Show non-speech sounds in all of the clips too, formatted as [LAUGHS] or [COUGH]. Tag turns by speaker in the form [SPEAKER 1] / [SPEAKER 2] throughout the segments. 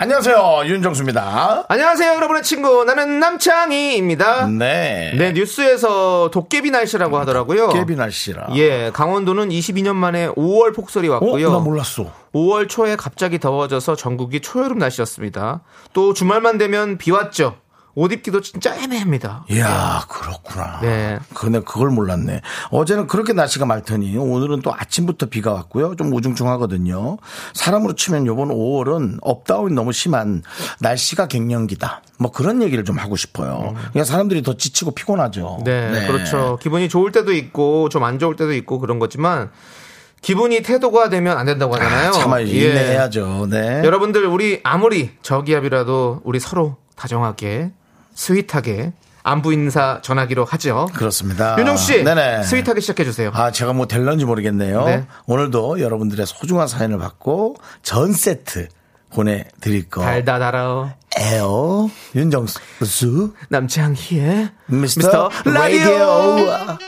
[SPEAKER 1] 안녕하세요 윤정수입니다.
[SPEAKER 2] 안녕하세요, 여러분의 친구. 나는 남창희입니다.
[SPEAKER 1] 네.
[SPEAKER 2] 네, 뉴스에서 도깨비 날씨라고 하더라고요.
[SPEAKER 1] 깨비 날씨라.
[SPEAKER 2] 예, 강원도는 22년 만에 5월 폭설이 왔고요.
[SPEAKER 1] 어, 나 몰랐어.
[SPEAKER 2] 5월 초에 갑자기 더워져서 전국이 초여름 날씨였습니다. 또 주말만 되면 비 왔죠. 옷 입기도 진짜 애매합니다.
[SPEAKER 1] 이야 그렇구나.
[SPEAKER 2] 네.
[SPEAKER 1] 근데 그걸 몰랐네. 어제는 그렇게 날씨가 맑더니 오늘은 또 아침부터 비가 왔고요. 좀 우중충하거든요. 사람으로 치면 요번 5월은 up down이 너무 심한 날씨가 갱년기다. 뭐 그런 얘기를 좀 하고 싶어요. 그냥 사람들이 더 지치고 피곤하죠.
[SPEAKER 2] 네, 그렇죠. 기분이 좋을 때도 있고 좀 안 좋을 때도 있고 그런 거지만 기분이 태도가 되면 안 된다고 하잖아요.
[SPEAKER 1] 아, 참아
[SPEAKER 2] 예.
[SPEAKER 1] 인내해야죠. 네.
[SPEAKER 2] 여러분들 우리 아무리 저기압이라도 우리 서로 다정하게 sweet하게 안부 인사 전하기로 하죠.
[SPEAKER 1] 그렇습니다.
[SPEAKER 2] 윤정 씨,
[SPEAKER 1] 네네.
[SPEAKER 2] sweet하게 시작해 주세요.
[SPEAKER 1] 아, 제가 뭐 될런지 모르겠네요.
[SPEAKER 2] 네.
[SPEAKER 1] 오늘도 여러분들의 소중한 사연을 받고 전 세트 보내드릴 거.
[SPEAKER 2] 달다 달아
[SPEAKER 1] 에어 윤정수
[SPEAKER 2] 남창희의
[SPEAKER 1] 미스터,
[SPEAKER 2] 미스터 라디오.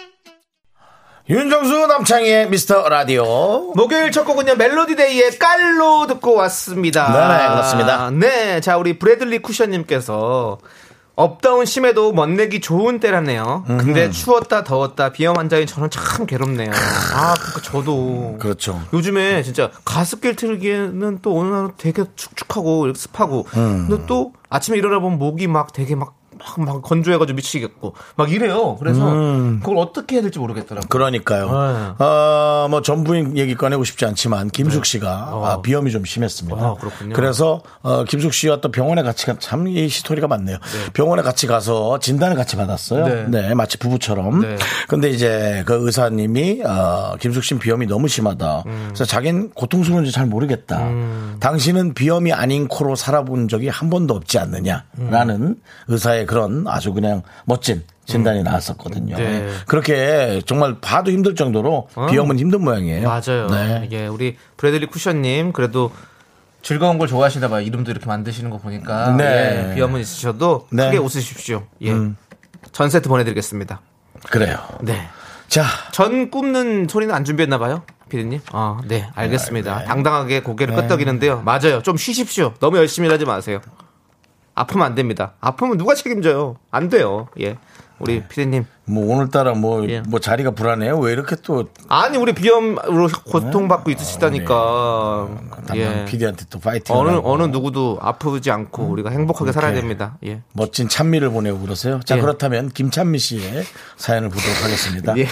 [SPEAKER 1] 윤정수 남창희의 미스터 라디오.
[SPEAKER 2] 목요일 첫 곡은요 멜로디데이의 깔로 듣고 왔습니다.
[SPEAKER 1] 네네, 그렇습니다.
[SPEAKER 2] 네, 자 우리 브래들리 쿠션님께서 up down 심해도 멋내기 좋은 때라네요. 근데 추웠다 더웠다 비염 환자인 저는 참 괴롭네요. 아, 그러니까 저도
[SPEAKER 1] 그렇죠.
[SPEAKER 2] 요즘에 진짜 가습기를 틀기에는 또 어느 날 되게 축축하고 습하고
[SPEAKER 1] 음.
[SPEAKER 2] 근데 또 아침에 일어나 보면 목이 막 되게 막, 막, 막 건조해가지고 미치겠고 막 이래요. 그래서
[SPEAKER 1] 음.
[SPEAKER 2] 그걸 어떻게 해야 될지 모르겠더라고요.
[SPEAKER 1] 그러니까요.
[SPEAKER 2] 네.
[SPEAKER 1] 어, 뭐 전부인 얘기 꺼내고 싶지 않지만 김숙 씨가 아, 비염이 좀 심했습니다.
[SPEAKER 2] 어, 그렇군요.
[SPEAKER 1] 그래서 어, 김숙 씨와 또 병원에 같이 참이 스토리가 많네요. 병원에 같이 가서 진단을 같이 받았어요.
[SPEAKER 2] 네.
[SPEAKER 1] 네, 마치 부부처럼.
[SPEAKER 2] 네.
[SPEAKER 1] 근데 이제 그 의사님이 어, 김숙 씨 비염이 너무 심하다.
[SPEAKER 2] 음.
[SPEAKER 1] 그래서 자기는 고통스러운지 잘 모르겠다. 당신은 비염이 아닌 코로 살아본 적이 한 번도 없지 않느냐라는
[SPEAKER 2] 음.
[SPEAKER 1] 의사의 그런 아주 그냥 멋진 진단이 나왔었거든요.
[SPEAKER 2] 네.
[SPEAKER 1] 그렇게 정말 봐도 힘들 정도로 비염은 힘든 모양이에요.
[SPEAKER 2] 맞아요.
[SPEAKER 1] 네.
[SPEAKER 2] 이게 우리 브래들리 쿠션님 그래도 즐거운 걸 좋아하시나 봐요. 이름도 이렇게 만드시는 거 보니까
[SPEAKER 1] 네.
[SPEAKER 2] 예, 비염은 있으셔도
[SPEAKER 1] 네. 음.
[SPEAKER 2] 크게 웃으십시오. 예. 전 세트 보내드리겠습니다.
[SPEAKER 1] 그래요.
[SPEAKER 2] 네.
[SPEAKER 1] 자,
[SPEAKER 2] 전 굽는 소리는 안 준비했나 봐요, 피디님. 아, 네, 알겠습니다. 당당하게 고개를 끄덕이는데요. 맞아요. 좀 쉬십시오. 너무 열심히 하지 마세요. 아프면 안 됩니다. 아프면 누가 책임져요? 안 돼요. 예. 우리 피디님.
[SPEAKER 1] 뭐 오늘따라 뭐,
[SPEAKER 2] 예.
[SPEAKER 1] 뭐 자리가 불안해요. 왜 이렇게 또
[SPEAKER 2] 아니, 우리 비염으로 고통받고 있으시다니까.
[SPEAKER 1] 담당
[SPEAKER 2] 예.
[SPEAKER 1] PD한테 또 파이팅.
[SPEAKER 2] 어느 어느 누구도 아프지 않고 우리가 행복하게 살아야 됩니다. 예.
[SPEAKER 1] 멋진 찬미를 보내고 그러세요. 자,
[SPEAKER 2] 예.
[SPEAKER 1] 그렇다면 김찬미 씨의 사연을 보도록 하겠습니다. [LAUGHS]
[SPEAKER 2] 예.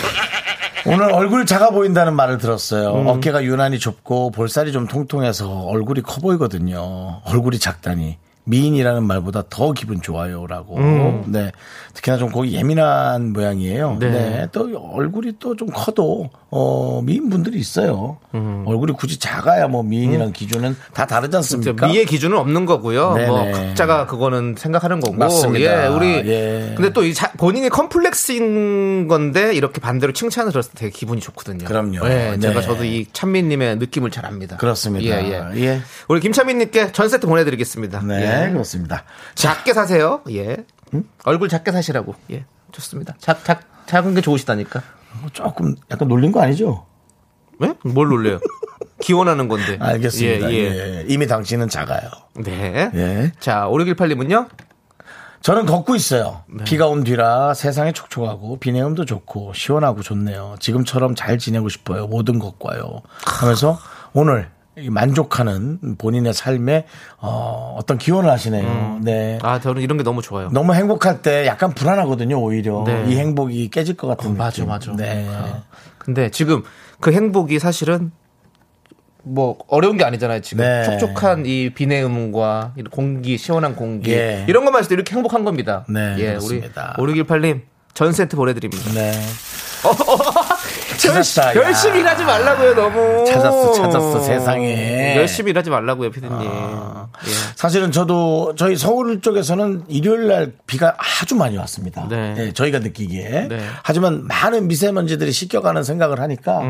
[SPEAKER 1] 오늘 얼굴 작아 보인다는 말을 들었어요.
[SPEAKER 2] 음.
[SPEAKER 1] 어깨가 유난히 좁고 볼살이 좀 통통해서 얼굴이 커 보이거든요. 얼굴이 작다니. 미인이라는 말보다 더 기분 좋아요라고. 네. 특히나 좀 거기 예민한 모양이에요.
[SPEAKER 2] 음. 네.
[SPEAKER 1] 네. 또 얼굴이 또 좀 커도 어 미인분들이 있어요.
[SPEAKER 2] 음.
[SPEAKER 1] 얼굴이 굳이 작아야 뭐 미인이라는 기준은 다 다르지 않습니까?
[SPEAKER 2] 미의 기준은 없는 거고요.
[SPEAKER 1] 네네.
[SPEAKER 2] 뭐 각자가 그거는 생각하는 거고.
[SPEAKER 1] 맞습니다.
[SPEAKER 2] 예, 우리
[SPEAKER 1] 예.
[SPEAKER 2] 근데 또 이 본인이 컴플렉스인 건데 이렇게 반대로 칭찬을 들었을 때 되게 기분이 좋거든요.
[SPEAKER 1] 그럼요.
[SPEAKER 2] 예,
[SPEAKER 1] 네.
[SPEAKER 2] 제가 저도 이 찬민님의 느낌을 잘 압니다.
[SPEAKER 1] 그렇습니다.
[SPEAKER 2] 예, 예.
[SPEAKER 1] 예.
[SPEAKER 2] 우리 김찬민님께 전 세트 보내드리겠습니다.
[SPEAKER 1] 네,
[SPEAKER 2] 예.
[SPEAKER 1] 그렇습니다.
[SPEAKER 2] 작게 사세요. 예. 얼굴 작게 사시라고. 예. 좋습니다. 작, 작, 작은 게 좋으시다니까.
[SPEAKER 1] 뭐 조금 약간 놀린 거 아니죠?
[SPEAKER 2] 왜? 뭘 놀래요? 기원하는 건데. [LAUGHS]
[SPEAKER 1] 알겠습니다.
[SPEAKER 2] 예, 예.
[SPEAKER 1] 예. 이미 당신은 작아요.
[SPEAKER 2] 네.
[SPEAKER 1] 예.
[SPEAKER 2] 자, 5618님은요?
[SPEAKER 1] 저는 걷고 있어요.
[SPEAKER 2] 네.
[SPEAKER 1] 비가 온 뒤라 세상이 촉촉하고 비내음도 좋고 시원하고 좋네요. 지금처럼 잘 지내고 싶어요. 모든 것과요. 하면서 오늘 이 만족하는 본인의 삶에 어, 어떤 기원을 하시네요. 네.
[SPEAKER 2] 아, 저는 이런 게 너무 좋아요.
[SPEAKER 1] 너무 행복할 때 약간 불안하거든요. 오히려
[SPEAKER 2] 네.
[SPEAKER 1] 이 행복이 깨질 것 같은
[SPEAKER 2] 맞아,
[SPEAKER 1] 느낌.
[SPEAKER 2] 맞아.
[SPEAKER 1] 네.
[SPEAKER 2] 아, 근데 지금 그 행복이 사실은 뭐 어려운 게 아니잖아요. 지금
[SPEAKER 1] 네.
[SPEAKER 2] 촉촉한 이 비내 음과 이런 공기, 시원한 공기
[SPEAKER 1] 예.
[SPEAKER 2] 이런 것만 때 이렇게 행복한 겁니다.
[SPEAKER 1] 네,
[SPEAKER 2] 예,
[SPEAKER 1] 그렇습니다.
[SPEAKER 2] 우리 5618님 전 세트 보내드립니다.
[SPEAKER 1] 네. [LAUGHS] 찾았다. 야.
[SPEAKER 2] 열심히 일하지 말라고요, 너무.
[SPEAKER 1] 찾았어, 찾았어, 세상에.
[SPEAKER 2] 열심히 일하지 말라고요, 피디님.
[SPEAKER 1] 아.
[SPEAKER 2] 예.
[SPEAKER 1] 사실은 저도 저희 서울 쪽에서는 일요일 날 비가 아주 많이 왔습니다.
[SPEAKER 2] 네.
[SPEAKER 1] 예, 저희가 느끼기에.
[SPEAKER 2] 네.
[SPEAKER 1] 하지만 많은 미세먼지들이 씻겨가는 생각을 하니까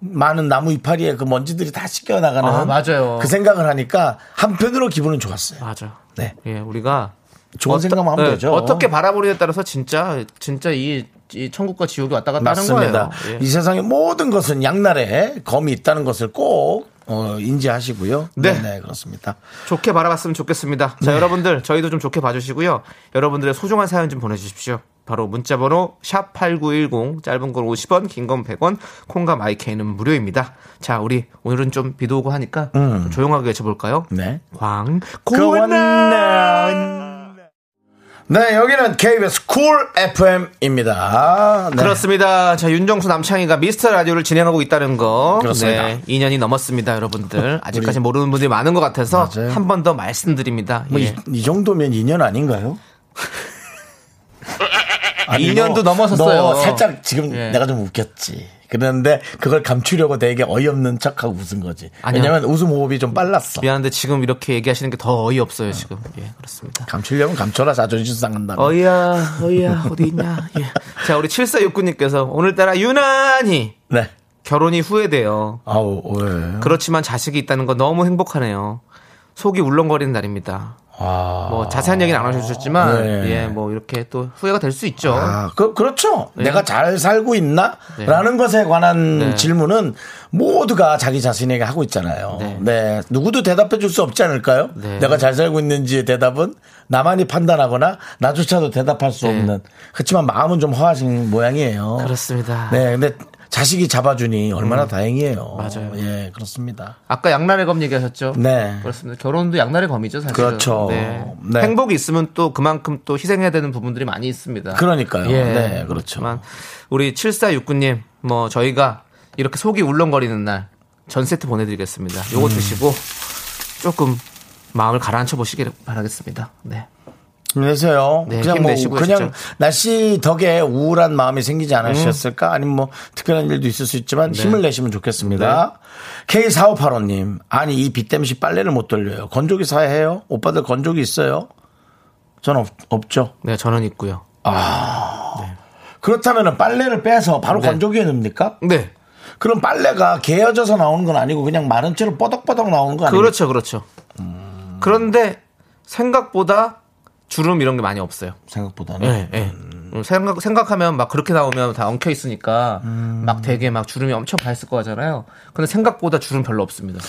[SPEAKER 1] 많은 나무 이파리에 그 먼지들이 다 씻겨나가는
[SPEAKER 2] 음. 아, 맞아요.
[SPEAKER 1] 그 생각을 하니까 한편으로 기분은 좋았어요.
[SPEAKER 2] 맞아.
[SPEAKER 1] 네.
[SPEAKER 2] 예, 우리가
[SPEAKER 1] 좋은 생각만 하면
[SPEAKER 2] 예,
[SPEAKER 1] 되죠.
[SPEAKER 2] 어떻게 바라보느냐에 따라서 진짜 진짜 이, 이 천국과 지옥이 왔다 갔다 하는
[SPEAKER 1] 맞습니다.
[SPEAKER 2] 거예요. 예.
[SPEAKER 1] 이 세상의 모든 것은 양날에 검이 있다는 것을 꼭 어, 인지하시고요.
[SPEAKER 2] 네.
[SPEAKER 1] 네, 그렇습니다.
[SPEAKER 2] 좋게 바라봤으면 좋겠습니다.
[SPEAKER 1] 네.
[SPEAKER 2] 자, 여러분들 저희도 좀 좋게 봐주시고요. 여러분들의 소중한 사연 좀 보내주십시오. 바로 문자번호 샵 #8910 짧은 건 50원, 긴 건 100원, 콩과 마이케이는 무료입니다. 자, 우리 오늘은 좀 비도 오고 하니까 좀 조용하게 외쳐볼까요?
[SPEAKER 1] 음. 네.
[SPEAKER 2] 광.
[SPEAKER 1] 고원나. 네, 여기는 KBS 쿨 FM입니다. 네.
[SPEAKER 2] 그렇습니다. 자, 윤정수 남창희가 미스터 라디오를 진행하고 있다는 거.
[SPEAKER 1] 그렇습니다.
[SPEAKER 2] 네, 2년이 넘었습니다, 여러분들. 아직까지 모르는 분들이 많은 것 같아서. 한 번 더 말씀드립니다.
[SPEAKER 1] 뭐
[SPEAKER 2] 예.
[SPEAKER 1] 이, 이 정도면 2년 아닌가요? [LAUGHS] 아니,
[SPEAKER 2] 2년도
[SPEAKER 1] 너-
[SPEAKER 2] 넘었었어요.
[SPEAKER 1] 너 살짝 지금
[SPEAKER 2] 예.
[SPEAKER 1] 내가 좀 웃겼지. 그런데 그걸 감추려고 되게 어이없는 척하고 웃은 거지.
[SPEAKER 2] 아니요.
[SPEAKER 1] 왜냐면 웃음 호흡이 좀 빨랐어.
[SPEAKER 2] 미안한데 지금 이렇게 얘기하시는 게 더 어이없어요, 지금. 예, 그렇습니다.
[SPEAKER 1] 감추려면 감춰라 자존심 상한다.
[SPEAKER 2] 어이야, 어이야, 어디 있냐. 예. 자, 우리 7469님께서 오늘따라 유난히
[SPEAKER 1] 네.
[SPEAKER 2] 결혼이 후회돼요.
[SPEAKER 1] 아우 왜?
[SPEAKER 2] 그렇지만 자식이 있다는 거 너무 행복하네요. 속이 울렁거리는 날입니다.
[SPEAKER 1] 아.
[SPEAKER 2] 뭐 자세한 얘기는 안 하셔주셨지만,
[SPEAKER 1] 네.
[SPEAKER 2] 예, 뭐 이렇게 또 후회가 될 수 있죠.
[SPEAKER 1] 아, 그, 그렇죠.
[SPEAKER 2] 네.
[SPEAKER 1] 내가 잘 살고 있나?
[SPEAKER 2] 네.
[SPEAKER 1] 라는 것에 관한
[SPEAKER 2] 네.
[SPEAKER 1] 질문은 모두가 자기 자신에게 하고 있잖아요.
[SPEAKER 2] 네.
[SPEAKER 1] 네. 누구도 대답해 줄 수 없지 않을까요?
[SPEAKER 2] 네.
[SPEAKER 1] 내가 잘 살고 있는지의 대답은 나만이 판단하거나 나조차도 대답할 수
[SPEAKER 2] 네.
[SPEAKER 1] 없는. 그렇지만 마음은 좀 허하신 모양이에요.
[SPEAKER 2] 그렇습니다.
[SPEAKER 1] 네. 근데 자식이 잡아주니 얼마나 다행이에요.
[SPEAKER 2] 맞아요.
[SPEAKER 1] 예, 그렇습니다.
[SPEAKER 2] 아까 양날의 검 얘기하셨죠?
[SPEAKER 1] 네.
[SPEAKER 2] 그렇습니다. 결혼도 양날의 검이죠, 사실.
[SPEAKER 1] 그렇죠.
[SPEAKER 2] 네.
[SPEAKER 1] 네.
[SPEAKER 2] 행복이 있으면 또 그만큼 또 희생해야 되는 부분들이 많이 있습니다.
[SPEAKER 1] 그러니까요.
[SPEAKER 2] 예.
[SPEAKER 1] 네, 그렇죠.
[SPEAKER 2] 우리 7469님, 뭐 저희가 이렇게 속이 울렁거리는 날 전 세트 보내드리겠습니다. 요거
[SPEAKER 1] 음.
[SPEAKER 2] 드시고 조금 마음을 가라앉혀 보시길 바라겠습니다. 네.
[SPEAKER 1] 힘내세요.
[SPEAKER 2] 네,
[SPEAKER 1] 그냥 뭐 그냥
[SPEAKER 2] 진짜.
[SPEAKER 1] 날씨 덕에 우울한 마음이 생기지 않으셨을까? 아니면 뭐 특별한 일도 있을 수 있지만
[SPEAKER 2] 네.
[SPEAKER 1] 힘을 내시면 좋겠습니다. K4585님, 아니 이비 때문에 빨래를 못 돌려요. 건조기 사야 해요? 오빠들 건조기 있어요? 전 없, 없죠.
[SPEAKER 2] 네, 저는 있고요.
[SPEAKER 1] 그렇다면 빨래를 빼서 바로
[SPEAKER 2] 네.
[SPEAKER 1] 건조기에 넣습니까?
[SPEAKER 2] 네.
[SPEAKER 1] 그럼 빨래가 개어져서 나오는 건 아니고 그냥 마른 채로 뻐덕뻐덕 나오는 거 아니에요?
[SPEAKER 2] 그렇죠, 그렇죠. 그런데 생각보다 주름 이런 게 많이 없어요.
[SPEAKER 1] 생각보다는.
[SPEAKER 2] 예, 예. 음, 생각, 생각하면 막 그렇게 나오면 다 엉켜 있으니까 막 되게 막 주름이 엄청 가 있을 거잖아요. 근데 생각보다 주름 별로 없습니다.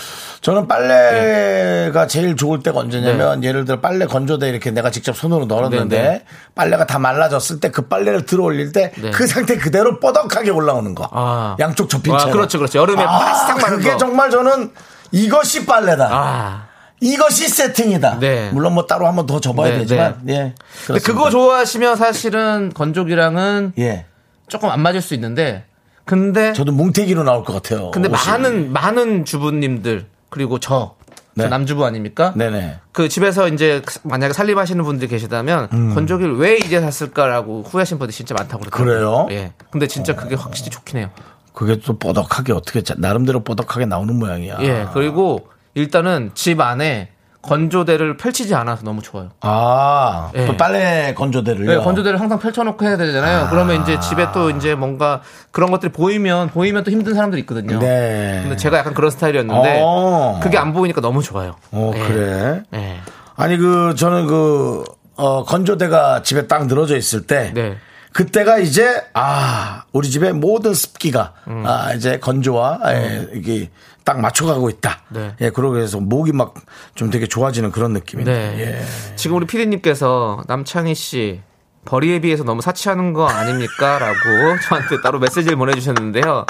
[SPEAKER 1] 저는 빨래가 제일 좋을 때가 언제냐면 예를 들어 빨래 건조대 이렇게 내가 직접 손으로 널었는데
[SPEAKER 2] 네, 네.
[SPEAKER 1] 빨래가 다 말라졌을 때 그 빨래를 들어 올릴 때그
[SPEAKER 2] 네.
[SPEAKER 1] 상태 그대로 뽀덕하게 올라오는 거.
[SPEAKER 2] 아.
[SPEAKER 1] 양쪽 접힌
[SPEAKER 2] 아,
[SPEAKER 1] 채로.
[SPEAKER 2] 그렇죠, 그렇죠. 여름에 바싹 마른
[SPEAKER 1] 그게
[SPEAKER 2] 거.
[SPEAKER 1] 정말 저는 이것이 빨래다.
[SPEAKER 2] 아.
[SPEAKER 1] 이것이 세팅이다.
[SPEAKER 2] 네.
[SPEAKER 1] 물론 뭐 따로 한번 더 접어야
[SPEAKER 2] 네,
[SPEAKER 1] 되지만 예.
[SPEAKER 2] 근데. 그거 좋아하시면 사실은 건조기랑은
[SPEAKER 1] 예.
[SPEAKER 2] 조금 안 맞을 수 있는데 근데
[SPEAKER 1] 저도 뭉태기로 나올 것 같아요.
[SPEAKER 2] 근데
[SPEAKER 1] 옷이.
[SPEAKER 2] 많은 많은 주부님들 그리고 저, 저
[SPEAKER 1] 네.
[SPEAKER 2] 남주부 아닙니까?
[SPEAKER 1] 네네.
[SPEAKER 2] 그 집에서 이제 만약에 살림하시는 분들이 계시다면 건조기를 왜 이제 샀을까라고 후회하신 분들 이 진짜 많다고 그러더라고요.
[SPEAKER 1] 음. 그래요?
[SPEAKER 2] 예. 근데 진짜 그게 확실히 좋긴 해요.
[SPEAKER 1] 그게 또 뽀덕하게 어떻게 자- 나름대로 뽀덕하게 나오는 모양이야.
[SPEAKER 2] 예. 그리고 일단은 집 안에 건조대를 펼치지 않아서 너무 좋아요.
[SPEAKER 1] 아,
[SPEAKER 2] 예.
[SPEAKER 1] 또 빨래 건조대를요.
[SPEAKER 2] 네, 건조대를 항상 펼쳐놓고 해야 되잖아요. 그러면 이제 집에 또 이제 뭔가 그런 것들이 보이면 보이면 또 힘든 사람들이 있거든요.
[SPEAKER 1] 네.
[SPEAKER 2] 근데 제가 약간 그런 스타일이었는데
[SPEAKER 1] 어.
[SPEAKER 2] 그게 안 보이니까 너무 좋아요.
[SPEAKER 1] 어,
[SPEAKER 2] 예.
[SPEAKER 1] 그래.
[SPEAKER 2] 예.
[SPEAKER 1] 아니, 그, 저는 그, 어, 건조대가 집에 딱 늘어져 있을 때.
[SPEAKER 2] 네.
[SPEAKER 1] 그때가 이제, 아, 우리 집의 모든 습기가,
[SPEAKER 2] 음.
[SPEAKER 1] 아, 이제 건조와, 예, 이게 딱 맞춰가고 있다.
[SPEAKER 2] 네.
[SPEAKER 1] 예, 그러고 해서 목이 막 좀 되게 좋아지는 그런 느낌이네.
[SPEAKER 2] 네.
[SPEAKER 1] 예.
[SPEAKER 2] 지금 우리 피디님께서 남창희 씨 벌이에 비해서 너무 사치하는 거 아닙니까? [LAUGHS] 라고 저한테 따로 메시지를 보내주셨는데요.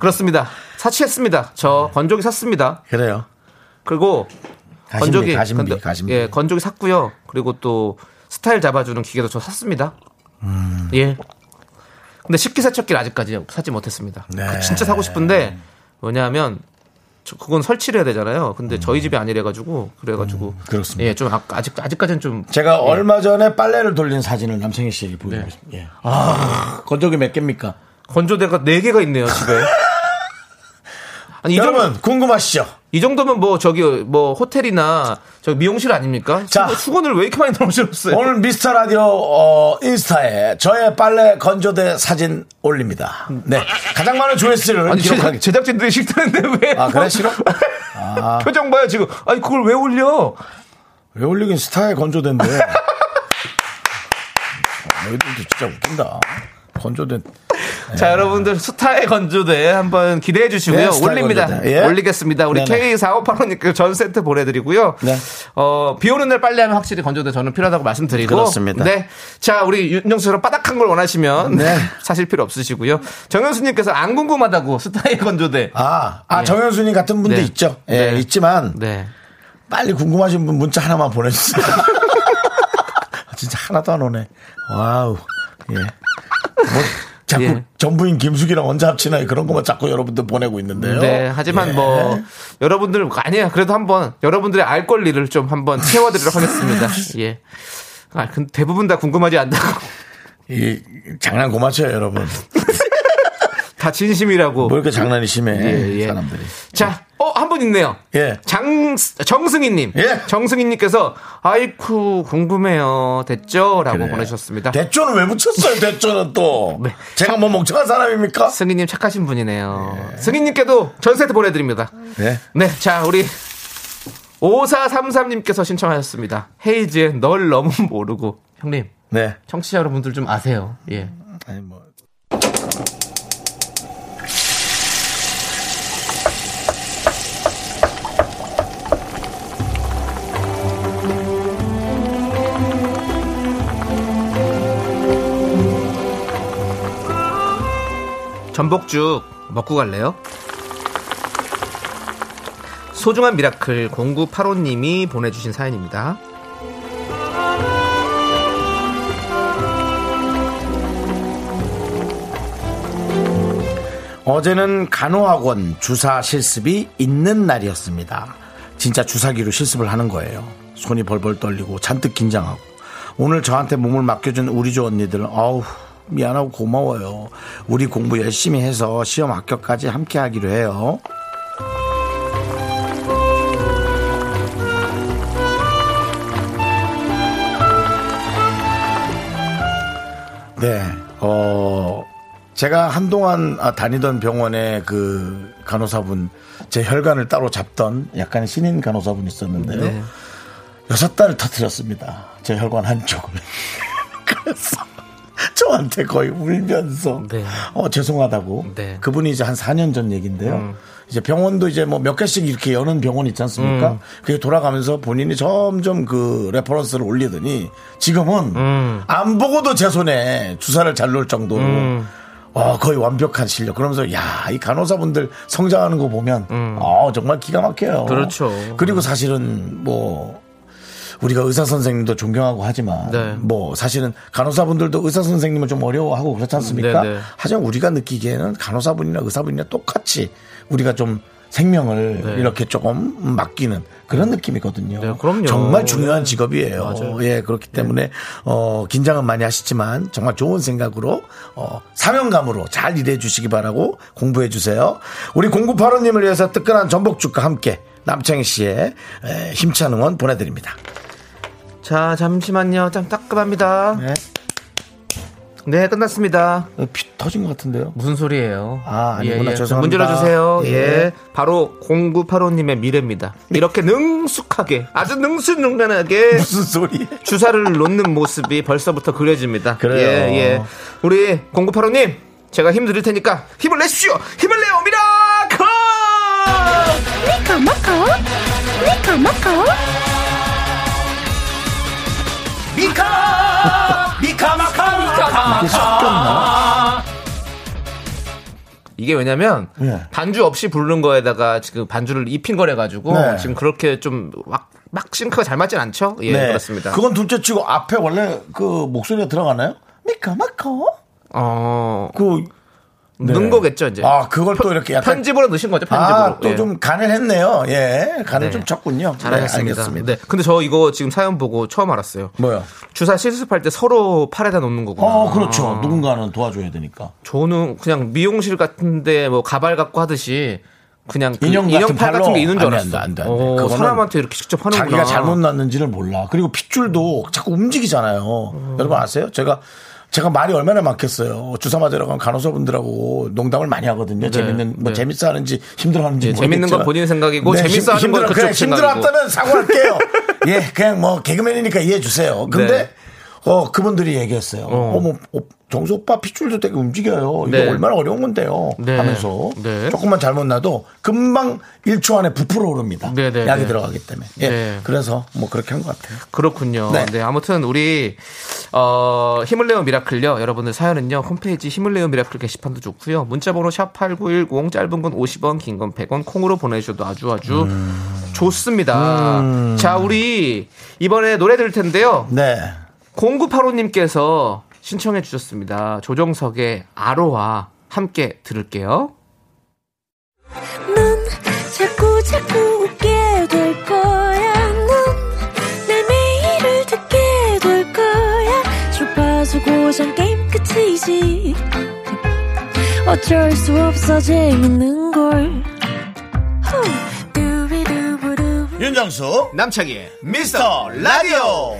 [SPEAKER 2] 그렇습니다. 사치했습니다. 저 건조기 샀습니다.
[SPEAKER 1] 그래요.
[SPEAKER 2] 그리고
[SPEAKER 1] 가심비,
[SPEAKER 2] 건조기
[SPEAKER 1] 가심비,
[SPEAKER 2] 근데-
[SPEAKER 1] 가심비.
[SPEAKER 2] 예, 건조기 샀고요. 그리고 또 스타일 잡아주는 기계도 저 샀습니다.
[SPEAKER 1] 음.
[SPEAKER 2] 예. 근데 식기세척기를 아직까지 사지 못했습니다.
[SPEAKER 1] 네.
[SPEAKER 2] 그 진짜 사고 싶은데 왜냐하면 저 그건 설치를 해야 되잖아요. 근데 저희 집이 아니래 가지고 그래 가지고
[SPEAKER 1] 음. 그렇습니다.
[SPEAKER 2] 예, 좀 아, 아직 아직까지는 좀
[SPEAKER 1] 제가
[SPEAKER 2] 예.
[SPEAKER 1] 얼마 전에 빨래를 돌린 사진을 남성희 씨에게 보여드렸습니다.
[SPEAKER 2] 네.
[SPEAKER 1] 예. 아, 건조기 몇 개입니까?
[SPEAKER 2] 건조대가 4 개가 있네요, 집에. [LAUGHS] 아니, 이,
[SPEAKER 1] 여러분
[SPEAKER 2] 정도,
[SPEAKER 1] 궁금하시죠?
[SPEAKER 2] 이 정도면 뭐 저기 뭐 호텔이나 저 미용실 아닙니까?
[SPEAKER 1] 자.
[SPEAKER 2] 수건- 수건을 왜 이렇게 많이 넣으셨어요?
[SPEAKER 1] 오늘 미스터 라디오 어, 인스타에 저의 빨래 건조대 사진 올립니다. 네 가장 많은 조회수를
[SPEAKER 2] 아니,
[SPEAKER 1] 기록하기.
[SPEAKER 2] 제작, 제작진들이 싫다는데 왜?
[SPEAKER 1] 아 그래 싫어? [LAUGHS]
[SPEAKER 2] 표정 봐요, 지금. 아니, 그걸 왜 올려?
[SPEAKER 1] 왜 올리긴 스타의 건조대인데. 어, [LAUGHS] 너희들도 진짜 웃긴다. 건조대. [LAUGHS]
[SPEAKER 2] 자, 여러분들 스타의 건조대 한번 기대해 주시고요.
[SPEAKER 1] 네,
[SPEAKER 2] 올립니다.
[SPEAKER 1] 예.
[SPEAKER 2] 올리겠습니다. 우리
[SPEAKER 1] 네네.
[SPEAKER 2] K4585님께 전 세트 보내드리고요.
[SPEAKER 1] 네.
[SPEAKER 2] 어, 비 오는 날 빨래하면 확실히 건조대 저는 필요하다고 말씀드리고.
[SPEAKER 1] 그렇습니다.
[SPEAKER 2] 네. 자, 우리 윤정수처럼 바닥한 걸 원하시면
[SPEAKER 1] 네. [LAUGHS]
[SPEAKER 2] 사실 필요 없으시고요. 정현수님께서 안 궁금하다고 스타의 건조대.
[SPEAKER 1] 아, 아
[SPEAKER 2] 예.
[SPEAKER 1] 정현수님 같은 분도
[SPEAKER 2] 네.
[SPEAKER 1] 있죠. 예,
[SPEAKER 2] 네.
[SPEAKER 1] 있지만
[SPEAKER 2] 네.
[SPEAKER 1] 빨리 궁금하신 분 문자 하나만 보내주세요. 아, [LAUGHS] 진짜 하나도 안 오네. wow. 예. 뭐 자꾸
[SPEAKER 2] 예.
[SPEAKER 1] 전부인 김숙이랑 언제 합치나 그런 것만 자꾸 여러분들 보내고 있는데요.
[SPEAKER 2] 네, 하지만
[SPEAKER 1] 예.
[SPEAKER 2] 뭐 여러분들 아니야 그래도 한번 여러분들의 알 권리를 좀 한번 채워드리도록 하겠습니다. 예. 아, 근데 대부분 다 궁금하지 않다고
[SPEAKER 1] 이 장난 고만 쳐요, 여러분. [LAUGHS]
[SPEAKER 2] 다 진심이라고.
[SPEAKER 1] 뭐 이렇게 장난이 심해
[SPEAKER 2] 예, 예.
[SPEAKER 1] 사람들이.
[SPEAKER 2] 자, 어, 한 분 있네요.
[SPEAKER 1] 예.
[SPEAKER 2] 장, 정승희님.
[SPEAKER 1] 예.
[SPEAKER 2] 정승희님께서, 아이쿠, 궁금해요. 됐죠? 라고
[SPEAKER 1] 그래요.
[SPEAKER 2] 보내주셨습니다.
[SPEAKER 1] 대조는 왜 붙였어요, 대조는 또? [LAUGHS]
[SPEAKER 2] 네.
[SPEAKER 1] 제가 뭐 멍청한 사람입니까?
[SPEAKER 2] 승희님 착하신 분이네요. 승희님께도 전 세트 보내드립니다.
[SPEAKER 1] 네.
[SPEAKER 2] 네, 자, 우리 5433님께서 신청하셨습니다. 헤이즈의 널 너무 모르고. 형님,
[SPEAKER 1] 네.
[SPEAKER 2] 청취자 여러분들 좀 아세요. 예.
[SPEAKER 1] 아니, 뭐.
[SPEAKER 2] 전복죽 먹고 갈래요? 소중한 미라클 0985님이 보내주신 사연입니다.
[SPEAKER 1] 어제는 간호학원 주사 실습이 있는 날이었습니다. 진짜 주사기로 실습을 하는 거예요. 손이 벌벌 떨리고 잔뜩 긴장하고. 오늘 저한테 몸을 맡겨준 우리 조 언니들, 어우, 미안하고 고마워요. 우리 공부 열심히 해서 시험 합격까지 함께 하기로 해요. 네, 어, 제가 한동안 아, 다니던 병원에 그 간호사분, 제 혈관을 따로 잡던 약간 신인 간호사분 있었는데요.
[SPEAKER 2] 네.
[SPEAKER 1] 여섯 달을 터뜨렸습니다. 제 혈관 한쪽을. [LAUGHS] 그래서 [LAUGHS] 저한테 거의 울면서
[SPEAKER 2] 네.
[SPEAKER 1] 어 죄송하다고.
[SPEAKER 2] 네.
[SPEAKER 1] 그분이 이제 한 4년 전 얘기인데요. 이제 병원도 이제 뭐 몇 개씩 이렇게 여는 병원 있지 않습니까? 그게 돌아가면서 본인이 점점 그 reference를 올리더니 지금은 안 보고도 제 손에 주사를 잘 놓을 정도로 어, 거의 완벽한 실력. 그러면서 야, 이 간호사분들 성장하는 거 보면 어, 정말 기가 막혀요.
[SPEAKER 2] 그렇죠.
[SPEAKER 1] 그리고 사실은 뭐 우리가 의사 선생님도 존경하고 하지만
[SPEAKER 2] 네.
[SPEAKER 1] 뭐 사실은 간호사분들도 의사 선생님을 좀 어려워하고 그렇지 않습니까?
[SPEAKER 2] 네, 네.
[SPEAKER 1] 하지만 우리가 느끼기에는 간호사분이나 의사분이나 똑같이 우리가 좀 생명을
[SPEAKER 2] 네.
[SPEAKER 1] 이렇게 조금 맡기는 그런 느낌이거든요.
[SPEAKER 2] 네, 그럼요.
[SPEAKER 1] 정말 중요한 직업이에요.
[SPEAKER 2] 맞아요.
[SPEAKER 1] 예, 그렇기 때문에 어, 긴장은 많이 하시지만 정말 좋은 생각으로 어, 사명감으로 잘 일해 주시기 바라고 공부해 주세요. 우리 공구파로님을 위해서 뜨끈한 전복죽과 함께 남창희 씨의 에, 힘찬 응원 보내드립니다.
[SPEAKER 2] 자, 잠시만요. 좀 따끔합니다.
[SPEAKER 1] 네.
[SPEAKER 2] 네, 끝났습니다.
[SPEAKER 1] 어, 피 터진 것 같은데요.
[SPEAKER 2] 무슨 소리예요?
[SPEAKER 1] 아, 아니구나.
[SPEAKER 2] 문
[SPEAKER 1] 죄송합니다.
[SPEAKER 2] 열어주세요. 예.
[SPEAKER 1] 예.
[SPEAKER 2] 바로 0985님의 미래입니다. 이렇게 능숙하게, 아주 능수능란하게 [LAUGHS]
[SPEAKER 1] 무슨 소리?
[SPEAKER 2] 주사를 놓는 모습이 벌써부터 그려집니다.
[SPEAKER 1] 그래요.
[SPEAKER 2] 예, 예. 우리 0985님, 제가 힘 드릴 테니까 힘을 내십시오! 힘을 내요! miracle!
[SPEAKER 1] 미카! 미카마카! 미카마카!
[SPEAKER 2] 이게 왜냐면
[SPEAKER 1] 예.
[SPEAKER 2] 반주 없이 부르는 거에다가 지금 반주를 입힌 거래 가지고
[SPEAKER 1] 네.
[SPEAKER 2] 지금 그렇게 좀막 막 sync가 잘 맞진 않죠? 예, 그렇습니다.
[SPEAKER 1] 네. 그건 둘째 치고 앞에 원래 그 목소리가 들어가나요? 미카마카?
[SPEAKER 2] 어,
[SPEAKER 1] 그
[SPEAKER 2] 넣은 거겠죠, 이제.
[SPEAKER 1] 아, 그걸 또 이렇게 약간
[SPEAKER 2] 편집으로 넣으신 거죠, 편집으로.
[SPEAKER 1] 아, 또
[SPEAKER 2] 예.
[SPEAKER 1] 좀 간을 했네요. 예. 간을
[SPEAKER 2] 네.
[SPEAKER 1] 좀 쳤군요.
[SPEAKER 2] 잘하셨습니다.
[SPEAKER 1] 네.
[SPEAKER 2] 네. 근데 저 이거 지금 사연 보고 처음 알았어요.
[SPEAKER 1] 뭐요?
[SPEAKER 2] 주사 실습할 때 서로 팔에다 놓는 거구나.
[SPEAKER 1] 어, 그렇죠. 누군가는 도와줘야 되니까.
[SPEAKER 2] 저는 그냥 미용실 같은데 뭐 가발 갖고 하듯이 그냥 그
[SPEAKER 1] 인형 같은
[SPEAKER 2] 팔 같은? 게 있는 줄 알았어.
[SPEAKER 1] 안 돼, 안 돼, 안 돼.
[SPEAKER 2] 어, 사람한테 이렇게 직접 하는구나.
[SPEAKER 1] 자기가 잘못 났는지를 몰라. 그리고 핏줄도 자꾸 움직이잖아요. 여러분 아세요? 제가 제가 말이 얼마나 많겠어요. 주사 맞으러 간 간호사분들하고 농담을 많이 하거든요. 재밌는 뭐
[SPEAKER 2] 네.
[SPEAKER 1] 재밌어 하는지 힘들어 하는지
[SPEAKER 2] 예, 재밌는. 건 본인 생각이고 재밌어 하는 건
[SPEAKER 1] 힘들어-
[SPEAKER 2] 그쪽
[SPEAKER 1] 그냥
[SPEAKER 2] 생각이고.
[SPEAKER 1] 힘들었다면 사과할게요. [LAUGHS] 예, 그냥 뭐 개그맨이니까 이해해 주세요. 근데
[SPEAKER 2] 네.
[SPEAKER 1] 어 그분들이 얘기했어요.
[SPEAKER 2] 어.
[SPEAKER 1] 어, 뭐 어, 정수 오빠 핏줄도 되게 움직여요. 이거
[SPEAKER 2] 네.
[SPEAKER 1] 얼마나 어려운 건데요.
[SPEAKER 2] 네.
[SPEAKER 1] 하면서
[SPEAKER 2] 네.
[SPEAKER 1] 조금만 잘못 나도 금방 1초 안에 부풀어 오릅니다.
[SPEAKER 2] 네, 네,
[SPEAKER 1] 약이
[SPEAKER 2] 네.
[SPEAKER 1] 들어가기 때문에. 예.
[SPEAKER 2] 네.
[SPEAKER 1] 그래서 뭐 그렇게 한 것 같아요.
[SPEAKER 2] 그렇군요. 네.
[SPEAKER 1] 네.
[SPEAKER 2] 아무튼 우리 어, 힘을 내요 miracle요. 여러분들 사연은요. 홈페이지 힘을 내요 miracle 게시판도 좋고요. 문자 번호 샵 8910 짧은 건 50원, 긴 건 100원 콩으로 보내 주셔도 아주 아주 좋습니다. 자, 우리 이번에 노래 들을 텐데요.
[SPEAKER 1] 네.
[SPEAKER 2] 0985님께서 신청해 주셨습니다. 조정석의 아로와 함께 들을게요.
[SPEAKER 3] 넌 자꾸 자꾸 웃게 될 거야. 넌내 매일을 듣게 될 거야. 주파수 고정 게임 끝이지. 어쩔 수 없어 재밌는 걸. 후.
[SPEAKER 1] 윤정수
[SPEAKER 2] 남창희의
[SPEAKER 1] 미스터 라디오.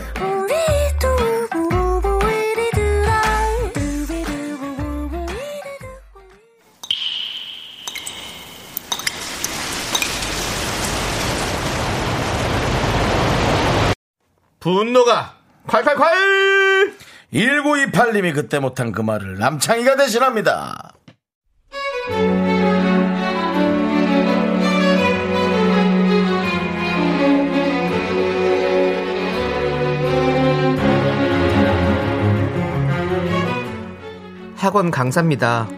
[SPEAKER 2] 분노가 콸콸콸!
[SPEAKER 1] 1928님이 그때 못한 그 말을 남창희가 대신합니다.
[SPEAKER 2] 학원 강사입니다.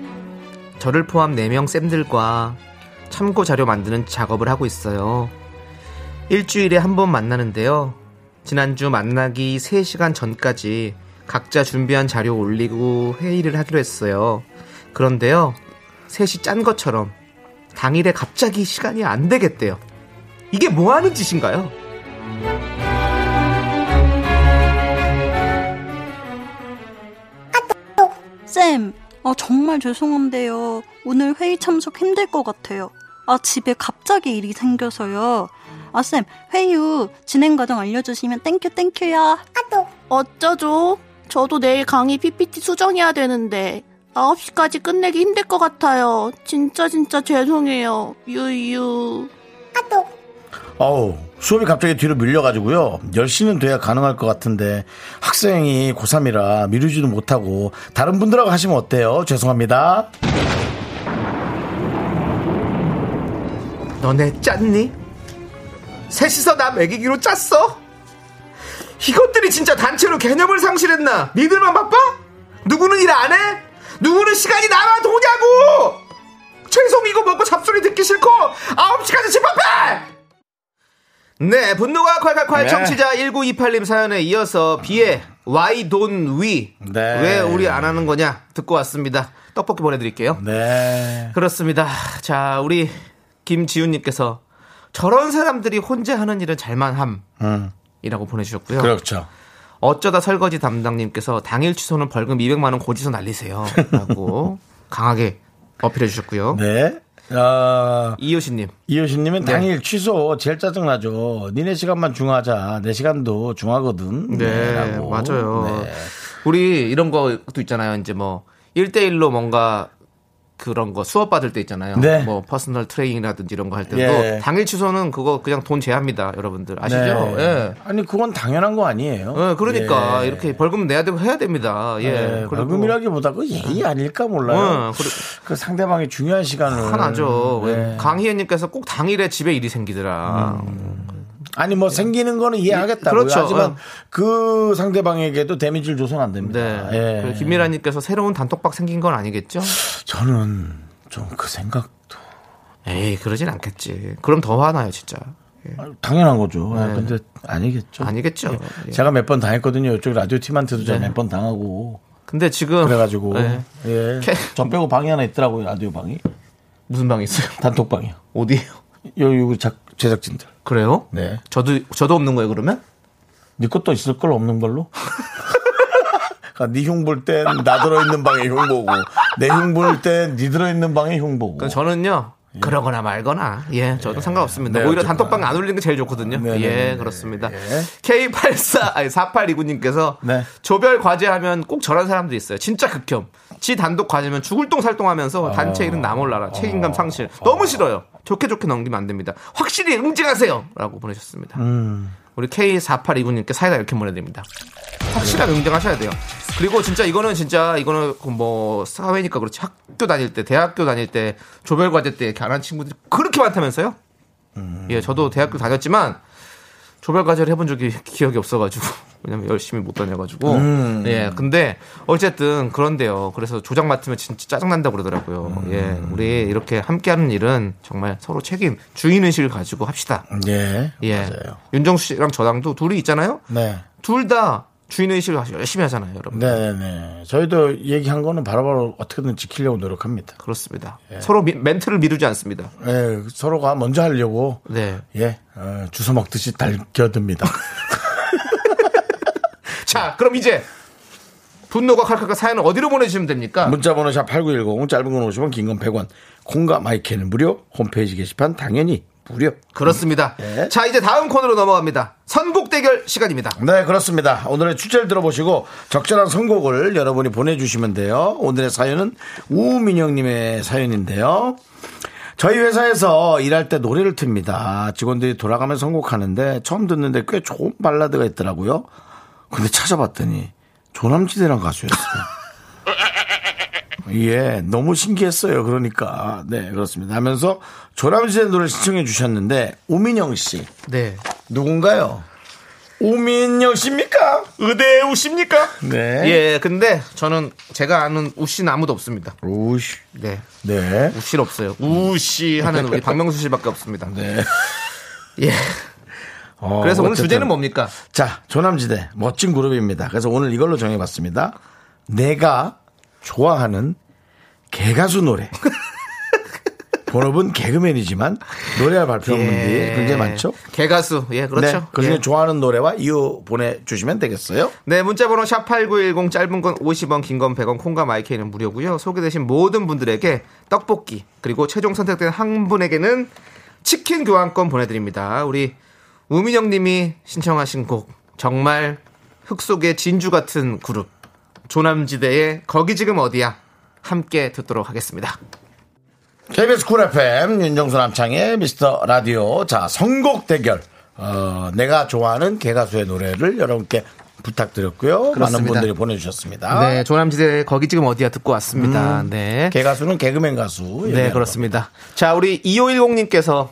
[SPEAKER 2] 저를 포함 4명 쌤들과 참고 자료 만드는 작업을 하고 있어요. 일주일에 한 번 만나는데요. 지난주 만나기 3시간 전까지 각자 준비한 자료 올리고 회의를 하기로 했어요. 그런데요. 셋이 짠 것처럼 당일에 갑자기 시간이 안 되겠대요. 이게 뭐 하는 짓인가요?
[SPEAKER 4] 쌤, 아, 정말 죄송한데요. 오늘 회의 참석 힘들 것 같아요. 아, 집에 갑자기 일이 생겨서요. 아, 쌤, 회의 후 진행 과정 알려주시면 thank you, thank you야.
[SPEAKER 5] 어쩌죠? 저도 내일 강의 PPT 수정해야 되는데 9시까지 끝내기 힘들 것 같아요. 진짜 진짜 죄송해요. 유유.
[SPEAKER 1] 어우, 수업이 갑자기 뒤로 밀려가지고요. 10시는 돼야 가능할 것 같은데 학생이 고3이라 미루지도 못하고 다른 분들하고 하시면 어때요? 죄송합니다.
[SPEAKER 2] 너네 짰니? 셋이서 나 먹이기로 짰어? 이것들이 진짜 단체로 개념을 상실했나? 니들만 바빠? 누구는 일 안 해? 누구는 시간이 남아 도냐고! 최소 이거 먹고 잡소리 듣기 싫고 9시까지 집 앞에! 네, 분노가 콸콸콸
[SPEAKER 1] 네.
[SPEAKER 2] 청취자 1928님 사연에 이어서 비의 Why don't we?
[SPEAKER 1] 네.
[SPEAKER 2] 왜 우리 안 하는 거냐? 듣고 왔습니다. 떡볶이 보내드릴게요.
[SPEAKER 1] 네.
[SPEAKER 2] 그렇습니다. 자, 우리 김지훈님께서 저런 사람들이 혼자 하는 일은 잘만함이라고
[SPEAKER 1] 음,
[SPEAKER 2] 보내주셨고요.
[SPEAKER 1] 그렇죠.
[SPEAKER 2] 어쩌다 설거지 담당님께서 당일 취소는 벌금 200만 원 고지서 날리세요 라고 [LAUGHS] 강하게 어필해 주셨고요.
[SPEAKER 1] 네. 아,
[SPEAKER 2] 이효신님,
[SPEAKER 1] 이효신님은
[SPEAKER 2] 네.
[SPEAKER 1] 당일 취소 제일 짜증나죠. 니네 시간만 중하자. 내 시간도 중하거든.
[SPEAKER 2] 네,
[SPEAKER 1] 라고.
[SPEAKER 2] 맞아요.
[SPEAKER 1] 네.
[SPEAKER 2] 우리 이런 것도 있잖아요. 이제 뭐 1대1로 뭔가 그런 거 수업 받을 때 있잖아요.
[SPEAKER 1] 네.
[SPEAKER 2] 뭐 personal training이라든지 이런 거 할 때도
[SPEAKER 1] 예.
[SPEAKER 2] 당일 취소는 그거 그냥 돈 제합니다, 여러분들 아시죠?
[SPEAKER 1] 네.
[SPEAKER 2] 예.
[SPEAKER 1] 아니 그건 당연한 거 아니에요.
[SPEAKER 2] 예, 그러니까
[SPEAKER 1] 예.
[SPEAKER 2] 이렇게 벌금 내야 되고 해야 됩니다. 예.
[SPEAKER 1] 네,
[SPEAKER 2] 그리고
[SPEAKER 1] 벌금이라기보다 그 예의 아닐까 몰라요.
[SPEAKER 2] 어, 그래-
[SPEAKER 1] 그 상대방의 중요한 시간을
[SPEAKER 2] 화나죠.
[SPEAKER 1] 네.
[SPEAKER 2] 강희애님께서 꼭 당일에 집에 일이 생기더라.
[SPEAKER 1] 아니 뭐 생기는 거는 이해하겠다고요.
[SPEAKER 2] 그렇죠.
[SPEAKER 1] 하지만
[SPEAKER 2] 어.
[SPEAKER 1] 그 상대방에게도 데미지를 줘서는 안 됩니다.
[SPEAKER 2] 네.
[SPEAKER 1] 예.
[SPEAKER 2] 김미라님께서 새로운 단톡방 생긴 건 아니겠죠?
[SPEAKER 1] 저는 좀 그 생각도
[SPEAKER 2] 에이, 그러진 않겠지. 그럼 더 화나요, 진짜.
[SPEAKER 1] 당연한 거죠. 예, 근데 아니겠죠.
[SPEAKER 2] 네. 아니겠죠. 예.
[SPEAKER 1] 제가 몇 번 당했거든요. 이쪽 라디오 팀한테도 제가
[SPEAKER 2] 네.
[SPEAKER 1] 몇번 당하고
[SPEAKER 2] 근데 지금
[SPEAKER 1] 그래가지고
[SPEAKER 2] 네.
[SPEAKER 1] 예.
[SPEAKER 2] 캐-
[SPEAKER 1] 저 빼고 방이 하나 있더라고요 라디오 방이
[SPEAKER 2] 무슨 방이 있어요?
[SPEAKER 1] 단톡방이요.
[SPEAKER 2] 어디에요?
[SPEAKER 1] 여기 여기 작 제작진들.
[SPEAKER 2] 그래요?
[SPEAKER 1] 네.
[SPEAKER 2] 저도 저도 없는 거예요 그러면?
[SPEAKER 1] 네 것도 있을 걸 없는 걸로. [LAUGHS] 그러니까 네 흉 볼 땐 나 들어 있는 방에 흉 보고 내 흉볼 땐네 들어 있는 방에 흉 보고.
[SPEAKER 2] 그럼 저는요. 그러거나 말거나 예 저도 상관없습니다.
[SPEAKER 1] 네,
[SPEAKER 2] 오히려
[SPEAKER 1] 어쨌거나.
[SPEAKER 2] 단톡방 안 올리는 게 제일 좋거든요.
[SPEAKER 1] 네, 네,
[SPEAKER 2] 예
[SPEAKER 1] 네, 네.
[SPEAKER 2] 그렇습니다.
[SPEAKER 1] 예.
[SPEAKER 2] K84 아니 4829님께서
[SPEAKER 1] 네.
[SPEAKER 2] 조별 과제하면 꼭 저런 사람도 있어요. 진짜 극혐. 지 단독 과제면 죽을 똥살똥하면서
[SPEAKER 1] 아.
[SPEAKER 2] 단체 일은 나 몰라라 책임감 상실 너무 싫어요. 좋게 좋게 넘기면 안 됩니다. 확실히 응징하세요 라고 보내셨습니다.
[SPEAKER 1] 음.
[SPEAKER 2] 우리 K4829님께 사이다 이렇게 보내드립니다. 확실하게 응징하셔야 돼요. 그리고 진짜 이거는 진짜 이거는 그뭐 사회니까 그렇지 학교 다닐 때 대학교 다닐 때 조별 과제 때 이렇게 안 한 친구들이 그렇게 많다면서요? 예, 저도 대학교 다녔지만 조별 과제를 해본 적이 [LAUGHS] 기억이 없어가지고 [LAUGHS] 왜냐면 열심히 못 다녀가지고. 예 근데 어쨌든 그런데요. 그래서 조장 맡으면 진짜 짜증난다 고 그러더라고요. 예 우리 이렇게 함께하는 일은 정말 서로 책임 주인 의식을 가지고 합시다.
[SPEAKER 1] 예.
[SPEAKER 2] 예.
[SPEAKER 1] 맞아요.
[SPEAKER 2] 윤정수 씨랑 저랑도 둘이 있잖아요?
[SPEAKER 1] 네.
[SPEAKER 2] 둘 다 주인 의식을 열심히 하잖아요 여러분
[SPEAKER 1] 네네네. 저희도 얘기한 거는 바로바로 어떻게든 지키려고 노력합니다.
[SPEAKER 2] 그렇습니다 서로 미- 멘트를 미루지 않습니다
[SPEAKER 1] 예, 서로가 먼저 하려고
[SPEAKER 2] 네
[SPEAKER 1] 예, 어, 주워 먹듯이 달겨듭니다. [LAUGHS]
[SPEAKER 2] 자, 그럼 이제 분노가 칼칼칼 사연을 어디로 보내주시면 됩니까?
[SPEAKER 1] 문자번호 샵 8910 짧은 건 50원 긴 건 100원 콩과 마이크는 무료 홈페이지 게시판 당연히 무료
[SPEAKER 2] 그렇습니다.
[SPEAKER 1] 네.
[SPEAKER 2] 자, 이제 다음 코너로 넘어갑니다. 선곡 대결 시간입니다.
[SPEAKER 1] 네 그렇습니다 오늘의 주제를 들어보시고 적절한 선곡을 여러분이 보내주시면 돼요 오늘의 사연은 우민영님의 사연인데요 저희 회사에서 일할 때 노래를 틉니다 직원들이 돌아가면 선곡하는데 처음 듣는데 꽤 좋은 발라드가 있더라고요 근데 찾아봤더니 조남지대란 가수였어요 [LAUGHS] 예, 너무 신기했어요. 그러니까. 네, 그렇습니다. 하면서 조남지대 노래 신청해 주셨는데, 오민영 씨.
[SPEAKER 2] 네.
[SPEAKER 1] 누군가요? 오민영 씨입니까?
[SPEAKER 2] 의대 우십니까?
[SPEAKER 1] 네.
[SPEAKER 2] 예, 근데 저는 제가 아는 우씨는 아무도 없습니다.
[SPEAKER 1] 오씨.
[SPEAKER 2] 네.
[SPEAKER 1] 네.
[SPEAKER 2] 우씨 없어요. 우씨 하는 우리 [LAUGHS] 박명수 씨밖에 없습니다.
[SPEAKER 1] 네.
[SPEAKER 2] 예.
[SPEAKER 1] 어,
[SPEAKER 2] 그래서 오늘. 주제는 뭡니까?
[SPEAKER 1] 자, 조남지대. 멋진 그룹입니다. 그래서 오늘 이걸로 정해봤습니다. 내가 좋아하는 개가수 노래. [LAUGHS] 본업은 개그맨이지만 노래를 발표한 분들이 굉장히 많죠.
[SPEAKER 2] 개가수. 예, 그렇죠.
[SPEAKER 1] 네, 그중에
[SPEAKER 2] 예.
[SPEAKER 1] 좋아하는 노래와 이유 보내주시면 되겠어요.
[SPEAKER 2] 네, 문자번호 샵8910 짧은 건 50원, 긴 건 100원, 콩과 마이크는 무료고요. 소개되신 모든 분들에게 떡볶이, 그리고 최종 선택된 한 분에게는 치킨 교환권 보내드립니다. 우리 우민영 님이 신청하신 곡, 정말 흙 속의 진주 같은 그룹, 조남지대의 거기 지금 어디야? 함께 듣도록 하겠습니다.
[SPEAKER 1] KBS 쿨 FM 윤정수 남창의 미스터 라디오 자 선곡 대결 어, 내가 좋아하는 개가수의 노래를 여러분께 부탁드렸고요 많은
[SPEAKER 2] 그렇습니다.
[SPEAKER 1] 분들이 보내주셨습니다
[SPEAKER 2] 네, 조남지대 거기 지금 어디야 듣고 왔습니다. 네.
[SPEAKER 1] 개가수는 개그맨 가수
[SPEAKER 2] 네, 그렇습니다. 자, 우리 2510님께서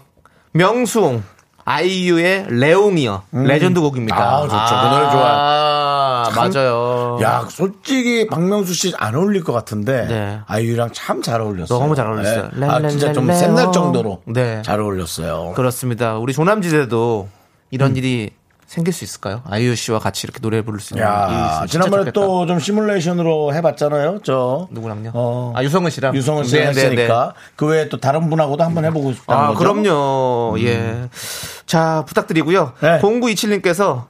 [SPEAKER 2] 명수홍, 아이유의 레옹이요. 레전드 곡입니다.
[SPEAKER 1] 아, 좋죠. 그 노래 좋아요.
[SPEAKER 2] 아, 맞아요.
[SPEAKER 1] 거. 야 솔직히 박명수 씨 안 어울릴 것 같은데
[SPEAKER 2] 네.
[SPEAKER 1] 아이유랑 참 잘 어울렸어요
[SPEAKER 2] 너무 잘 어울렸어요.
[SPEAKER 1] 네. 아 진짜 좀. 샘날 정도로
[SPEAKER 2] 네.
[SPEAKER 1] 잘 어울렸어요
[SPEAKER 2] 그렇습니다. 우리 조남지대도 이런
[SPEAKER 1] 음.
[SPEAKER 2] 일이 생길 수 있을까요? 아이유 씨와 같이 이렇게 노래 부를 수 있는
[SPEAKER 1] 야 지난번에. 또 좀 시뮬레이션으로 해봤잖아요 저
[SPEAKER 2] 누구랑요?
[SPEAKER 1] 어.
[SPEAKER 2] 아, 유성은 씨랑.
[SPEAKER 1] 유성은 씨가
[SPEAKER 2] 네, 네,
[SPEAKER 1] 했으니까 그 외에 또 다른 분하고도 한번 해보고 싶다는
[SPEAKER 2] 아,
[SPEAKER 1] 거죠.
[SPEAKER 2] 그럼요. 예. 자, 부탁드리고요.
[SPEAKER 1] 네.
[SPEAKER 2] 0927님께서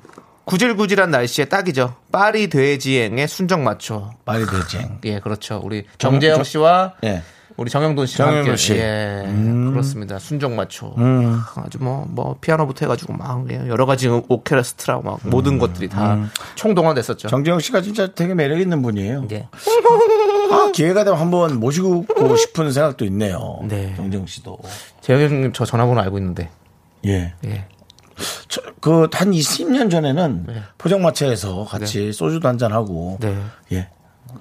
[SPEAKER 2] 구질구질한 날씨에 딱이죠. 파리 돼지행의 순정 마초.
[SPEAKER 1] 말이 되지.
[SPEAKER 2] 예, 그렇죠. 우리 정재영
[SPEAKER 1] 정-
[SPEAKER 2] 씨와
[SPEAKER 1] 예.
[SPEAKER 2] 우리 정영돈 씨와
[SPEAKER 1] 정영돈
[SPEAKER 2] 함께
[SPEAKER 1] 씨.
[SPEAKER 2] 예, 그렇습니다. 순정 마초. 아주 뭐 뭐 피아노부터 해가지고 막 예, 여러 가지 오케스트라 막 모든 것들이 다 총동원됐었죠.
[SPEAKER 1] 정재영 씨가 진짜 되게 매력 있는 분이에요.
[SPEAKER 2] 예.
[SPEAKER 1] 아, 기회가 되면 한번 모시고 싶은 생각도 있네요.
[SPEAKER 2] 네.
[SPEAKER 1] 정재영 씨도.
[SPEAKER 2] 재영 형님 저 전화번호 알고 있는데.
[SPEAKER 1] 예.
[SPEAKER 2] 예.
[SPEAKER 1] 그, 한 20년 전에는 포장마차에서 같이 소주도 한잔 하고.
[SPEAKER 2] 네.
[SPEAKER 1] 예.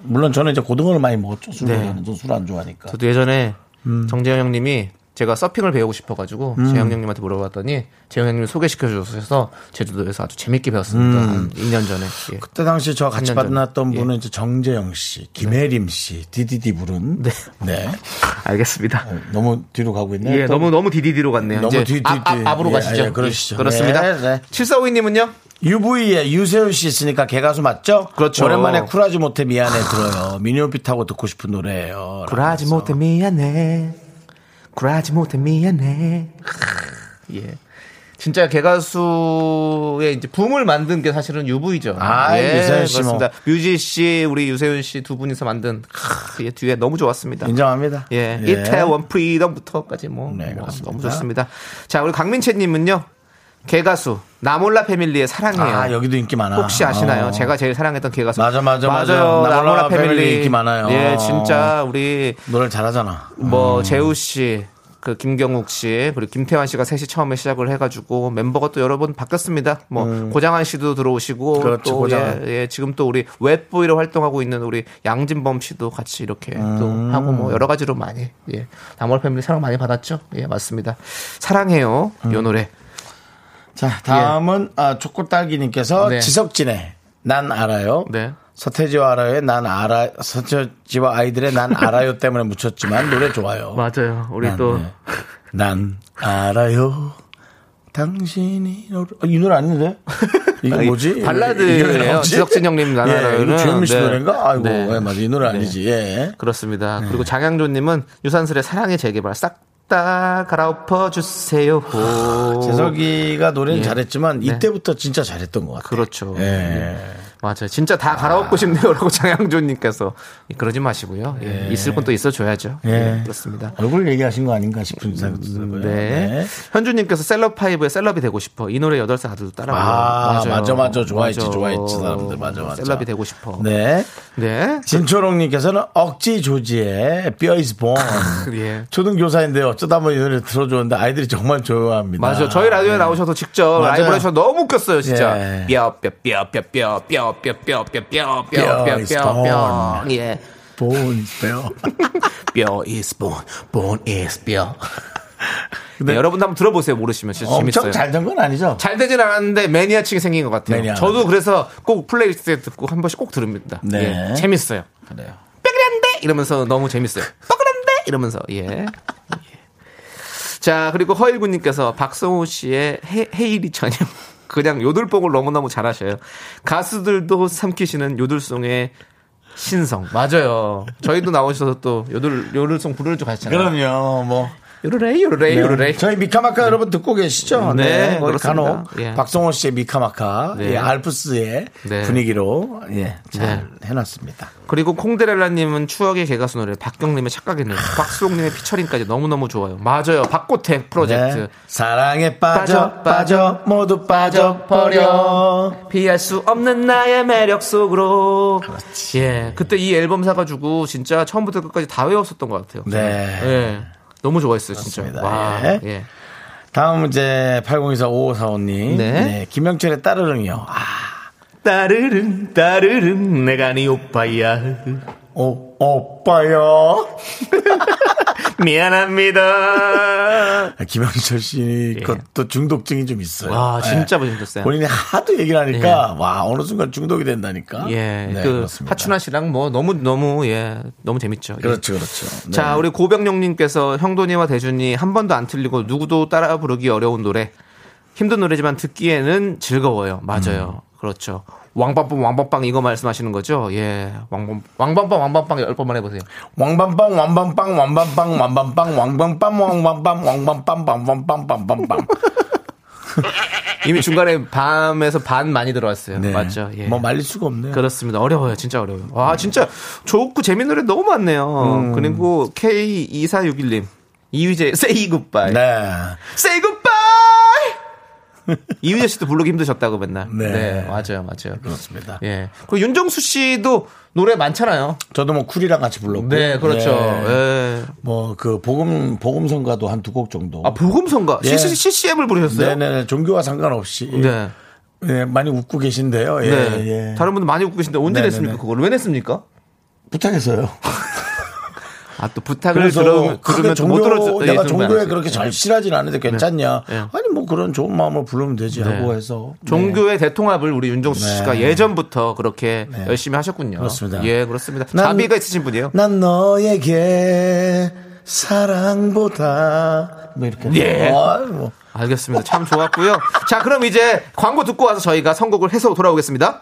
[SPEAKER 1] 물론 저는 이제 고등어를 많이 먹었죠.
[SPEAKER 2] 네.
[SPEAKER 1] 술보다는. 술안 좋아하니까.
[SPEAKER 2] 저도 예전에
[SPEAKER 1] 음.
[SPEAKER 2] 정재영 형님이 제가 서핑을 배우고 싶어가지고 재영 형님한테 물어봤더니 재영 형님 소개시켜 주셔서 제주도에서 아주 재밌게 배웠습니다. 한 2년 전에. 예.
[SPEAKER 1] 음. 그때 당시 저 같이
[SPEAKER 2] 3년 전에.
[SPEAKER 1] 만났던
[SPEAKER 2] 예.
[SPEAKER 1] 분은 이제 정재영 씨, 김혜림 씨, 디디디 부른.
[SPEAKER 2] 네.
[SPEAKER 1] 네. [LAUGHS]
[SPEAKER 2] 알겠습니다.
[SPEAKER 1] 너무 뒤로 가고 있네요.
[SPEAKER 2] 예,
[SPEAKER 1] 또
[SPEAKER 2] 너무 너무 디디디로 갔네요.
[SPEAKER 1] 너무
[SPEAKER 2] 앞, 앞,
[SPEAKER 1] 뒤.
[SPEAKER 2] 앞으로
[SPEAKER 1] 예,
[SPEAKER 2] 가시죠.
[SPEAKER 1] 예, 그러시죠.
[SPEAKER 2] 그렇습니다.
[SPEAKER 1] 네, 네.
[SPEAKER 2] 7452님은요?
[SPEAKER 1] UV에 유세윤 씨 있으니까 개가수 맞죠?
[SPEAKER 2] 그렇죠.
[SPEAKER 1] 오랜만에 쿨하지 못해 미안해 들어요. 미니홈피 타고 듣고 싶은 노래예요.
[SPEAKER 2] 굴하지 못해 미안해. 굴하지 못해 미안해. 예. 진짜 개가수의 이제 붐을 만든 게 사실은 UV죠.
[SPEAKER 1] 아, 유세윤 씨 뭐.
[SPEAKER 2] 그렇습니다. 뮤지 씨, 우리 유세윤 씨 두 분이서 만든 크, 예, 뒤에 너무 좋았습니다.
[SPEAKER 1] 인정합니다.
[SPEAKER 2] 예, 이태원 Freedom부터까지 뭐,
[SPEAKER 1] 네,
[SPEAKER 2] 뭐. 너무 좋습니다. 자, 우리 강민채 님은요. 개가수 나몰라 패밀리의 사랑해요.
[SPEAKER 1] 아, 여기도 인기 많아.
[SPEAKER 2] 혹시 아시나요?
[SPEAKER 1] 어.
[SPEAKER 2] 제가 제일 사랑했던 개가수.
[SPEAKER 1] 맞아, 맞아, 맞아.
[SPEAKER 2] 맞아요.
[SPEAKER 1] 나몰라
[SPEAKER 2] 나몰라 패밀리.
[SPEAKER 1] 패밀리 인기 많아요.
[SPEAKER 2] 예, 진짜 우리
[SPEAKER 1] 노래를 잘하잖아.
[SPEAKER 2] 뭐 재우 씨, 그 김경욱 씨, 그리고 김태환 씨가 셋이 처음에 시작을 해가지고 mem버가 또 여러 번 바뀌었습니다. 뭐 고장한 씨도 들어오시고
[SPEAKER 1] 음. 그렇죠,
[SPEAKER 2] 또. 예, 예, 지금 또 우리 웹보이로 활동하고 있는 우리 양진범 씨도 같이 이렇게 또
[SPEAKER 1] 음.
[SPEAKER 2] 하고 뭐 여러 가지로 많이 예, 나몰 패밀리 사랑 많이 받았죠. 예, 맞습니다. 사랑해요,
[SPEAKER 1] 음.
[SPEAKER 2] 요 노래.
[SPEAKER 1] 자, 다음은 아, 초코딸기님께서
[SPEAKER 2] 네.
[SPEAKER 1] 지석진의 난 알아요.
[SPEAKER 2] 네.
[SPEAKER 1] 서태지와 알아요의 난 알아, 서태지와 아이들의 난 알아요 [LAUGHS] 때문에 묻혔지만 노래 좋아요.
[SPEAKER 2] 맞아요. 우리
[SPEAKER 1] 난,
[SPEAKER 2] 또
[SPEAKER 1] 네. 난 알아요. 당신이 노래, 아, 이 노래 아닌데? [LAUGHS] 이게 뭐지?
[SPEAKER 2] 발라드예요. 지석진 형님 난
[SPEAKER 1] 예, 주현미 씨
[SPEAKER 2] 네.
[SPEAKER 1] 노래인가? 아이고,
[SPEAKER 2] 네.
[SPEAKER 1] 예, 맞아. 이 노래 아니지. 예.
[SPEAKER 2] 그렇습니다. 그리고 장양조님은 유산슬의 사랑의 재개발 싹 다 갈아엎어 주세요.
[SPEAKER 1] 재석이가 노래는
[SPEAKER 2] 예.
[SPEAKER 1] 잘했지만
[SPEAKER 2] 네.
[SPEAKER 1] 이때부터 진짜 잘했던 것 같아요.
[SPEAKER 2] 그렇죠.
[SPEAKER 1] 예.
[SPEAKER 2] 맞아요. 진짜 다 갈아엎고 싶네요라고 [LAUGHS] 장양조님께서 그러지 마시고요. 예. 있을 건 또 있어줘야죠.
[SPEAKER 1] 예.
[SPEAKER 2] 예. 그렇습니다.
[SPEAKER 1] 얼굴 얘기하신 거 아닌가 싶은 생각도 들고요.
[SPEAKER 2] 네. 현주님께서 셀럽파이브의 셀럽이 되고 싶어. 이 노래 8살 아들도 따라
[SPEAKER 1] 아,
[SPEAKER 2] 불러요.
[SPEAKER 1] 맞아, 맞아. 좋아했지,
[SPEAKER 2] 맞아.
[SPEAKER 1] 좋아했지, 사람들. 맞아, 맞아.
[SPEAKER 2] 셀럽이 되고 싶어.
[SPEAKER 1] 네.
[SPEAKER 2] 네.
[SPEAKER 1] 진초롱님께서는 억지 조지의 뼈 is born. [LAUGHS]
[SPEAKER 2] 예.
[SPEAKER 1] 초등교사인데 어쩌다 한번 이 노래 들어줬는데 아이들이 정말 좋아합니다.
[SPEAKER 2] 맞아. 저희 라디오에 나오셔서 직접
[SPEAKER 1] 맞아요.
[SPEAKER 2] 라이브를 하셔서 너무 웃겼어요, 진짜.
[SPEAKER 1] 예.
[SPEAKER 2] 뼈, 뼈, 뼈, 뼈, 뼈, 뼈, 뼈, 뼈, 뼈, 뼈, 뼈,
[SPEAKER 1] 뼈
[SPEAKER 2] 뼈,
[SPEAKER 1] is
[SPEAKER 2] 뼈, 뼈.
[SPEAKER 1] bone.
[SPEAKER 2] 예.
[SPEAKER 1] bone 뼈.
[SPEAKER 2] 뼈 is bone, bone is 뼈. 네, 여러분도 한번 들어보세요. 모르시면 진짜 재밌어요.
[SPEAKER 1] 엄청 잘 된 건 아니죠?
[SPEAKER 2] 잘 되진 않았는데 매니아층이 생긴 것 같아요.
[SPEAKER 1] 매니아.
[SPEAKER 2] 저도 그래서 꼭 playlist에 듣고 한 번씩 꼭 들읍니다.
[SPEAKER 1] 네.
[SPEAKER 2] 예, 재밌어요.
[SPEAKER 1] 그래요.
[SPEAKER 2] 뼈그란데 이러면서 너무 재밌어요. 뼈그란데 이러면서 예. [LAUGHS] 예. 자 그리고 허일구님께서 박성호 씨의 해, 헤이리 전형 그냥 요들뽕을 너무너무 잘하셔요. 가수들도 삼키시는 요들송의 신성 맞아요. 저희도 나오셔서 또 요들 요들송 부르는 줄 가시잖아요.
[SPEAKER 1] 그럼요, 뭐.
[SPEAKER 2] 요르레 요르레 요르레
[SPEAKER 1] 네. 저희 미카마카 여러분 듣고 계시죠?
[SPEAKER 2] 네,
[SPEAKER 1] 거기
[SPEAKER 2] 그렇습니다.
[SPEAKER 1] 간혹
[SPEAKER 2] 예.
[SPEAKER 1] 박성호 씨의 미카마카
[SPEAKER 2] 네.
[SPEAKER 1] 예, 알프스의
[SPEAKER 2] 네.
[SPEAKER 1] 분위기로 예, 잘
[SPEAKER 2] 네.
[SPEAKER 1] 해놨습니다.
[SPEAKER 2] 그리고 콩데렐라님은 추억의 개가수 노래 박경림의 착각의 노래 박수홍님의 피처링까지 너무너무 좋아요. 맞아요. 박고택 프로젝트.
[SPEAKER 1] 네. 사랑에 빠져
[SPEAKER 2] 빠져,
[SPEAKER 1] 빠져 모두 빠져버려
[SPEAKER 2] 피할 수 없는 나의 매력 속으로. 예. 그때 이 앨범 사가지고 진짜 처음부터 끝까지 다 외웠었던 것 같아요.
[SPEAKER 1] 네.
[SPEAKER 2] 예. 너무 좋아했어요, 진짜. 와.
[SPEAKER 1] 예.
[SPEAKER 2] 예.
[SPEAKER 1] 다음 이제 80245545님
[SPEAKER 2] 네.
[SPEAKER 1] 네. 김영철의 따르릉이요 아,
[SPEAKER 2] 따르릉, 따르릉, 내가 네 오빠야.
[SPEAKER 1] 오, 오빠요 [LAUGHS] [LAUGHS]
[SPEAKER 2] 미안합니다.
[SPEAKER 1] 김영철 씨 것도 중독증이 좀 있어요
[SPEAKER 2] 예. 와,
[SPEAKER 1] 예.
[SPEAKER 2] 진짜 멋있었어요.
[SPEAKER 1] 본인이 하도 얘기를 하니까 와 어느 순간 중독이 된다니까
[SPEAKER 2] 예.
[SPEAKER 1] 네,
[SPEAKER 2] 그,
[SPEAKER 1] 그렇습니다.
[SPEAKER 2] 하춘아 씨랑 뭐 너무, 너무, 예. 너무 재밌죠. 예.
[SPEAKER 1] 그렇죠 그렇죠 네.
[SPEAKER 2] 자, 우리 고병용 님께서 형돈이와 대준이 한 번도 안 틀리고 누구도 따라 부르기 어려운 노래. 힘든 노래지만 듣기에는 즐거워요. 맞아요.
[SPEAKER 1] 음.
[SPEAKER 2] 그렇죠. 왕밤빵 왕밤빵 이거 말씀하시는 거죠? 예. 왕밤 왕밤빵 왕밤빵 열 번만 해 보세요.
[SPEAKER 1] 왕밤빵 왕밤빵 왕밤빵 왕밤빵 왕밤빵 왕밤빵 왕밤빵 왕밤빵 왕밤빵
[SPEAKER 2] 이미 중간에 밤에서 반 많이 들어왔어요.
[SPEAKER 1] 네.
[SPEAKER 2] 맞죠? 예.
[SPEAKER 1] 뭐 말릴 수가 없네요
[SPEAKER 2] 그렇습니다. 어려워요. 진짜 어려워요. 와, 진짜 좋고 재밌는 노래 너무 많네요.
[SPEAKER 1] 음.
[SPEAKER 2] 그리고 K2461님. 이휘재 Say Goodbye.
[SPEAKER 1] 네
[SPEAKER 2] Say Goodbye! 이 [LAUGHS] 휘재 씨도 부르기 힘드셨다고 맨날.
[SPEAKER 1] 네.
[SPEAKER 2] 네. 맞아요. 맞아요.
[SPEAKER 1] 그렇습니다
[SPEAKER 2] 예. 그리고 윤정수 씨도 노래 많잖아요.
[SPEAKER 1] 저도 뭐 쿨이랑 같이 불렀고
[SPEAKER 2] 네, 그렇죠. 예.
[SPEAKER 1] 뭐그 복음 복음성가도 한 두 곡 정도
[SPEAKER 2] 아, 복음성가.
[SPEAKER 1] 예.
[SPEAKER 2] CCM을 부르셨어요?
[SPEAKER 1] 네 네 종교와 상관없이
[SPEAKER 2] 네.
[SPEAKER 1] 예, 많이 웃고 계신데요 예,
[SPEAKER 2] 네.
[SPEAKER 1] 예.
[SPEAKER 2] 다른 분들 많이 웃고 계신데 언제
[SPEAKER 1] 네네네.
[SPEAKER 2] 냈습니까? 그걸 왜 냈습니까?
[SPEAKER 1] 부탁했어요 [LAUGHS]
[SPEAKER 2] 아, 또 부탁을 들으면, 들으면
[SPEAKER 1] 종교
[SPEAKER 2] 못 들어
[SPEAKER 1] 내가 종교에 그렇게 절실하진 않은데 괜찮냐
[SPEAKER 2] 네.
[SPEAKER 1] 아니 뭐 그런 좋은 마음으로 부르면 되지
[SPEAKER 2] 네.
[SPEAKER 1] 하고 해서 네.
[SPEAKER 2] 종교의 대통합을 우리 윤정수
[SPEAKER 1] 네.
[SPEAKER 2] 씨가 예전부터 그렇게
[SPEAKER 1] 네.
[SPEAKER 2] 열심히 하셨군요.
[SPEAKER 1] 그렇습니다.
[SPEAKER 2] 예, 그렇습니다.
[SPEAKER 1] 난-
[SPEAKER 2] 자비가 있으신 분이에요.
[SPEAKER 1] 난 너에게 사랑보다 뭐 이렇게
[SPEAKER 2] 예.
[SPEAKER 1] 아, 뭐.
[SPEAKER 2] 알겠습니다. 참 좋았고요. 자, 그럼 이제 광고 듣고 와서 저희가 선곡을 해서 돌아오겠습니다.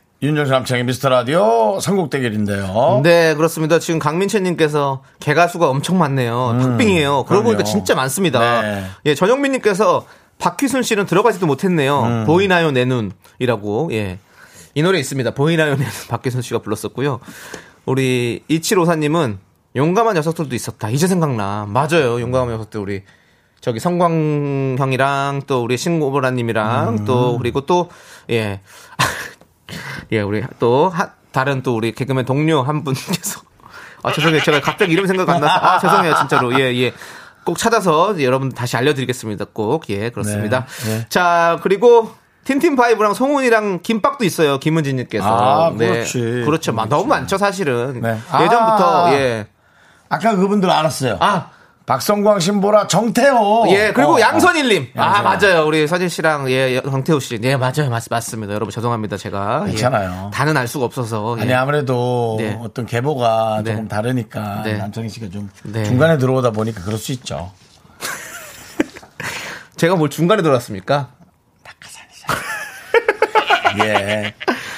[SPEAKER 1] 윤정수 남창의 미스터 라디오 선곡 대결인데요.
[SPEAKER 2] 네, 그렇습니다. 지금 강민채님께서 개가수가 엄청 많네요. 팥빙이에요. 그러고
[SPEAKER 1] 그럼요.
[SPEAKER 2] 보니까 진짜 많습니다.
[SPEAKER 1] 네.
[SPEAKER 2] 예, 전영민님께서 박희순 씨는 들어가지도 못했네요.
[SPEAKER 1] 음.
[SPEAKER 2] 보이나요, 내 눈이라고. 예. 이 노래 있습니다. 보이나요, 내 눈. 박희순 씨가 불렀었고요. 우리 2754님은 용감한 녀석들도 있었다. 이제 생각나. 맞아요. 용감한 녀석들 우리 저기 성광 형이랑 또 우리 신고보라님이랑
[SPEAKER 1] 음.
[SPEAKER 2] 또 그리고 또 예. 예, 우리 또 하- 다른 또 우리 개그맨 동료 한 분께서. 아 죄송해요. 제가 갑자기 이름 생각 안 나서. 아 죄송해요 진짜로. 예 예. 꼭 찾아서 여러분 다시 알려드리겠습니다. 꼭. 예 그렇습니다.
[SPEAKER 1] 네, 네.
[SPEAKER 2] 자 그리고 틴틴 파이브랑 송은이랑 김밥도 있어요 김은진님께서.
[SPEAKER 1] 아, 그렇지.
[SPEAKER 2] 그렇죠. 마- 너무 많죠 사실은.
[SPEAKER 1] 네.
[SPEAKER 2] 예전부터
[SPEAKER 1] 아.
[SPEAKER 2] 예.
[SPEAKER 1] 아까 그분들 알았어요.
[SPEAKER 2] 아,
[SPEAKER 1] 박성광, 신보라, 정태호.
[SPEAKER 2] 예, 그리고
[SPEAKER 1] 어,
[SPEAKER 2] 양선일님.
[SPEAKER 1] 어.
[SPEAKER 2] 아. 맞아요. 우리 서진 씨랑, 예, 정태우 씨. 네, 맞아요. 맞, 맞습니다. 여러분, 죄송합니다. 제가. 예,
[SPEAKER 1] 괜찮아요.
[SPEAKER 2] 다는 알 수가 없어서. 예.
[SPEAKER 1] 아니 아무래도
[SPEAKER 2] 네.
[SPEAKER 1] 어떤 계보가
[SPEAKER 2] 네.
[SPEAKER 1] 조금 다르니까
[SPEAKER 2] 네.
[SPEAKER 1] 남창희 씨가 좀
[SPEAKER 2] 네.
[SPEAKER 1] 중간에 들어오다 보니까 그럴 수 있죠. [LAUGHS]
[SPEAKER 2] 제가 뭘 중간에 들어왔습니까? [LAUGHS]
[SPEAKER 1] 예.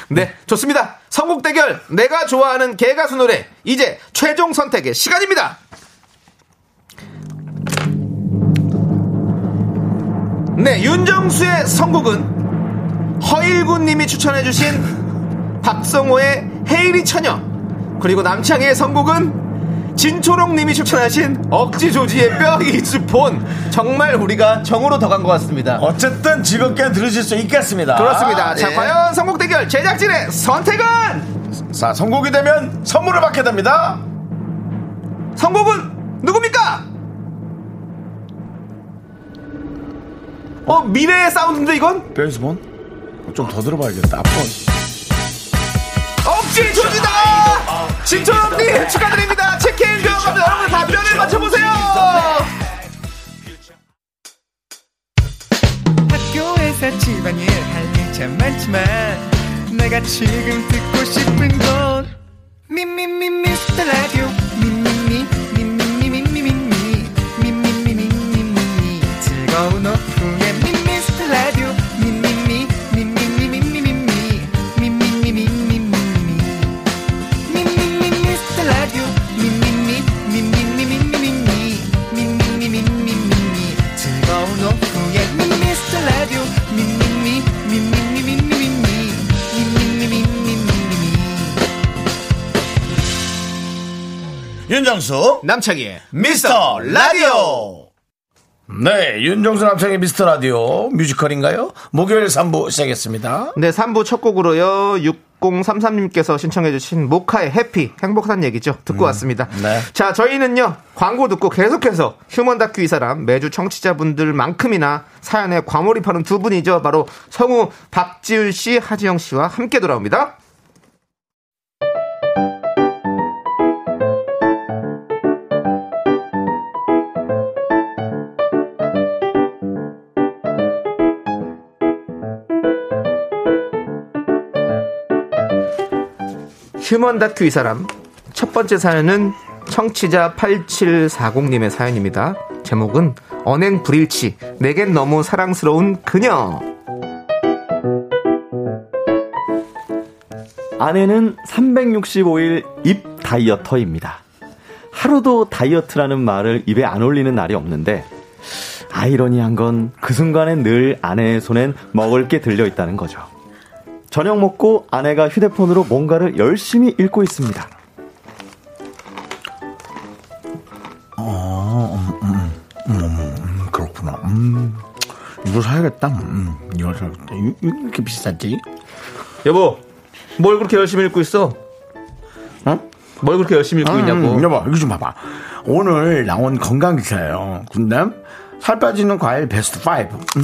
[SPEAKER 2] 네, 좋습니다. 선곡 대결. 내가 좋아하는 개가수 노래. 이제 최종 선택의 시간입니다. 네, 윤정수의 선곡은 허일군 님이 추천해주신 박성호의 헤이리 처녀. 그리고 남창희의 선곡은 진초롱 님이 추천하신 억지 조지의 뼈 이즈폰. 정말 우리가 정으로 더 간 것 같습니다.
[SPEAKER 1] 어쨌든 즐겁게 들으실 수 있겠습니다.
[SPEAKER 2] 그렇습니다. 자,
[SPEAKER 1] 예.
[SPEAKER 2] 과연 선곡 대결 제작진의 선택은
[SPEAKER 1] 자, 선곡이 되면 선물을 받게 됩니다.
[SPEAKER 2] 선곡은 누굽니까? 어 미래의 사운드인데 이건
[SPEAKER 1] 뼈이스본? 좀 더 들어봐야겠다. 앞번.
[SPEAKER 2] 억지 조지다. 진초롱님 축하드립니다. 치킨 교환합니다. 여러분 답변을 맞춰보세요.
[SPEAKER 6] 학교에서 집안일 할일참 많지만 내가 지금 듣고 싶은 건 미미미 미스터 라디오
[SPEAKER 1] 윤정수.
[SPEAKER 2] 남창희의
[SPEAKER 1] 미스터 라디오. 네, 윤정수 남창의 미스터 라디오 뮤지컬인가요? 목요일 3부 시작했습니다.
[SPEAKER 2] 네 3부 첫 곡으로요 6033님께서 신청해주신 모카의 해피 행복한 얘기죠 듣고 왔습니다
[SPEAKER 1] 네.
[SPEAKER 2] 자 저희는요 광고 듣고 계속해서 휴먼 다큐 이 사람 매주 청취자분들만큼이나 사연에 과몰입하는 두 분이죠 바로 성우 박지율 씨 하지영 씨와 함께 돌아옵니다 휴먼 다큐 이 사람 첫 번째 사연은 청취자 8740님의 사연입니다. 제목은 언행 불일치 내겐 너무 사랑스러운 그녀
[SPEAKER 7] 아내는 365일 입 다이어터입니다. 하루도 다이어트라는 말을 입에 안 올리는 날이 없는데 아이러니한 건 그 순간에 늘 아내의 손엔 먹을 게 들려 있다는 거죠. 저녁 먹고 아내가 휴대폰으로 뭔가를 열심히 읽고 있습니다.
[SPEAKER 1] 어, 음, 음, 음, 음 그렇구나. 음, 이거 사야겠다. 음, 이거 사야겠다. 이렇게 비싸지?
[SPEAKER 2] 여보, 뭘 그렇게 열심히 읽고 있어?
[SPEAKER 1] 어?
[SPEAKER 2] 뭘 그렇게 열심히 읽고 음, 있냐고.
[SPEAKER 1] 여보, 이거 좀 봐봐. 오늘 나온 건강 기사예요. 군담 살 빠지는 과일 베스트 5. 음, 음,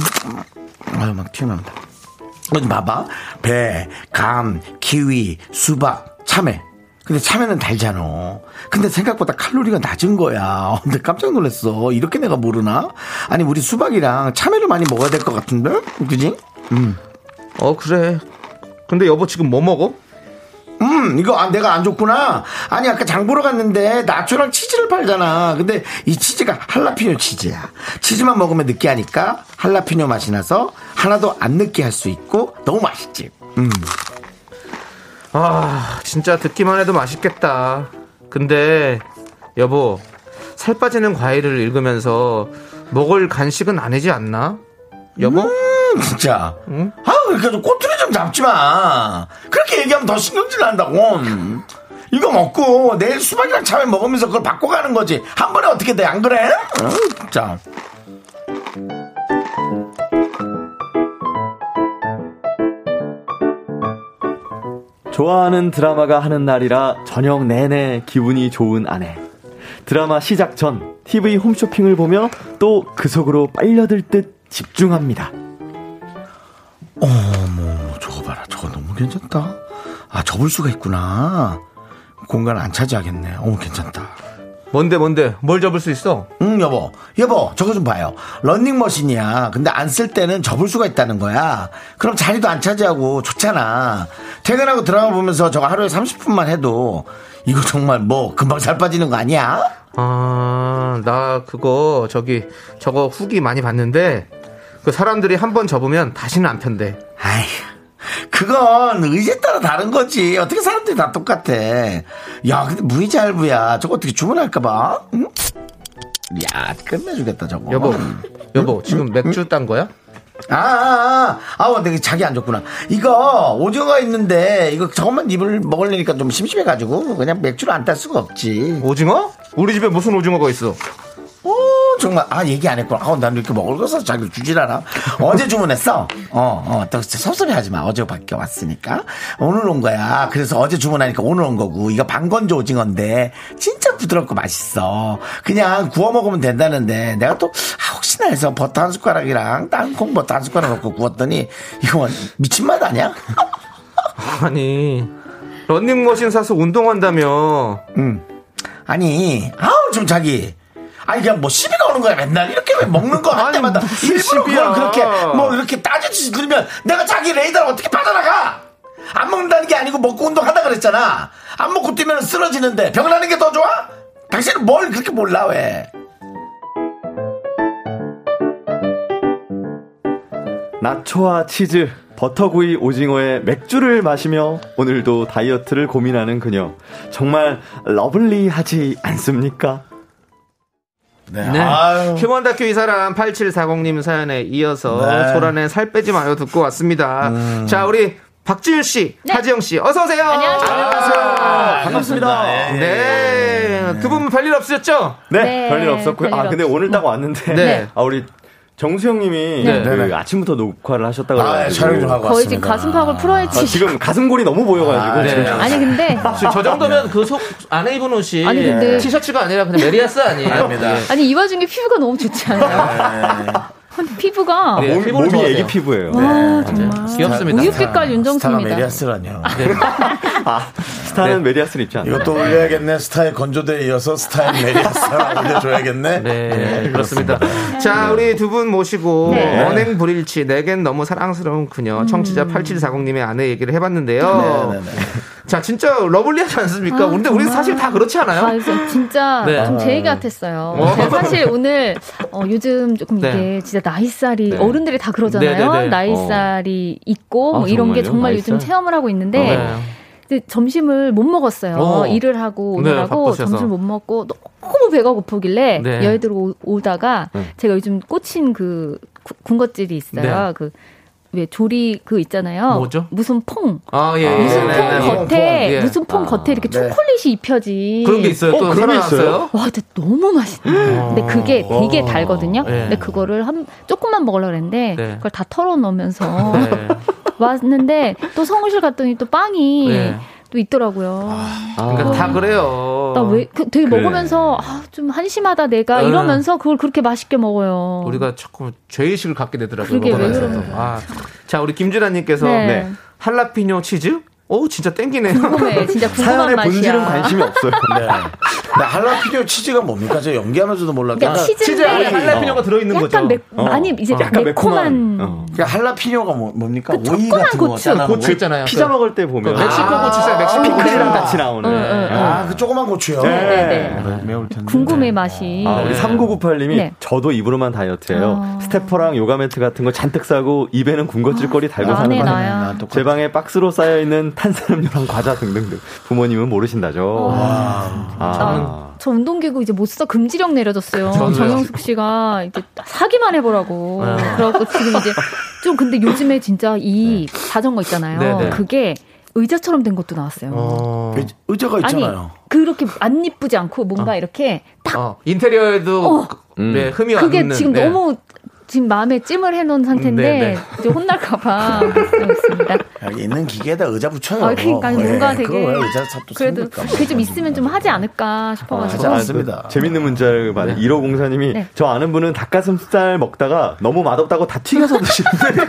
[SPEAKER 1] 음, 아유, 막 튀어나온다. 좀 봐봐. 배, 감, 키위, 수박, 참외. 근데 참외는 달잖아. 근데 생각보다 칼로리가 낮은 거야. [LAUGHS] 근데 깜짝 놀랐어. 이렇게 내가 모르나? 아니, 우리 수박이랑 참외를 많이 먹어야 될 것 같은데? 그지?
[SPEAKER 2] 어, 그래. 근데 여보 지금 뭐 먹어?
[SPEAKER 1] 음, 이거 아, 내가 안 줬구나. 아니, 아까 장 보러 갔는데 나초랑 치즈를 팔잖아. 근데 이 치즈가 할라피뇨 치즈야. 치즈만 먹으면 느끼하니까 할라피뇨 맛이 나서 하나도 안 느끼할 수 있고 너무 맛있지. 음.
[SPEAKER 2] 아, 진짜 듣기만 해도 맛있겠다. 근데 여보, 살 빠지는 과일을 읽으면서 먹을 간식은 아니지 않나? 여보?
[SPEAKER 1] 음, 진짜.
[SPEAKER 2] 응?
[SPEAKER 1] 아, 그러니까 좀 꼬투리 좀 잡지 마. 그렇게 얘기하면 더 신경질 난다고. 이거 먹고 내일 수박이랑 참외 먹으면서 그걸 바꿔가는 거지. 한 번에 어떻게 돼? 안 그래? 어, 진짜.
[SPEAKER 7] 좋아하는 드라마가 하는 날이라 저녁 내내 기분이 좋은 아내. 드라마 시작 전 TV 홈쇼핑을 보며 또 그 속으로 빨려들 듯 집중합니다.
[SPEAKER 1] 어머, 저거 봐라. 저거 너무 괜찮다. 아, 접을 수가 있구나. 공간 안 차지하겠네. 어머, 괜찮다.
[SPEAKER 2] 뭔데 뭔데? 뭘 접을 수 있어?
[SPEAKER 1] 응, 여보. 여보, 저거 좀 봐요. 런닝머신이야. 근데 안 쓸 때는 접을 수가 있다는 거야. 그럼 자리도 안 차지하고 좋잖아. 퇴근하고 드라마 보면서 저거 하루에 30분만 해도 이거 정말 뭐 금방 살 빠지는 거 아니야?
[SPEAKER 2] 아, 나 그거 저기 저거 후기 많이 봤는데 그 사람들이 한 번 접으면 다시는 안 편대.
[SPEAKER 1] 아이, 그건 의지에 따라 다른 거지. 어떻게 사람들이 다 똑같아. 야, 근데 무이자알부야. 저거 어떻게 주문할까봐? 응? 야, 끝내주겠다, 저거.
[SPEAKER 2] 여보, 여보 지금 맥주 딴 거야?
[SPEAKER 1] 아, 아, 아, 아, 내가 자기 안 줬구나. 이거 오징어가 있는데 이거 저것만 입을 먹으려니까 좀 심심해가지고 그냥 맥주를 안 딸 수가 없지.
[SPEAKER 2] 오징어? 우리 집에 무슨 오징어가 있어?
[SPEAKER 1] 오, 정말 아 얘기 안 했구나. 아, 난 이렇게 먹을 거서 자기 주질 않아. 어제 주문했어. 어, 어, 또 섭섭해하지 마. 어제 밖에 왔으니까 오늘 온 거야. 그래서 어제 주문하니까 오늘 온 거고 이거 반건조 오징어인데 진짜 부드럽고 맛있어. 그냥 구워 먹으면 된다는데 내가 또 아, 혹시나 해서 버터 한 숟가락이랑 땅콩 버터 한 숟가락 넣고 구웠더니 이거 미친 맛 아니야? [LAUGHS]
[SPEAKER 2] 아니 런닝머신 사서 운동한다며.
[SPEAKER 1] 응. 아니, 아우, 좀 자기. 아니, 그냥 뭐 시비가 오는 거야, 맨날. 이렇게 왜 먹는 거 할 때마다. 일부러 그걸. 그렇게, 뭐, 이렇게 따지지 그러면 내가 자기 레이더를 어떻게 빠져나가? 안 먹는다는 게 아니고 먹고 운동하다 그랬잖아. 안 먹고 뛰면 쓰러지는데 병나는 게 더 좋아? 당신은 뭘 그렇게 몰라, 왜?
[SPEAKER 7] 나초와 치즈, 버터구이 오징어에 맥주를 마시며 오늘도 다이어트를 고민하는 그녀. 정말 lovely하지 않습니까?
[SPEAKER 1] 네.
[SPEAKER 2] 네. human 다큐 이 사람 8740님 사연에 이어서
[SPEAKER 1] 네.
[SPEAKER 2] 소란의 살 빼지 마요 듣고 왔습니다. 자, 우리 박지윤 씨, 하지영 씨, 어서 오세요.
[SPEAKER 8] 안녕하세요.
[SPEAKER 7] 반갑습니다.
[SPEAKER 1] 예.
[SPEAKER 2] 네. 두 분 별일 없으셨죠?
[SPEAKER 7] 네,
[SPEAKER 8] 네,
[SPEAKER 7] 별일 없었고요. 아,
[SPEAKER 8] 별일
[SPEAKER 7] 근데
[SPEAKER 8] 없-
[SPEAKER 7] 오늘 딱 왔는데.
[SPEAKER 2] 네.
[SPEAKER 7] 아, 우리 정수영님이
[SPEAKER 2] 네.
[SPEAKER 7] 그
[SPEAKER 1] 네네.
[SPEAKER 7] 아침부터 녹화를 하셨다고
[SPEAKER 1] 아,
[SPEAKER 7] 그래가지고.
[SPEAKER 1] 촬영 좀 하고
[SPEAKER 8] 거의 지금
[SPEAKER 1] 왔습니다.
[SPEAKER 8] 가슴팍을 풀어야지.
[SPEAKER 7] 아, 지금 가슴골이 너무 보여가지고.
[SPEAKER 1] 아,
[SPEAKER 2] 네.
[SPEAKER 8] 아니 근데 [LAUGHS]
[SPEAKER 2] 저 정도면 그 속 안에 입은 옷이
[SPEAKER 8] 아니, 근데-
[SPEAKER 2] 티셔츠가 아니라 그냥 메리아스 아니에요?
[SPEAKER 1] 아닙니다.
[SPEAKER 2] 예.
[SPEAKER 8] 아니 이 와중에 피부가 너무 좋지 않아요? 근데 피부가
[SPEAKER 2] 네.
[SPEAKER 7] 몸, 몸이
[SPEAKER 2] 좋아하세요.
[SPEAKER 7] 애기 피부예요.
[SPEAKER 8] 와 정말
[SPEAKER 2] 귀엽습니다.
[SPEAKER 8] 우유 빛깔
[SPEAKER 1] 스타가
[SPEAKER 8] 윤정수입니다.
[SPEAKER 1] 메리아스라뇨. [LAUGHS]
[SPEAKER 7] 아, 스타는 메리아스는 입지 않나요?
[SPEAKER 1] 이것도 올려야겠네. 스타의 건조대에 이어서 스타의 메리아스 올려줘야겠네. [LAUGHS]
[SPEAKER 2] 네,
[SPEAKER 1] 예,
[SPEAKER 2] 그렇습니다. 자, 우리 두 분 모시고
[SPEAKER 8] 네.
[SPEAKER 2] 언행 불일치 내겐 너무 사랑스러운 그녀 청취자 8740님의 아내 얘기를 해봤는데요.
[SPEAKER 1] 네, 네, 네.
[SPEAKER 2] 자, 진짜 러블리하지 않습니까?
[SPEAKER 8] 아,
[SPEAKER 2] 근데 우리. 사실 다 그렇지 않아요?
[SPEAKER 8] 아, 진짜 [LAUGHS]
[SPEAKER 2] 네.
[SPEAKER 8] 좀제 얘기 같았어요.
[SPEAKER 2] 어.
[SPEAKER 8] 제가 사실 오늘 어, 요즘 조금 이게
[SPEAKER 2] 네.
[SPEAKER 8] 진짜 나이살이
[SPEAKER 7] 네.
[SPEAKER 8] 어른들이 다 그러잖아요.
[SPEAKER 2] 네, 네, 네.
[SPEAKER 8] 나이살이 있고
[SPEAKER 7] 아,
[SPEAKER 8] 뭐 이런 게
[SPEAKER 7] 정말요?
[SPEAKER 8] 정말
[SPEAKER 7] 나이살?
[SPEAKER 8] 요즘 체험을 하고 있는데
[SPEAKER 2] 네.
[SPEAKER 8] 근데 점심을 못 먹었어요.
[SPEAKER 2] 어.
[SPEAKER 8] 일을 하고
[SPEAKER 2] 네,
[SPEAKER 8] 오느라고
[SPEAKER 2] 바쁘셔서.
[SPEAKER 8] 점심을 못 먹고 너무 배가 고프길래
[SPEAKER 2] 네.
[SPEAKER 8] 여의도로 오- 오다가
[SPEAKER 7] 네.
[SPEAKER 8] 제가 요즘 꽂힌 그 구- 군것질이 있어요.
[SPEAKER 2] 네.
[SPEAKER 8] 그 왜 조리 그 있잖아요.
[SPEAKER 2] 뭐죠?
[SPEAKER 8] 무슨 퐁.
[SPEAKER 2] 아, 예.
[SPEAKER 8] 무슨
[SPEAKER 2] 예,
[SPEAKER 8] 퐁
[SPEAKER 2] 네, 네.
[SPEAKER 8] 겉에
[SPEAKER 2] 예.
[SPEAKER 8] 무슨 퐁 겉에 이렇게
[SPEAKER 1] 네.
[SPEAKER 8] 초콜릿이 입혀진
[SPEAKER 2] 그런 게 있어요. 또
[SPEAKER 7] 어, 그런 게
[SPEAKER 2] 살아났어요?
[SPEAKER 8] 와, 근데 너무 맛있네. 근데 그게 되게
[SPEAKER 2] 어.
[SPEAKER 8] 달거든요.
[SPEAKER 2] 네.
[SPEAKER 8] 근데 그거를 한 조금만 먹으려고 그랬는데
[SPEAKER 2] 네.
[SPEAKER 8] 그걸 다 털어 넣으면서
[SPEAKER 2] 네. [LAUGHS]
[SPEAKER 8] 왔는데 또 성우실 갔더니 또 빵이
[SPEAKER 2] 네.
[SPEAKER 8] 또 있더라고요.
[SPEAKER 2] 그러니까 다 그래요.
[SPEAKER 8] 나왜그 되게
[SPEAKER 7] 그래.
[SPEAKER 8] 먹으면서 아, 좀 한심하다 내가
[SPEAKER 2] 네.
[SPEAKER 8] 이러면서 그걸 그렇게 맛있게 먹어요.
[SPEAKER 2] 우리가 자꾸 죄의식을 갖게 되더라고요.
[SPEAKER 8] 그러게, 왜 거야.
[SPEAKER 2] 아, 자, 우리 김준하님께서
[SPEAKER 8] 네.
[SPEAKER 7] 네.
[SPEAKER 2] 할라피뇨 치즈? 오, 진짜 땡기네요.
[SPEAKER 8] 궁금해. 진짜 궁금한
[SPEAKER 7] 사연의
[SPEAKER 8] 맛이야.
[SPEAKER 7] 본질은 관심이 없어요. [LAUGHS]
[SPEAKER 1] 네. 나 할라피뇨 치즈가 뭡니까? 제가 연기하면서도 몰랐는데.
[SPEAKER 8] 그러니까
[SPEAKER 2] 치즈 안에 할라피뇨가 들어있는 거죠.
[SPEAKER 8] 약간 매,
[SPEAKER 7] 어.
[SPEAKER 8] 많이 이제
[SPEAKER 7] 약간
[SPEAKER 8] 매콤한,
[SPEAKER 7] 어.
[SPEAKER 1] 그러니까 할라피뇨가 뭐, 뭡니까?
[SPEAKER 8] 그
[SPEAKER 1] 오이 같은 거
[SPEAKER 8] 고추.
[SPEAKER 1] 짜는
[SPEAKER 2] 고추 있잖아요.
[SPEAKER 7] 피자
[SPEAKER 2] 그-
[SPEAKER 7] 먹을 때 보면
[SPEAKER 2] 그 멕시코 고추 있어요. 멕시코
[SPEAKER 7] 피클이랑
[SPEAKER 2] 고추.
[SPEAKER 7] 같이 나오는.
[SPEAKER 8] 응, 응, 응.
[SPEAKER 1] 아, 그 조그만 고추요.
[SPEAKER 7] 네.
[SPEAKER 8] 네.
[SPEAKER 1] 매울 텐데.
[SPEAKER 8] 궁금해 맛이.
[SPEAKER 7] 아, 우리
[SPEAKER 2] 네.
[SPEAKER 7] 3998님이
[SPEAKER 8] 네.
[SPEAKER 7] 저도 입으로만 다이어트예요.
[SPEAKER 8] 아.
[SPEAKER 7] 스테퍼랑 요가 매트 같은 거 잔뜩 사고 입에는 군것질거리 달고 사는 거
[SPEAKER 8] 나야.
[SPEAKER 1] 나 똑같아.
[SPEAKER 7] 제 방에 박스로 쌓여 있는 탄산음료랑 과자 등등등. 부모님은 모르신다죠. 아.
[SPEAKER 8] 저 운동기구 이제 못 써 금지령 내려졌어요.
[SPEAKER 2] 저도요.
[SPEAKER 8] 정영숙 씨가 이제 사기만 해보라고.
[SPEAKER 2] 네.
[SPEAKER 8] 그래갖고 지금 이제 [LAUGHS] 좀 근데 요즘에 진짜 이 자전거 있잖아요.
[SPEAKER 2] 네, 네.
[SPEAKER 8] 그게 의자처럼 된 것도 나왔어요.
[SPEAKER 2] 어,
[SPEAKER 1] 의- 의자가
[SPEAKER 8] 아니
[SPEAKER 1] 있잖아요.
[SPEAKER 8] 그렇게 안 이쁘지 않고 뭔가 이렇게 딱
[SPEAKER 2] 어, 인테리어에도
[SPEAKER 8] 어.
[SPEAKER 2] 그- 네, 흠이 안
[SPEAKER 8] 그게. 지금
[SPEAKER 2] 네.
[SPEAKER 8] 너무 지금 마음에 찜을 해놓은 상태인데
[SPEAKER 2] 네, 네.
[SPEAKER 8] 이제 혼날까봐 있습니다.
[SPEAKER 1] 여기 있는 기계에다 의자 붙여요.
[SPEAKER 8] 아, 그러니까 뭔가
[SPEAKER 1] 예,
[SPEAKER 8] 되게
[SPEAKER 1] 그거 왜 의자 삽도
[SPEAKER 8] 그래도? 그게 좀 있으면 좀 하지 않을까
[SPEAKER 1] 하지
[SPEAKER 8] 싶어가지고.
[SPEAKER 1] 않습니다.
[SPEAKER 7] 재밌는 문자를 받은 1504님이
[SPEAKER 8] 네.
[SPEAKER 7] 저 아는 분은 닭가슴살 먹다가 너무 맛없다고 다 튀겨서 드시는데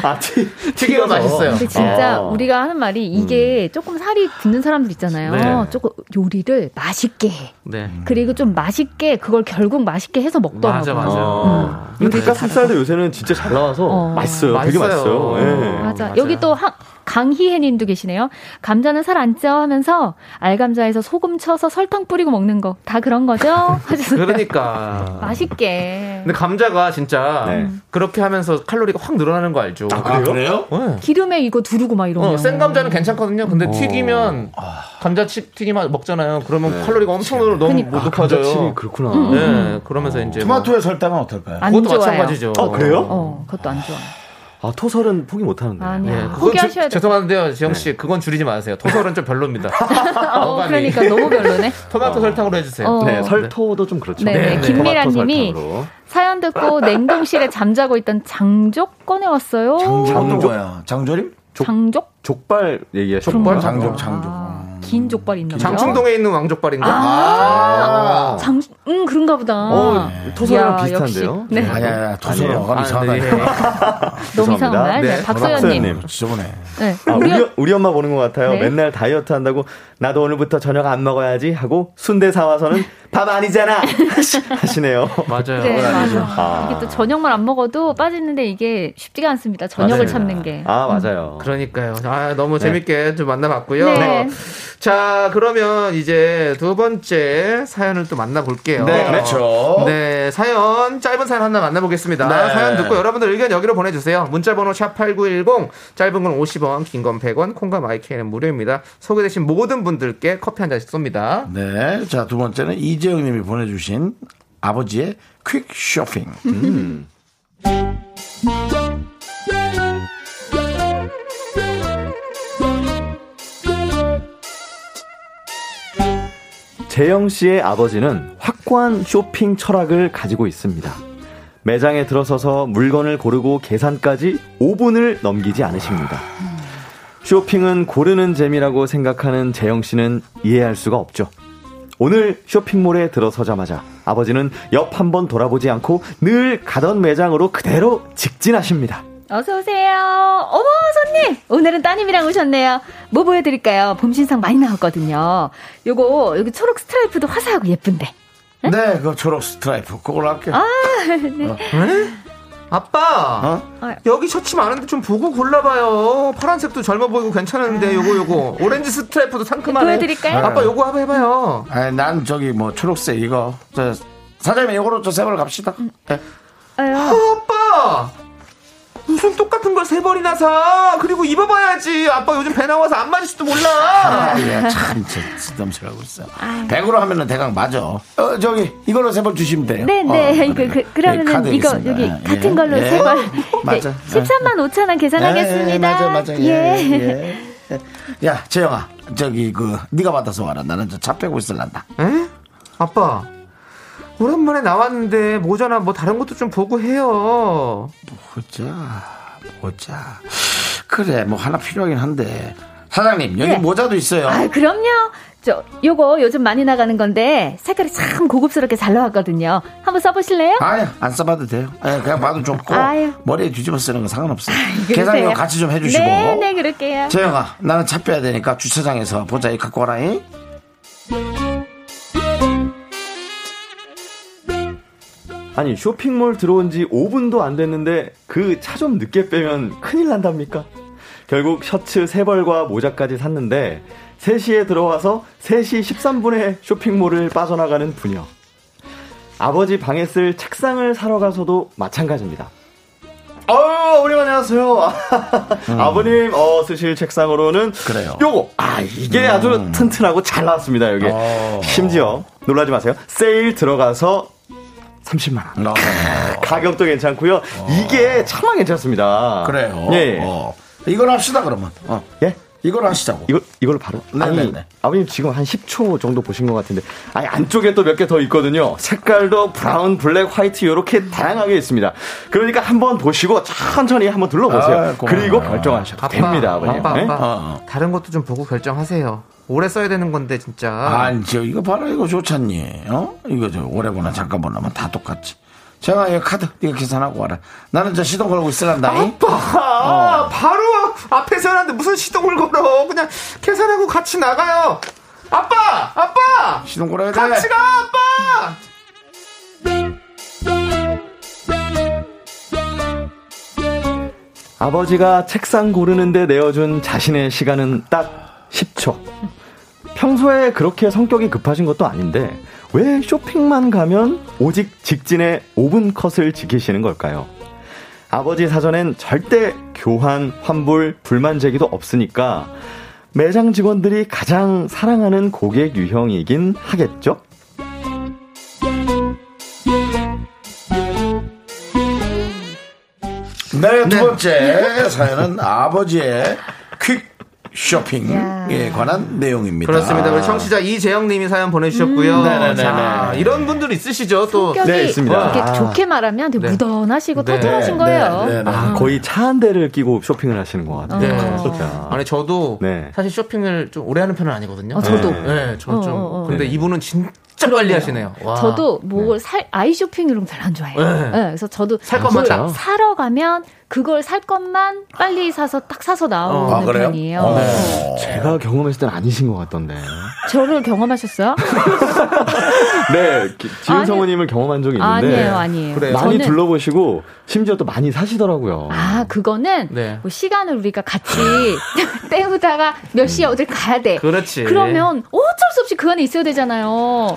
[SPEAKER 7] [LAUGHS] 아, 튀,
[SPEAKER 2] 튀기면 맛있어요.
[SPEAKER 8] 근데 진짜
[SPEAKER 7] 아.
[SPEAKER 8] 우리가 하는 말이 이게 조금 살이 붙는 사람들 있잖아요.
[SPEAKER 2] 네.
[SPEAKER 8] 조금 요리를 맛있게 해.
[SPEAKER 2] 네.
[SPEAKER 8] 그리고 좀 맛있게 그걸 결국 맛있게 해서 먹더라고요.
[SPEAKER 2] 맞아, 맞아.
[SPEAKER 7] 어. 근데 닭가슴살도 요새는 진짜 잘 나와서
[SPEAKER 8] 어.
[SPEAKER 7] 맛있어요. 되게
[SPEAKER 2] 맛있어요.
[SPEAKER 7] 맛있어요. 예.
[SPEAKER 8] 맞아.
[SPEAKER 2] 맞아요.
[SPEAKER 8] 여기 또 한, 강희혜님도 계시네요. 감자는 살 안 쪄 하면서 알감자에서 소금 쳐서 설탕 뿌리고 먹는 거 다 그런 거죠? [LAUGHS] 하셨어요.
[SPEAKER 2] 그러니까.
[SPEAKER 8] 맛있게.
[SPEAKER 2] 근데 감자가 진짜
[SPEAKER 7] 네.
[SPEAKER 2] 그렇게 하면서 칼로리가 확 늘어나는 거 알죠?
[SPEAKER 1] 아, 그래요?
[SPEAKER 2] 네.
[SPEAKER 8] 기름에 이거 두르고 막 이러면.
[SPEAKER 2] 어, 생 감자는 괜찮거든요. 근데 튀기면 감자 치, 튀김 먹잖아요. 그러면 칼로리가 엄청 늘어 너무
[SPEAKER 8] 그러니까.
[SPEAKER 2] 못 높아져요.
[SPEAKER 7] 감자칩이 그렇구나.
[SPEAKER 2] 네, 그러면서 이제 뭐
[SPEAKER 1] 토마토의 설탕은 어떨까요?
[SPEAKER 8] 안
[SPEAKER 2] 그것도
[SPEAKER 8] 좋아요.
[SPEAKER 2] 마찬가지죠.
[SPEAKER 7] 어, 그래요?
[SPEAKER 8] 어, 그것도 안 좋아.
[SPEAKER 7] 아, 토설은 포기 못 하는데.
[SPEAKER 8] 아니야.
[SPEAKER 2] 예,
[SPEAKER 8] 포기하셔야
[SPEAKER 2] 주-
[SPEAKER 8] 돼.
[SPEAKER 2] 죄송한데요, 지영 씨, 그건 줄이지 마세요. 토설은 좀 별로입니다. [LAUGHS]
[SPEAKER 8] 어. 그러니까 너무 별로네. [LAUGHS]
[SPEAKER 2] 토마토 설탕으로 해주세요.
[SPEAKER 8] 어.
[SPEAKER 7] 네, 설토도 좀 그렇죠.
[SPEAKER 8] 네, 네.
[SPEAKER 7] 토마토
[SPEAKER 8] 김미라님이
[SPEAKER 7] 설탕으로.
[SPEAKER 8] 사연 듣고 [LAUGHS] 냉동실에 잠자고 있던 장족 꺼내왔어요.
[SPEAKER 1] 장조림 뭐야? 장조림?
[SPEAKER 8] 장족?
[SPEAKER 7] 족발 얘기하시는
[SPEAKER 2] 족발?
[SPEAKER 1] 장족, 장족.
[SPEAKER 8] 아, 긴 족발 있나 보죠?
[SPEAKER 2] 장충동에 있는 왕족발인가?
[SPEAKER 8] 아, 장, 음, 그런가 보다.
[SPEAKER 7] 어,
[SPEAKER 8] 이야,
[SPEAKER 7] 비슷한데요?
[SPEAKER 8] 네.
[SPEAKER 1] 아니야, 아니야. 토소는
[SPEAKER 7] 아니에요.
[SPEAKER 1] 어감이
[SPEAKER 2] 아,
[SPEAKER 1] 이상하다.
[SPEAKER 2] 네. [LAUGHS]
[SPEAKER 8] 너무 이상한
[SPEAKER 7] 죄송합니다.
[SPEAKER 8] 말. 네,
[SPEAKER 2] 네,
[SPEAKER 8] 박소연님.
[SPEAKER 7] 박소연님.
[SPEAKER 1] 지저분해.
[SPEAKER 8] 네.
[SPEAKER 7] 아,
[SPEAKER 8] 우리,
[SPEAKER 7] 우리, 우리 엄마 보는 것 같아요.
[SPEAKER 8] 네.
[SPEAKER 7] 맨날 다이어트 한다고 나도 오늘부터 저녁 안 먹어야지 하고 순대 사와서는 [LAUGHS] 밥 아니잖아 하시- [LAUGHS] 하시네요.
[SPEAKER 2] 맞아요.
[SPEAKER 8] 네, 맞아.
[SPEAKER 7] 아.
[SPEAKER 8] 이게 또 저녁만 안 먹어도 빠지는데 이게 쉽지가 않습니다. 저녁을
[SPEAKER 7] 맞아요.
[SPEAKER 8] 참는 게.
[SPEAKER 7] 아 맞아요.
[SPEAKER 2] 그러니까요. 아, 너무 재밌게 좀 만나봤고요.
[SPEAKER 8] 네.
[SPEAKER 2] 자, 그러면 이제 두 번째 사연을 또 만나볼게요.
[SPEAKER 1] 네, 그렇죠.
[SPEAKER 2] 네, 사연, 짧은 사연 하나 만나보겠습니다.
[SPEAKER 1] 네.
[SPEAKER 2] 사연 듣고 여러분들 의견 여기로 보내주세요. 문자번호 샵8910, 짧은 건 50원, 긴 건 100원, 콩과 마이크는 무료입니다. 소개되신 모든 분들께 커피 한 잔씩 쏩니다.
[SPEAKER 1] 네. 자, 두 번째는 이재영 님이 보내주신 아버지의 퀵 쇼핑.
[SPEAKER 7] 재영 씨의 아버지는 확고한 쇼핑 철학을 가지고 있습니다. 매장에 들어서서 물건을 고르고 계산까지 5분을 넘기지 않으십니다. 쇼핑은 고르는 재미라고 생각하는 재영 씨는 이해할 수가 없죠. 오늘 쇼핑몰에 들어서자마자 아버지는 옆 한번 돌아보지 않고 늘 가던 매장으로 그대로 직진하십니다.
[SPEAKER 8] 어서 오세요. 어머 손님, 오늘은 따님이랑 오셨네요. 뭐 보여드릴까요? 봄 신상 많이 나왔거든요. 요거 여기 초록 스트라이프도 화사하고 예쁜데.
[SPEAKER 1] 네, 그 초록 스트라이프. 그걸로 할게.
[SPEAKER 8] 아, 네.
[SPEAKER 2] 아빠!
[SPEAKER 1] 어?
[SPEAKER 8] 아,
[SPEAKER 2] 여기 셔츠 많은데 좀 보고 골라봐요. 파란색도 젊어 보이고 괜찮은데 요거 요거 오렌지 스트라이프도 상큼하네.
[SPEAKER 8] 보여드릴까요?
[SPEAKER 2] 아빠 요거 한번 해봐요.
[SPEAKER 1] 아니, 난 저기 뭐 초록색 이거. 저, 사장님 이거로 저 세벌 갑시다. 네.
[SPEAKER 8] 아유,
[SPEAKER 2] 아빠 무슨 똑같은 걸 세 번이나 사? 그리고 입어봐야지. 아빠 요즘 배 나와서 안 맞을지도 몰라.
[SPEAKER 1] 아, 예, 참, 저, 쓰담스러고 있어. 100으로 하면은 대강 맞아. 어, 저기, 이걸로 세 번 주시면 돼요.
[SPEAKER 8] 네,
[SPEAKER 1] 어,
[SPEAKER 8] 네.
[SPEAKER 1] 그,
[SPEAKER 8] 그, 그러면은
[SPEAKER 1] 예, 카드
[SPEAKER 8] 이거
[SPEAKER 1] 있습니다.
[SPEAKER 8] 여기
[SPEAKER 1] 예,
[SPEAKER 8] 같은 걸로
[SPEAKER 1] 예.
[SPEAKER 8] 세 번.
[SPEAKER 1] 맞아.
[SPEAKER 8] 네, 13만 5천 원 계산하겠습니다.
[SPEAKER 1] 예, 맞아, 맞아. 예,
[SPEAKER 8] 예.
[SPEAKER 1] 예. 야, 재영아, 저기, 그, 네가 받아서 와라. 나는 저 차 빼고 있을란다.
[SPEAKER 2] 에? 아빠. 오랜만에 나왔는데 모자나 뭐 다른 것도 좀 보고 해요.
[SPEAKER 1] 보자, 보자. 그래, 뭐 하나 필요하긴 한데. 사장님, 여기
[SPEAKER 8] 예.
[SPEAKER 1] 모자도 있어요.
[SPEAKER 8] 아, 그럼요. 저 요거 요즘 많이 나가는 건데 색깔이 참 고급스럽게 잘 나왔거든요. 한번 써보실래요?
[SPEAKER 1] 아유, 안 써봐도 돼요. 예, 그냥 봐도 좋고.
[SPEAKER 8] 아유.
[SPEAKER 1] 머리에 뒤집어 쓰는 건 상관없어.
[SPEAKER 8] 그러세요?
[SPEAKER 1] 계산 이 같이 좀 해주시고.
[SPEAKER 8] 네, 네, 그럴게요.
[SPEAKER 1] 재영아, 나는 차 빼야 되니까 주차장에서 보자. 이 갖고 와라잉.
[SPEAKER 7] 아니 쇼핑몰 들어온 지 5분도 안 됐는데 그 차 좀 늦게 빼면 큰일 난답니까? 결국 셔츠 3벌과 모자까지 샀는데 3시에 들어와서 3시 13분에 쇼핑몰을 빠져나가는 부녀. 아버지 방에 쓸 책상을 사러 가서도 마찬가지입니다. 어, 어머님 안녕하세요. [LAUGHS] 아버님 어 쓰실 책상으로는
[SPEAKER 1] 그래요.
[SPEAKER 7] 요거 아 이게 아주 튼튼하고 잘 나왔습니다. 여기
[SPEAKER 1] 어.
[SPEAKER 7] 심지어 놀라지 마세요. 세일 들어가서 30만 원.
[SPEAKER 1] 어,
[SPEAKER 7] 가격도 괜찮고요. 이게 참아 괜찮습니다.
[SPEAKER 1] 그래요.
[SPEAKER 7] 예.
[SPEAKER 1] 어. 이걸 합시다, 그러면. 어.
[SPEAKER 7] 예?
[SPEAKER 1] 이걸 하시자고.
[SPEAKER 7] 이걸 이걸로 바로 아니
[SPEAKER 1] 네네네.
[SPEAKER 7] 아버님 지금 한 10초 정도 보신 것 같은데 아니 안쪽에 또 몇 개 더 있거든요 색깔도 브라운 블랙 화이트 이렇게 다양하게 있습니다 그러니까 한번 보시고 천천히 한번 둘러보세요
[SPEAKER 1] 아.
[SPEAKER 7] 그리고 결정하셔도 됩니다 아버님
[SPEAKER 2] 아빠,
[SPEAKER 7] 예?
[SPEAKER 2] 아빠.
[SPEAKER 1] 어.
[SPEAKER 2] 다른 것도 좀 보고 결정하세요. 오래 써야 되는 건데 진짜.
[SPEAKER 1] 아니, 저, 이거 봐라. 이거 좋잖니. 어? 이거 저, 오래 보나 잠깐 보나면 다 똑같지. 제가 이 카드, 네가 계산하고 와라. 나는 저 시동 걸고 있으란다.
[SPEAKER 2] 아빠, 바로 앞에 서는데 무슨 시동을 걸어? 그냥 계산하고 같이 나가요. 아빠, 아빠,
[SPEAKER 1] 시동 걸어야 돼.
[SPEAKER 2] 같이 가, 아빠.
[SPEAKER 7] 아버지가 책상 고르는데 내어준 자신의 시간은 딱 10초 평소에 그렇게 성격이 급하신 것도 아닌데 왜 쇼핑만 가면 오직 직진의 5분 컷을 지키시는 걸까요? 아버지 사전엔 절대 교환, 환불, 불만 제기도 없으니까 매장 직원들이 가장 사랑하는 고객 유형이긴 하겠죠?
[SPEAKER 1] 네, 두 번째 사연은 아버지의 퀵 쇼핑에 관한 내용입니다.
[SPEAKER 2] 그렇습니다. 우리 청취자 이재영님이 사연 보내주셨고요.
[SPEAKER 1] 음.
[SPEAKER 2] 자, 이런 분들 있으시죠, 또.
[SPEAKER 8] 성격이
[SPEAKER 7] 네, 있습니다.
[SPEAKER 8] 이렇게
[SPEAKER 7] 아.
[SPEAKER 8] 좋게 말하면 되게
[SPEAKER 2] 네.
[SPEAKER 8] 무던하시고
[SPEAKER 2] 네.
[SPEAKER 8] 터틀하신
[SPEAKER 1] 네,
[SPEAKER 8] 거예요.
[SPEAKER 1] 네, 네, 네.
[SPEAKER 7] 아, 거의 차 한 대를 끼고 쇼핑을 하시는 것 같아요.
[SPEAKER 2] 네.
[SPEAKER 7] 진짜.
[SPEAKER 2] 아니 저도
[SPEAKER 7] 네.
[SPEAKER 2] 사실 쇼핑을 좀 오래 하는 편은 아니거든요.
[SPEAKER 8] 어, 저도.
[SPEAKER 2] 네, 저 좀.
[SPEAKER 8] 어, 어, 어.
[SPEAKER 2] 근데 이분은 진짜 빨리 하시네요. 와.
[SPEAKER 8] 저도 뭐 살, 아이 쇼핑 이런 거 별로 안 좋아해요.
[SPEAKER 2] 네.
[SPEAKER 8] 네, 그래서 저도
[SPEAKER 2] 살 것만
[SPEAKER 8] 뭘
[SPEAKER 2] 딱.
[SPEAKER 8] 사러 가면 그걸 살 것만 빨리 사서 딱 사서 나오는
[SPEAKER 1] 아?
[SPEAKER 8] 편이에요.
[SPEAKER 1] 어.
[SPEAKER 8] 네.
[SPEAKER 7] 제가 경험했을 땐 아니신 것 같던데.
[SPEAKER 8] 저를 경험하셨어요? [LAUGHS]
[SPEAKER 7] 네, 기- 지은 성우님을 경험한 적이 있는데
[SPEAKER 8] 아니에요, 아니에요.
[SPEAKER 2] 그래요?
[SPEAKER 7] 많이
[SPEAKER 8] 저는-
[SPEAKER 7] 둘러보시고 심지어 또 많이 사시더라고요.
[SPEAKER 8] 아, 그거는
[SPEAKER 2] 네.
[SPEAKER 8] 뭐 시간을 우리가 같이 [LAUGHS] 때우다가 몇 시에 어딜 가야 돼.
[SPEAKER 2] 그렇지.
[SPEAKER 8] 그러면 어쩔 수 없이 그 안에 있어야 되잖아요.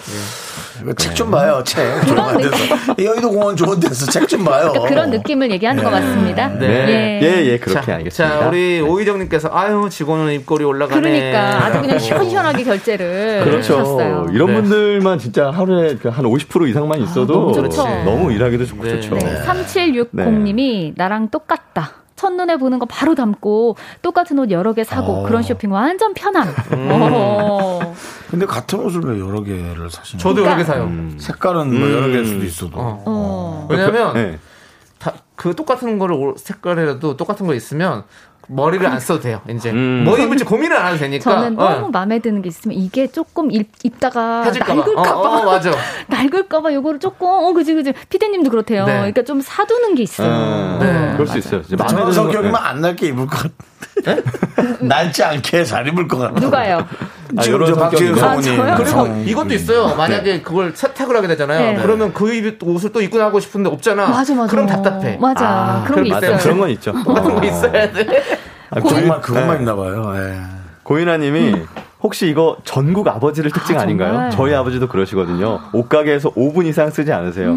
[SPEAKER 1] 책좀 봐요, 책. 조용한 데서. 여의도 공원 좋은 데서 책 좀 봐요.
[SPEAKER 8] 그러니까 그런 느낌을 얘기하는 것 같습니다.
[SPEAKER 2] 네.
[SPEAKER 7] 예, 예, 그렇게
[SPEAKER 2] 자,
[SPEAKER 7] 알겠습니다.
[SPEAKER 2] 자, 우리 오희정님께서 아유 직원은 입꼬리 올라가네.
[SPEAKER 8] 그러니까 아주 그냥 시원시원하게 결제를
[SPEAKER 7] 그렇죠.
[SPEAKER 8] 해주셨어요.
[SPEAKER 7] 이런
[SPEAKER 2] 네.
[SPEAKER 7] 분들만 진짜 하루에 그한 50% 이상만 있어도
[SPEAKER 8] 너무 좋죠.
[SPEAKER 7] 너무 일하기도 좋고
[SPEAKER 2] 네.
[SPEAKER 7] 좋죠.
[SPEAKER 8] 네, 3760님이 나랑 똑같다. 첫눈에 보는 거 바로 담고 똑같은 옷 여러 개 사고
[SPEAKER 1] 어.
[SPEAKER 8] 그런 쇼핑 완전 편함.
[SPEAKER 2] 음.
[SPEAKER 8] 어.
[SPEAKER 1] 근데 같은 옷을 왜 여러 개를 사시는
[SPEAKER 2] 저도
[SPEAKER 1] 거예요?
[SPEAKER 2] 여러 개 사요.
[SPEAKER 7] 음.
[SPEAKER 1] 색깔은 뭐 여러 개일 수도 있어도.
[SPEAKER 2] 어.
[SPEAKER 8] 어.
[SPEAKER 2] 왜냐면
[SPEAKER 7] 네.
[SPEAKER 2] 다, 그 똑같은 거를 올- 색깔이라도 똑같은 거 있으면 머리를 안 써도 돼요. 이제
[SPEAKER 7] 음.
[SPEAKER 2] 뭐 입을지 고민을 안 해도 되니까.
[SPEAKER 8] 저는
[SPEAKER 2] 어.
[SPEAKER 8] 너무 마음에 드는 게 있으면 이게 조금 입, 입다가. 낡을까봐.
[SPEAKER 2] 어, 어, 맞아. [LAUGHS]
[SPEAKER 8] 낡을까봐 요거를 조금, 어, 그지, 그지. 피디님도 그렇대요.
[SPEAKER 2] 네.
[SPEAKER 8] 그러니까 좀 사두는 게 있어요.
[SPEAKER 7] 아,
[SPEAKER 2] 네,
[SPEAKER 7] 그럴 수 있어요. 이제 마음에 드는
[SPEAKER 1] 성격이면
[SPEAKER 7] 거-
[SPEAKER 1] 안 낡게 입을 것 같아. 낡지 않게 잘 입을 것 같아.
[SPEAKER 8] 누가요?
[SPEAKER 7] 아,
[SPEAKER 1] 지금
[SPEAKER 7] 이런
[SPEAKER 1] 저 박지윤
[SPEAKER 7] 성격이네.
[SPEAKER 8] 아?
[SPEAKER 2] 그리고
[SPEAKER 1] 성-
[SPEAKER 2] 이것도 있어요. 만약에 그걸 세탁을 하게 되잖아요.
[SPEAKER 8] 네.
[SPEAKER 2] 그러면 그 입- 옷을 또 입고 나가고 싶은데 없잖아.
[SPEAKER 8] 맞아, 맞아.
[SPEAKER 2] 그럼 답답해.
[SPEAKER 8] 맞아. 그런 게 있어요.
[SPEAKER 7] 그런 건 있죠.
[SPEAKER 2] 똑같은 거 있어야 돼.
[SPEAKER 7] 아,
[SPEAKER 1] 정말
[SPEAKER 7] 고인-
[SPEAKER 1] 그것만
[SPEAKER 7] 네.
[SPEAKER 1] 있나 봐요. 예.
[SPEAKER 7] 고인아님이 혹시 이거 전국 아버지를 특징
[SPEAKER 8] 아,
[SPEAKER 7] 아, 닌가요
[SPEAKER 8] 정말?
[SPEAKER 7] 저희 아버지도 그러시거든요. 옷가게에서 5분 이상 쓰지 않으세요.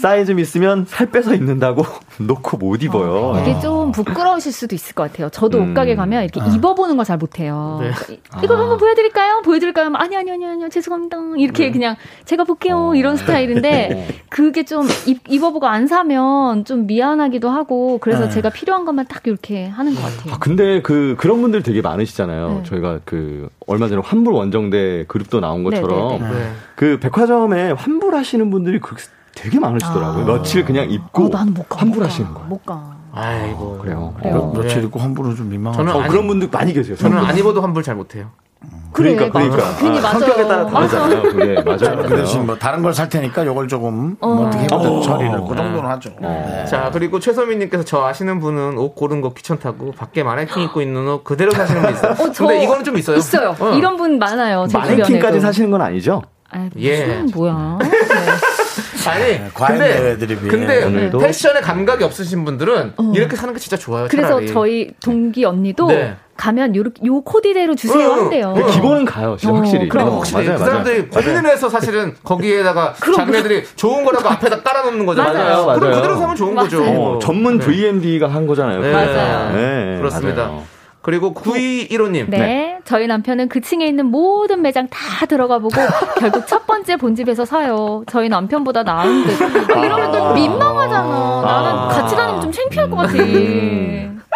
[SPEAKER 7] 사이즈 있으면 살 빼서 입는다고 [LAUGHS] 놓고 못 입어요.
[SPEAKER 8] 이게 좀 부끄러우실 수도 있을 것 같아요. 저도
[SPEAKER 7] 음.
[SPEAKER 8] 옷가게 가면 이렇게 입어보는 걸 잘 못해요.
[SPEAKER 2] 네.
[SPEAKER 8] 이- 이거 한번 보여드릴까요? 보여드릴까요? 아니 아니 아니 아니요 죄송합니다. 이렇게 그냥 제가 볼게요 이런 스타일인데 [LAUGHS] 그게 좀 입, 입어보고 안 사면 좀 미안하기도 하고 그래서
[SPEAKER 1] 네.
[SPEAKER 8] 제가 필요한 것만 딱 이렇게 하는 것 같아요.
[SPEAKER 7] 아, 근데 그, 그런 분들 되게 많으시잖아요.
[SPEAKER 8] 네.
[SPEAKER 7] 저희가 그, 얼마 전에 환불 원정대 그룹도 나온 것처럼.
[SPEAKER 8] 네, 네,
[SPEAKER 2] 네.
[SPEAKER 7] 그 백화점에 환불하시는 분들이 그 되게 많으시더라고요.
[SPEAKER 8] 아.
[SPEAKER 7] 며칠 그냥 입고
[SPEAKER 8] 어, 가.
[SPEAKER 7] 환불하시는 거.
[SPEAKER 8] 못 가.
[SPEAKER 2] 아이고.
[SPEAKER 7] 그래요.
[SPEAKER 8] 그래요.
[SPEAKER 7] 어,
[SPEAKER 1] 며칠
[SPEAKER 2] 네.
[SPEAKER 1] 있고 환불은 좀 민망하죠.
[SPEAKER 2] 저는
[SPEAKER 7] 어, 그런 분들 많이 계세요.
[SPEAKER 2] 저는
[SPEAKER 7] 환불.
[SPEAKER 2] 안 입어도 환불 잘 못해요.
[SPEAKER 8] 그래,
[SPEAKER 7] 그러니까, 그러니까.
[SPEAKER 8] 맞아. 괜히
[SPEAKER 7] 아. 성격에 따라
[SPEAKER 8] 맞아.
[SPEAKER 7] 다르잖아요. 그게 맞아요.
[SPEAKER 1] 그 대신 뭐 다른 걸 살 테니까 요걸 조금 뭐 어떻게 해보자 처리를 그 정도는 하죠. 네.
[SPEAKER 2] 자, 그리고 최소민님께서 저 아시는 분은 옷 고른 거 귀찮다고 밖에 마네킹 입고 있는 옷 그대로 사시는 분 있어요.
[SPEAKER 8] 어, 저
[SPEAKER 2] 근데 이거는 좀 있어요.
[SPEAKER 8] 있어요.
[SPEAKER 2] 어.
[SPEAKER 8] 이런 분 많아요. 제
[SPEAKER 7] 마네킹까지
[SPEAKER 8] 주변에도.
[SPEAKER 7] 사시는 건 아니죠?
[SPEAKER 8] 아, 무슨
[SPEAKER 2] 예.
[SPEAKER 8] 뭐야? 네. [LAUGHS]
[SPEAKER 2] 아니,
[SPEAKER 1] 과잉
[SPEAKER 2] 근데. 근데
[SPEAKER 7] 오늘도?
[SPEAKER 2] 패션에 감각이 없으신 분들은 이렇게 사는 게 진짜 좋아요.
[SPEAKER 8] 그래서
[SPEAKER 2] 차라리.
[SPEAKER 8] 저희 동기 언니도
[SPEAKER 2] 네.
[SPEAKER 8] 가면 요, 요 코디대로 주세요
[SPEAKER 2] 응,
[SPEAKER 8] 한대요.
[SPEAKER 2] 응.
[SPEAKER 7] 기본은 가요, 진짜
[SPEAKER 8] 어,
[SPEAKER 7] 확실히.
[SPEAKER 8] 그럼
[SPEAKER 7] 어,
[SPEAKER 2] 확실히
[SPEAKER 7] 맞아요,
[SPEAKER 2] 그
[SPEAKER 7] 맞아요.
[SPEAKER 2] 사람들이 고민을 해서 사실은 거기에다가 [LAUGHS] 자기네들이 좋은 거라고 앞에다 깔아놓는 거잖아요.
[SPEAKER 7] 맞아요,
[SPEAKER 2] 그럼
[SPEAKER 7] 맞아요.
[SPEAKER 2] 그대로 사면 좋은 거죠.
[SPEAKER 7] 어, 전문
[SPEAKER 2] 네.
[SPEAKER 7] VMD가 한 거잖아요.
[SPEAKER 2] 네.
[SPEAKER 8] 맞아요.
[SPEAKER 7] 네,
[SPEAKER 2] 그렇습니다.
[SPEAKER 7] 맞아요.
[SPEAKER 2] 그리고 9215님.
[SPEAKER 8] 네. 저희 남편은 그 층에 있는 모든 매장 다 들어가 보고 [LAUGHS] 결국 첫 번째 본집에서 사요. 저희 남편보다 나은 듯. 아, 이러면 너무 민망하잖아. 나는 같이 다니면 좀 창피할 것 같아.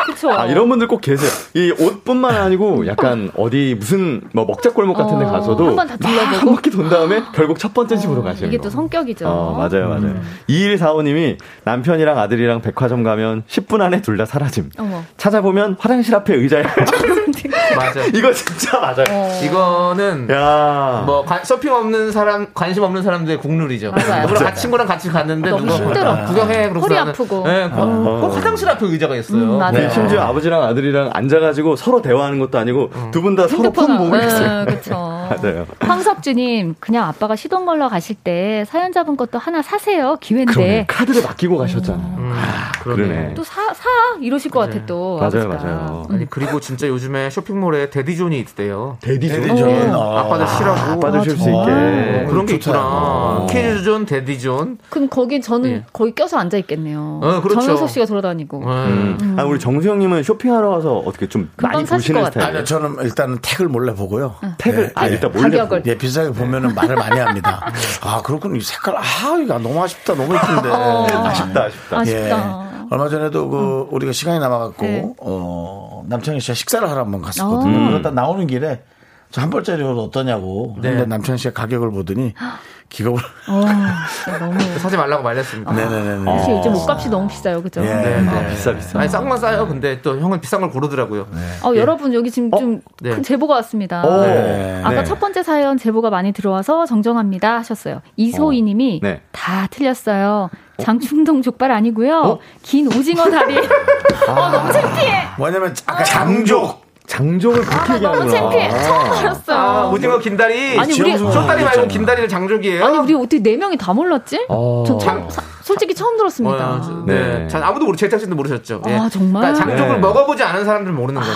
[SPEAKER 8] 그쵸?
[SPEAKER 7] 아, 이런 분들 꼭 계세요. 이 옷뿐만 아니고 약간 어디 무슨 뭐 먹자골목 같은 데
[SPEAKER 8] 어,
[SPEAKER 7] 가서도
[SPEAKER 8] 한번다
[SPEAKER 7] 막
[SPEAKER 8] 둘러보고.
[SPEAKER 7] 한 바퀴 돈 다음에 결국 첫 번째 집으로 가시는
[SPEAKER 8] 이게
[SPEAKER 7] 거.
[SPEAKER 8] 또 성격이죠.
[SPEAKER 7] 어, 맞아요, 맞아요. 2145님이 남편이랑 아들이랑 백화점 가면 10분 안에 둘 다 사라짐.
[SPEAKER 8] 어머.
[SPEAKER 7] 찾아보면 화장실 앞에 의자에 [LAUGHS]
[SPEAKER 2] 맞아.
[SPEAKER 7] 이거 진짜 맞아요.
[SPEAKER 8] 어.
[SPEAKER 2] 이거는
[SPEAKER 7] 야.
[SPEAKER 2] 뭐 관- 쇼핑 없는 사람 관심 없는 사람들의 국룰이죠.
[SPEAKER 8] 맞아요.
[SPEAKER 2] 누구랑 같이 친구랑 같이 갔는데
[SPEAKER 8] 너무
[SPEAKER 2] 누가
[SPEAKER 8] 힘들어.
[SPEAKER 2] 구경해 그러고
[SPEAKER 8] 허리 아프고.
[SPEAKER 2] 네, 꼭, 꼭 화장실 앞에 의자가 있어요.
[SPEAKER 8] 음, 맞아요.
[SPEAKER 7] 네, 심지어 아버지랑 아들이랑 앉아가지고 서로 대화하는 것도 아니고 두 분 다 서로 폰 보고 있어요.
[SPEAKER 8] 그쵸.
[SPEAKER 7] 맞아요. [LAUGHS]
[SPEAKER 8] 황석주님, 그냥 아빠가 시동 걸러 가실 때 사연자분 것도 하나 사세요.
[SPEAKER 7] 그러네.
[SPEAKER 8] 기회인데.
[SPEAKER 7] 카드를 맡기고 가셨잖아요.
[SPEAKER 2] 음,
[SPEAKER 7] 그러네.
[SPEAKER 8] 또 사, 사! 이러실 것 같아, 또.
[SPEAKER 7] 맞아요,
[SPEAKER 8] 아버지가.
[SPEAKER 7] 맞아요.
[SPEAKER 2] 아니 그리고 진짜 요즘에 쇼핑몰에 daddy zone이 있대요.
[SPEAKER 7] daddy
[SPEAKER 1] zone. daddy zone.
[SPEAKER 8] 어.
[SPEAKER 2] 아빠들 쉬라고.
[SPEAKER 7] 아빠들 쉴 수
[SPEAKER 8] 아,
[SPEAKER 2] 어,
[SPEAKER 7] 있게.
[SPEAKER 2] 그런 게. 있구나.
[SPEAKER 1] 어.
[SPEAKER 2] kids zone, daddy zone.
[SPEAKER 8] 그럼 거기 저는
[SPEAKER 2] 예.
[SPEAKER 8] 거기 껴서 앉아있겠네요.
[SPEAKER 2] 어, 그렇죠.
[SPEAKER 8] 정영석 씨가 돌아다니고.
[SPEAKER 2] 음.
[SPEAKER 7] 음. 아, 우리 정수영님은 쇼핑하러 와서 어떻게 좀 많이
[SPEAKER 8] 사실
[SPEAKER 7] 보시는
[SPEAKER 8] 것 같아요.
[SPEAKER 7] 스타일이에요?
[SPEAKER 1] 아니요, 저는 일단은 택을 몰래 보고요.
[SPEAKER 7] 택을, 아, 일단 몰래.
[SPEAKER 8] 가격을.
[SPEAKER 1] 예, 비싸게 보면은 말을 많이 합니다. [LAUGHS] 아, 그렇군. 이 색깔, 아, 이거 너무 아쉽다. 너무 예쁜데.
[SPEAKER 8] 어.
[SPEAKER 7] 아쉽다, 아쉽다.
[SPEAKER 8] 아쉽다.
[SPEAKER 1] 예. 얼마 전에도 그 우리가 시간이 남아갖고
[SPEAKER 8] 네.
[SPEAKER 1] 어, 남창희 씨가 식사를 하러 한번 갔었거든요.
[SPEAKER 8] 어.
[SPEAKER 1] 그러다 나오는 길에 저 한 벌짜리 옷 어떠냐고.
[SPEAKER 2] 네.
[SPEAKER 1] 근데 남창희 씨가 가격을 보더니 기겁을.
[SPEAKER 8] 어, 진짜 [LAUGHS] 너무.
[SPEAKER 2] 사지 말라고 말렸습니다.
[SPEAKER 1] 네네네.
[SPEAKER 8] 사실 요즘 옷값이 너무 비싸요, 그죠?
[SPEAKER 1] 예.
[SPEAKER 2] 네, 네.
[SPEAKER 7] 아, 비싸, 비싸.
[SPEAKER 2] 아니 쌍만 싸요. 근데 또 형은 비싼 걸 고르더라고요.
[SPEAKER 8] 어, 여러분, 여기 지금 좀
[SPEAKER 2] 네.
[SPEAKER 8] 큰 제보가 왔습니다.
[SPEAKER 7] 오.
[SPEAKER 1] 네.
[SPEAKER 8] 아까
[SPEAKER 7] 네.
[SPEAKER 8] 첫 번째 사연 제보가 많이 들어와서 정정합니다 하셨어요. 이소희 님이
[SPEAKER 7] 네.
[SPEAKER 8] 다 틀렸어요. 장충동 족발 아니고요. 긴 오징어 다리. 어, 너무 창피해.
[SPEAKER 1] 뭐냐면 아까 장족.
[SPEAKER 7] 장족을 그렇게
[SPEAKER 8] 아, 너무
[SPEAKER 7] 얘기하는구나.
[SPEAKER 8] 창피해. 처음 알았어요.
[SPEAKER 2] 아, 오징어 긴다리.
[SPEAKER 8] 아니, 우리-
[SPEAKER 2] 숏다리 말고 긴다리를 장족이에요.
[SPEAKER 8] 아니, 우리 어떻게 네 명이 다 몰랐지?
[SPEAKER 7] 어.
[SPEAKER 8] 전 참, 사- 솔직히 처음 들었습니다.
[SPEAKER 2] 어, 저- 네.
[SPEAKER 7] 네.
[SPEAKER 2] 자, 아무도 모르, 제작진도 모르셨죠. 예.
[SPEAKER 8] 아, 정말?
[SPEAKER 2] 그러니까 장족을
[SPEAKER 7] 네.
[SPEAKER 2] 먹어보지 않은 사람들은 모르는 거지.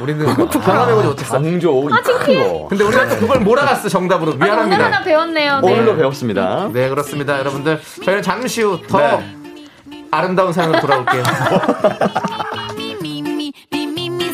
[SPEAKER 2] 우리는 경험해보지 못했어.
[SPEAKER 7] 장족. 아, 창피해. 거.
[SPEAKER 2] 근데 우리가 또 그걸 몰아갔어, 정답으로.
[SPEAKER 8] 아, 오늘
[SPEAKER 2] 미안합니다.
[SPEAKER 8] 하나 배웠네요. 네.
[SPEAKER 7] 오늘도 배웠습니다.
[SPEAKER 2] 네, 그렇습니다. 여러분들. 저희는 잠시 후더
[SPEAKER 7] 네.
[SPEAKER 2] 아름다운 사연으로 돌아올게요. [LAUGHS]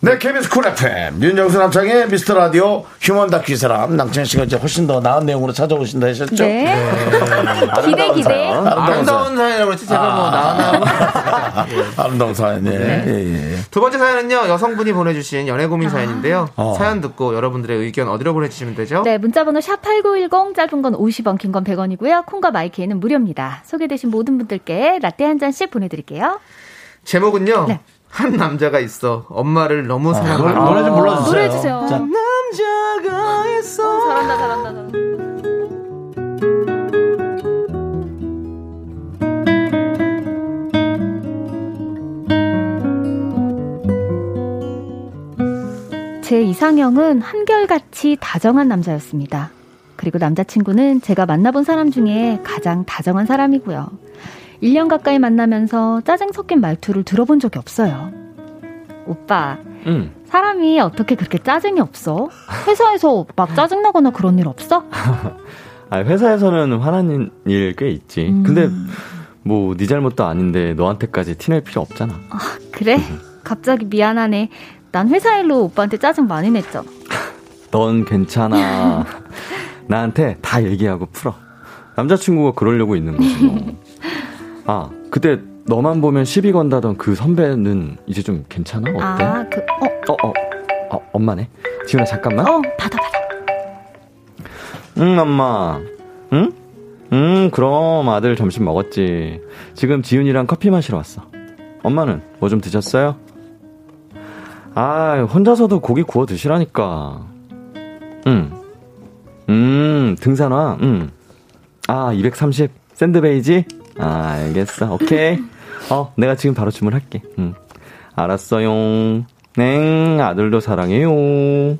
[SPEAKER 1] 네, KBS Cool FM 윤정수 남창희의 미스터 라디오 휴먼 다큐 이 사람 남창희 씨가 이제 훨씬 더 나은 내용으로 찾아오신다 하셨죠?
[SPEAKER 8] 네. 기대, 기대.
[SPEAKER 2] 아름다운 사연이라고 했지. 제가 뭐 나나. [LAUGHS]
[SPEAKER 1] 아름다운 사연. 예. 예, 예.
[SPEAKER 2] 두 번째 사연은요, 여성분이 보내주신 연애 고민 사연인데요.
[SPEAKER 1] 어.
[SPEAKER 2] 사연 듣고 여러분들의 의견 어디로 보내주시면 되죠?
[SPEAKER 8] 네, 문자번호 샵 8910, 짧은 건 50원, 긴 건 100원이고요. 콩과 my K는 무료입니다. 소개되신 모든 분들께 라떼 한 잔씩 보내드릴게요.
[SPEAKER 2] 제목은요,
[SPEAKER 8] 네.
[SPEAKER 2] 한 남자가 있어 엄마를 너무 사랑하는 아,
[SPEAKER 1] 노래 좀 불러주세요.
[SPEAKER 8] 아, 노래 주세요.
[SPEAKER 1] 자.
[SPEAKER 2] 남자가 있어.
[SPEAKER 8] 잘한다, 잘한다, 잘한다. 제 이상형은 한결같이 다정한 남자였습니다. 그리고 남자친구는 제가 만나본 사람 중에 가장 다정한 사람이고요. 1년 가까이 만나면서 짜증 섞인 말투를 들어본 적이 없어요. 오빠,
[SPEAKER 7] 응.
[SPEAKER 8] 사람이 어떻게 그렇게 짜증이 없어? 회사에서 막 짜증나거나 그런 일 없어? [LAUGHS]
[SPEAKER 7] 아, 회사에서는 화나는 일꽤 있지.
[SPEAKER 8] 음.
[SPEAKER 7] 근데 뭐 네 잘못도 아닌데 너한테까지 티낼 필요 없잖아.
[SPEAKER 8] 그래? 갑자기 미안하네. 난 회사 일로 오빠한테 짜증 많이 냈잖아. [LAUGHS]
[SPEAKER 7] 넌 괜찮아. [LAUGHS] 나한테 다 얘기하고 풀어. 남자친구가 그러려고 있는 거지 뭐. 아, 그때 너만 보면 시비 건다던 그 선배는 이제 좀 괜찮아? 어때?
[SPEAKER 8] 아, 그, 어,
[SPEAKER 7] 어, 어, 어, 엄마네. 지훈아, 잠깐만.
[SPEAKER 8] 어, 받아, 받아.
[SPEAKER 7] 응, 엄마. 응? 응, 그럼 아들 점심 먹었지. 지금 지훈이랑 커피 마시러 왔어. 엄마는 뭐 좀 드셨어요? 아, 혼자서도 고기 구워 드시라니까. 응. 음, 등산화, 응. 아, 230. 샌드베이지? 아, 알겠어. 오케이. 어, 내가 지금 바로 주문할게. 응. 알았어요. 넹, 아들도 사랑해요. [LAUGHS]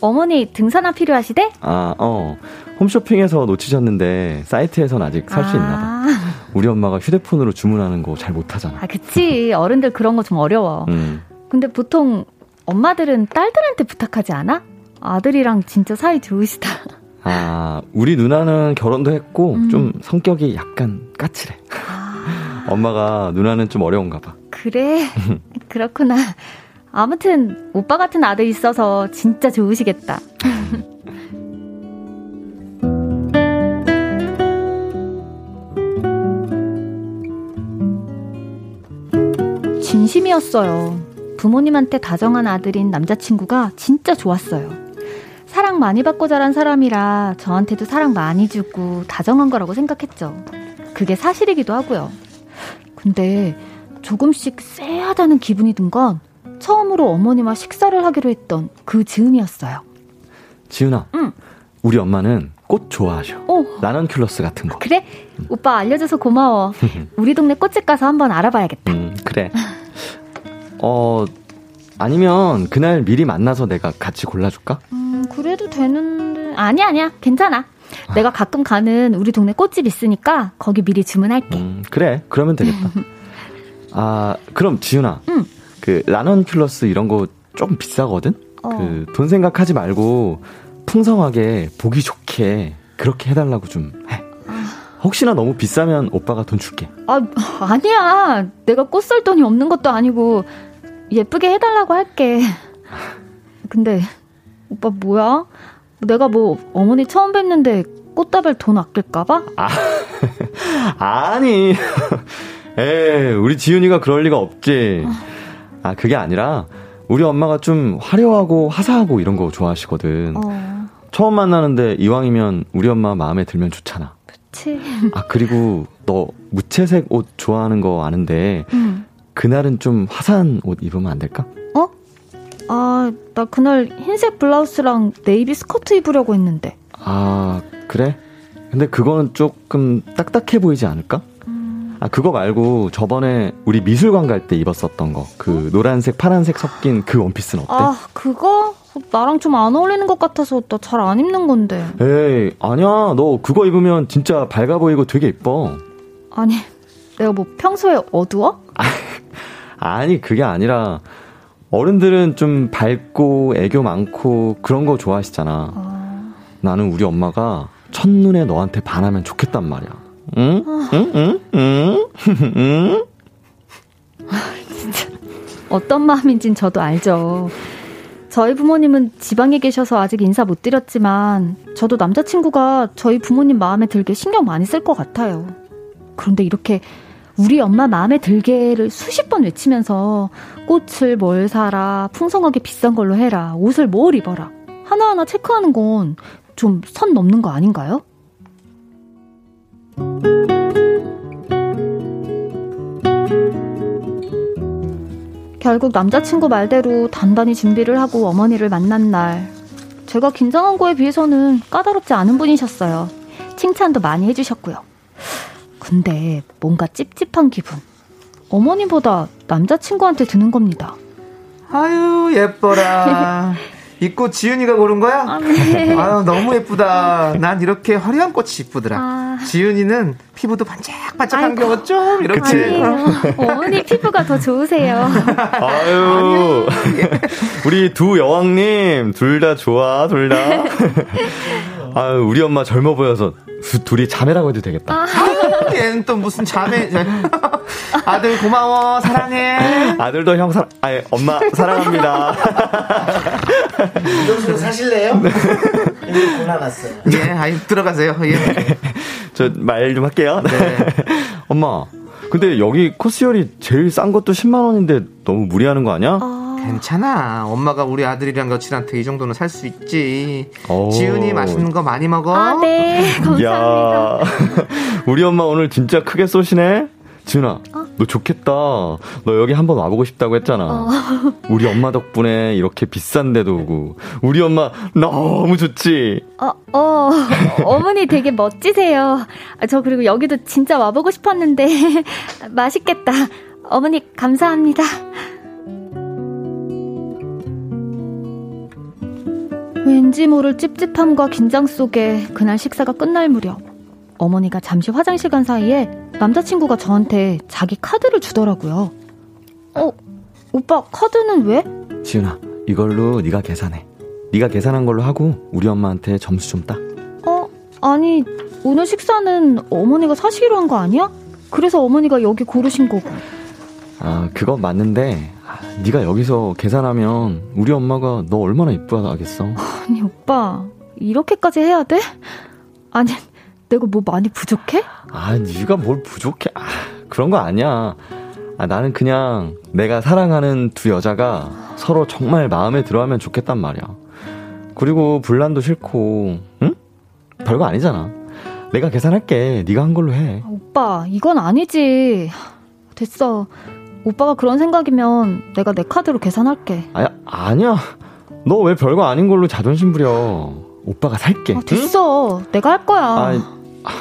[SPEAKER 8] 어머니 등산화 필요하시대?
[SPEAKER 7] 아, 어. 홈쇼핑에서 놓치셨는데 사이트에선 아직 살수 있나 봐.
[SPEAKER 8] 아,
[SPEAKER 7] 우리 엄마가 휴대폰으로 주문하는 거 잘 못하잖아.
[SPEAKER 8] 아, 그치. 어른들 그런 거 좀 어려워.
[SPEAKER 7] 음.
[SPEAKER 8] 근데 보통 엄마들은 딸들한테 부탁하지 않아? 아들이랑 진짜 사이 좋으시다.
[SPEAKER 7] 아, 우리 누나는 결혼도 했고
[SPEAKER 8] 음.
[SPEAKER 7] 좀 성격이 약간 까칠해. [LAUGHS] 엄마가 누나는 좀 어려운가 봐.
[SPEAKER 8] 그래? [LAUGHS] 그렇구나. 아무튼 오빠 같은 아들 있어서 진짜 좋으시겠다. [LAUGHS] 진심이었어요. 부모님한테 다정한 아들인 남자친구가 진짜 좋았어요. 사랑 많이 받고 자란 사람이라 저한테도 사랑 많이 주고 다정한 거라고 생각했죠. 그게 사실이기도 하고요. 근데 조금씩 쎄하다는 기분이 든 건 처음으로 어머니와 식사를 하기로 했던 그 즈음이었어요.
[SPEAKER 7] 지훈아,
[SPEAKER 8] 응.
[SPEAKER 7] 우리 엄마는 꽃 좋아하셔.
[SPEAKER 8] 어,
[SPEAKER 7] 라넌큘러스 같은 거.
[SPEAKER 8] 그래? 오빠 알려줘서 고마워. [LAUGHS] 우리 동네 꽃집 가서 한번 알아봐야겠다.
[SPEAKER 7] 음, 그래. 어, 아니면 그날 미리 만나서 내가 같이 골라줄까?
[SPEAKER 8] 음, 그래도 되는데. 아니야, 아니야. 괜찮아. 내가 가끔 가는 우리 동네 꽃집 있으니까 거기 미리 주문할게.
[SPEAKER 7] 음, 그래. 그러면 되겠다. [LAUGHS] 아, 그럼 지훈아.
[SPEAKER 8] 응.
[SPEAKER 7] 그 라넌큘러스 이런 거좀 비싸거든?
[SPEAKER 8] 어.
[SPEAKER 7] 그돈 생각하지 말고 풍성하게 보기 좋게 그렇게 해달라고 좀 해. 혹시나 너무 비싸면 오빠가 돈 줄게.
[SPEAKER 8] 아, 아니야. 내가 꽃 살 돈이 없는 것도 아니고 예쁘게 해달라고 할게. 근데 오빠 뭐야? 내가 뭐 어머니 처음 뵙는데 꽃다발 돈 아낄까봐? [LAUGHS]
[SPEAKER 7] 아니. [LAUGHS] 에이, 우리 지훈이가 그럴 리가 없지. 아, 그게 아니라 우리 엄마가 좀 화려하고 화사하고 이런 거 좋아하시거든.
[SPEAKER 8] 어,
[SPEAKER 7] 처음 만나는데 이왕이면 우리 엄마 마음에 들면 좋잖아.
[SPEAKER 8] 그치.
[SPEAKER 7] 아, 그리고 너 무채색 옷 좋아하는 거 아는데
[SPEAKER 8] 응.
[SPEAKER 7] 그날은 좀 화사한 옷 입으면 안 될까?
[SPEAKER 8] 어? 아, 나 그날 흰색 블라우스랑 네이비 스커트 입으려고 했는데.
[SPEAKER 7] 아, 그래? 근데 그거는 조금 딱딱해 보이지 않을까? 아, 그거 말고 저번에 우리 미술관 갈 때 입었었던 거. 그 노란색, 파란색 섞인 그 원피스는 어때?
[SPEAKER 8] 아, 그거? 나랑 좀 안 어울리는 것 같아서 나 잘 안 입는 건데.
[SPEAKER 7] 에이, 아니야. 너 그거 입으면 진짜 밝아 보이고 되게 예뻐.
[SPEAKER 8] 아니, 내가 뭐 평소에 어두워? [LAUGHS]
[SPEAKER 7] 아니, 그게 아니라 어른들은 좀 밝고 애교 많고 그런 거 좋아하시잖아.
[SPEAKER 8] 아,
[SPEAKER 7] 나는 우리 엄마가 첫눈에 너한테 반하면 좋겠단 말이야. 응? 응? 응? 응? [LAUGHS] 응?
[SPEAKER 8] 어떤 마음인진 저도 알죠. 저희 부모님은 지방에 계셔서 아직 인사 못 드렸지만 저도 남자친구가 저희 부모님 마음에 들게 신경 많이 쓸 것 같아요. 그런데 이렇게 우리 엄마 마음에 들게를 수십 번 외치면서 꽃을 뭘 사라, 풍성하게 비싼 걸로 해라, 옷을 뭘 입어라. 하나하나 체크하는 건 좀 선 넘는 거 아닌가요? 결국 남자친구 말대로 단단히 준비를 하고 어머니를 만난 날, 제가 긴장한 거에 비해서는 까다롭지 않은 분이셨어요. 칭찬도 많이 해주셨고요. 근데 뭔가 찝찝한 기분. 어머니보다 남자친구한테 드는 겁니다.
[SPEAKER 2] 아유 예뻐라. [LAUGHS] 이 꽃 지윤이가 고른 거야?
[SPEAKER 8] 아, 네. [LAUGHS]
[SPEAKER 2] 아유 너무 예쁘다. 난 이렇게 화려한 꽃이 이쁘더라.
[SPEAKER 8] 아.
[SPEAKER 2] 지윤이는 피부도 반짝반짝한 게
[SPEAKER 8] 아이고.
[SPEAKER 2] 어쩜 이렇게.
[SPEAKER 8] 어머니 피부가 더 좋으세요. [LAUGHS]
[SPEAKER 7] 아유, 우리 두 여왕님, 둘 다 좋아, 둘 다. 아유, 우리 엄마 젊어 보여서 두- 둘이 자매라고 해도 되겠다.
[SPEAKER 8] 아. [LAUGHS]
[SPEAKER 2] 얘는 또 무슨 자매. [LAUGHS] 아들 고마워 사랑해.
[SPEAKER 7] 아들도 형 사랑, 아니, 엄마 사랑합니다.
[SPEAKER 1] 이정수 [LAUGHS] 사실래요? 이거 골라놨어요.
[SPEAKER 2] 예, 아이 들어가세요. 예.
[SPEAKER 7] 저 말 좀 할게요.
[SPEAKER 2] 네.
[SPEAKER 7] 엄마, 근데 여기 코스열이 제일 싼 것도 10만 원인데 너무 무리하는 거 아니야?
[SPEAKER 2] 괜찮아. 엄마가 우리 아들이랑 여친한테 이 정도는 살 수 있지.
[SPEAKER 7] 오.
[SPEAKER 2] 지훈이 맛있는 거 많이 먹어.
[SPEAKER 8] 아, 네. 감사합니다.
[SPEAKER 7] 야 [LAUGHS] 우리 엄마 오늘 진짜 크게 쏘시네? 지훈아,
[SPEAKER 8] 어?
[SPEAKER 7] 너 좋겠다. 너 여기 한번 와보고 싶다고 했잖아.
[SPEAKER 8] 어. [LAUGHS]
[SPEAKER 7] 우리 엄마 덕분에 이렇게 비싼 데도 오고. 우리 엄마 너무 좋지?
[SPEAKER 8] 어, 어, [LAUGHS] 어머니 되게 멋지세요. 아, 저 그리고 여기도 진짜 와보고 싶었는데 맛있겠다. 어머니 감사합니다. 왠지 모를 찝찝함과 긴장 속에 그날 식사가 끝날 무렵 어머니가 잠시 화장실 간 사이에 남자친구가 저한테 자기 카드를 주더라고요. 어, 오빠 카드는 왜?
[SPEAKER 7] 지훈아, 이걸로 네가 계산해. 네가 계산한 걸로 하고 우리 엄마한테 점수 좀 따.
[SPEAKER 8] 어, 아니, 오늘 식사는 어머니가 사시기로 한 거 아니야? 그래서 어머니가 여기 고르신 거고.
[SPEAKER 7] 아, 그거 맞는데 아, 네가 여기서 계산하면 우리 엄마가 너 얼마나 이뻐하겠어.
[SPEAKER 8] 아니, 오빠, 이렇게까지 해야 돼? 아니, 내가 뭐 많이 부족해?
[SPEAKER 7] 아, 네가 뭘 부족해? 아, 그런 거 아니야. 아, 나는 그냥 내가 사랑하는 두 여자가 서로 정말 마음에 들어하면 좋겠단 말이야. 그리고 불난도 싫고, 응? 별거 아니잖아. 내가 계산할게. 네가 한 걸로 해.
[SPEAKER 8] 오빠, 이건 아니지. 됐어. 오빠가 그런 생각이면 내가 내 카드로 계산할게.
[SPEAKER 7] 아야, 아니야. 너 왜 별거 아닌 걸로 자존심 부려? 오빠가 살게.
[SPEAKER 8] 아, 됐어. 내가 할 거야.
[SPEAKER 7] 아,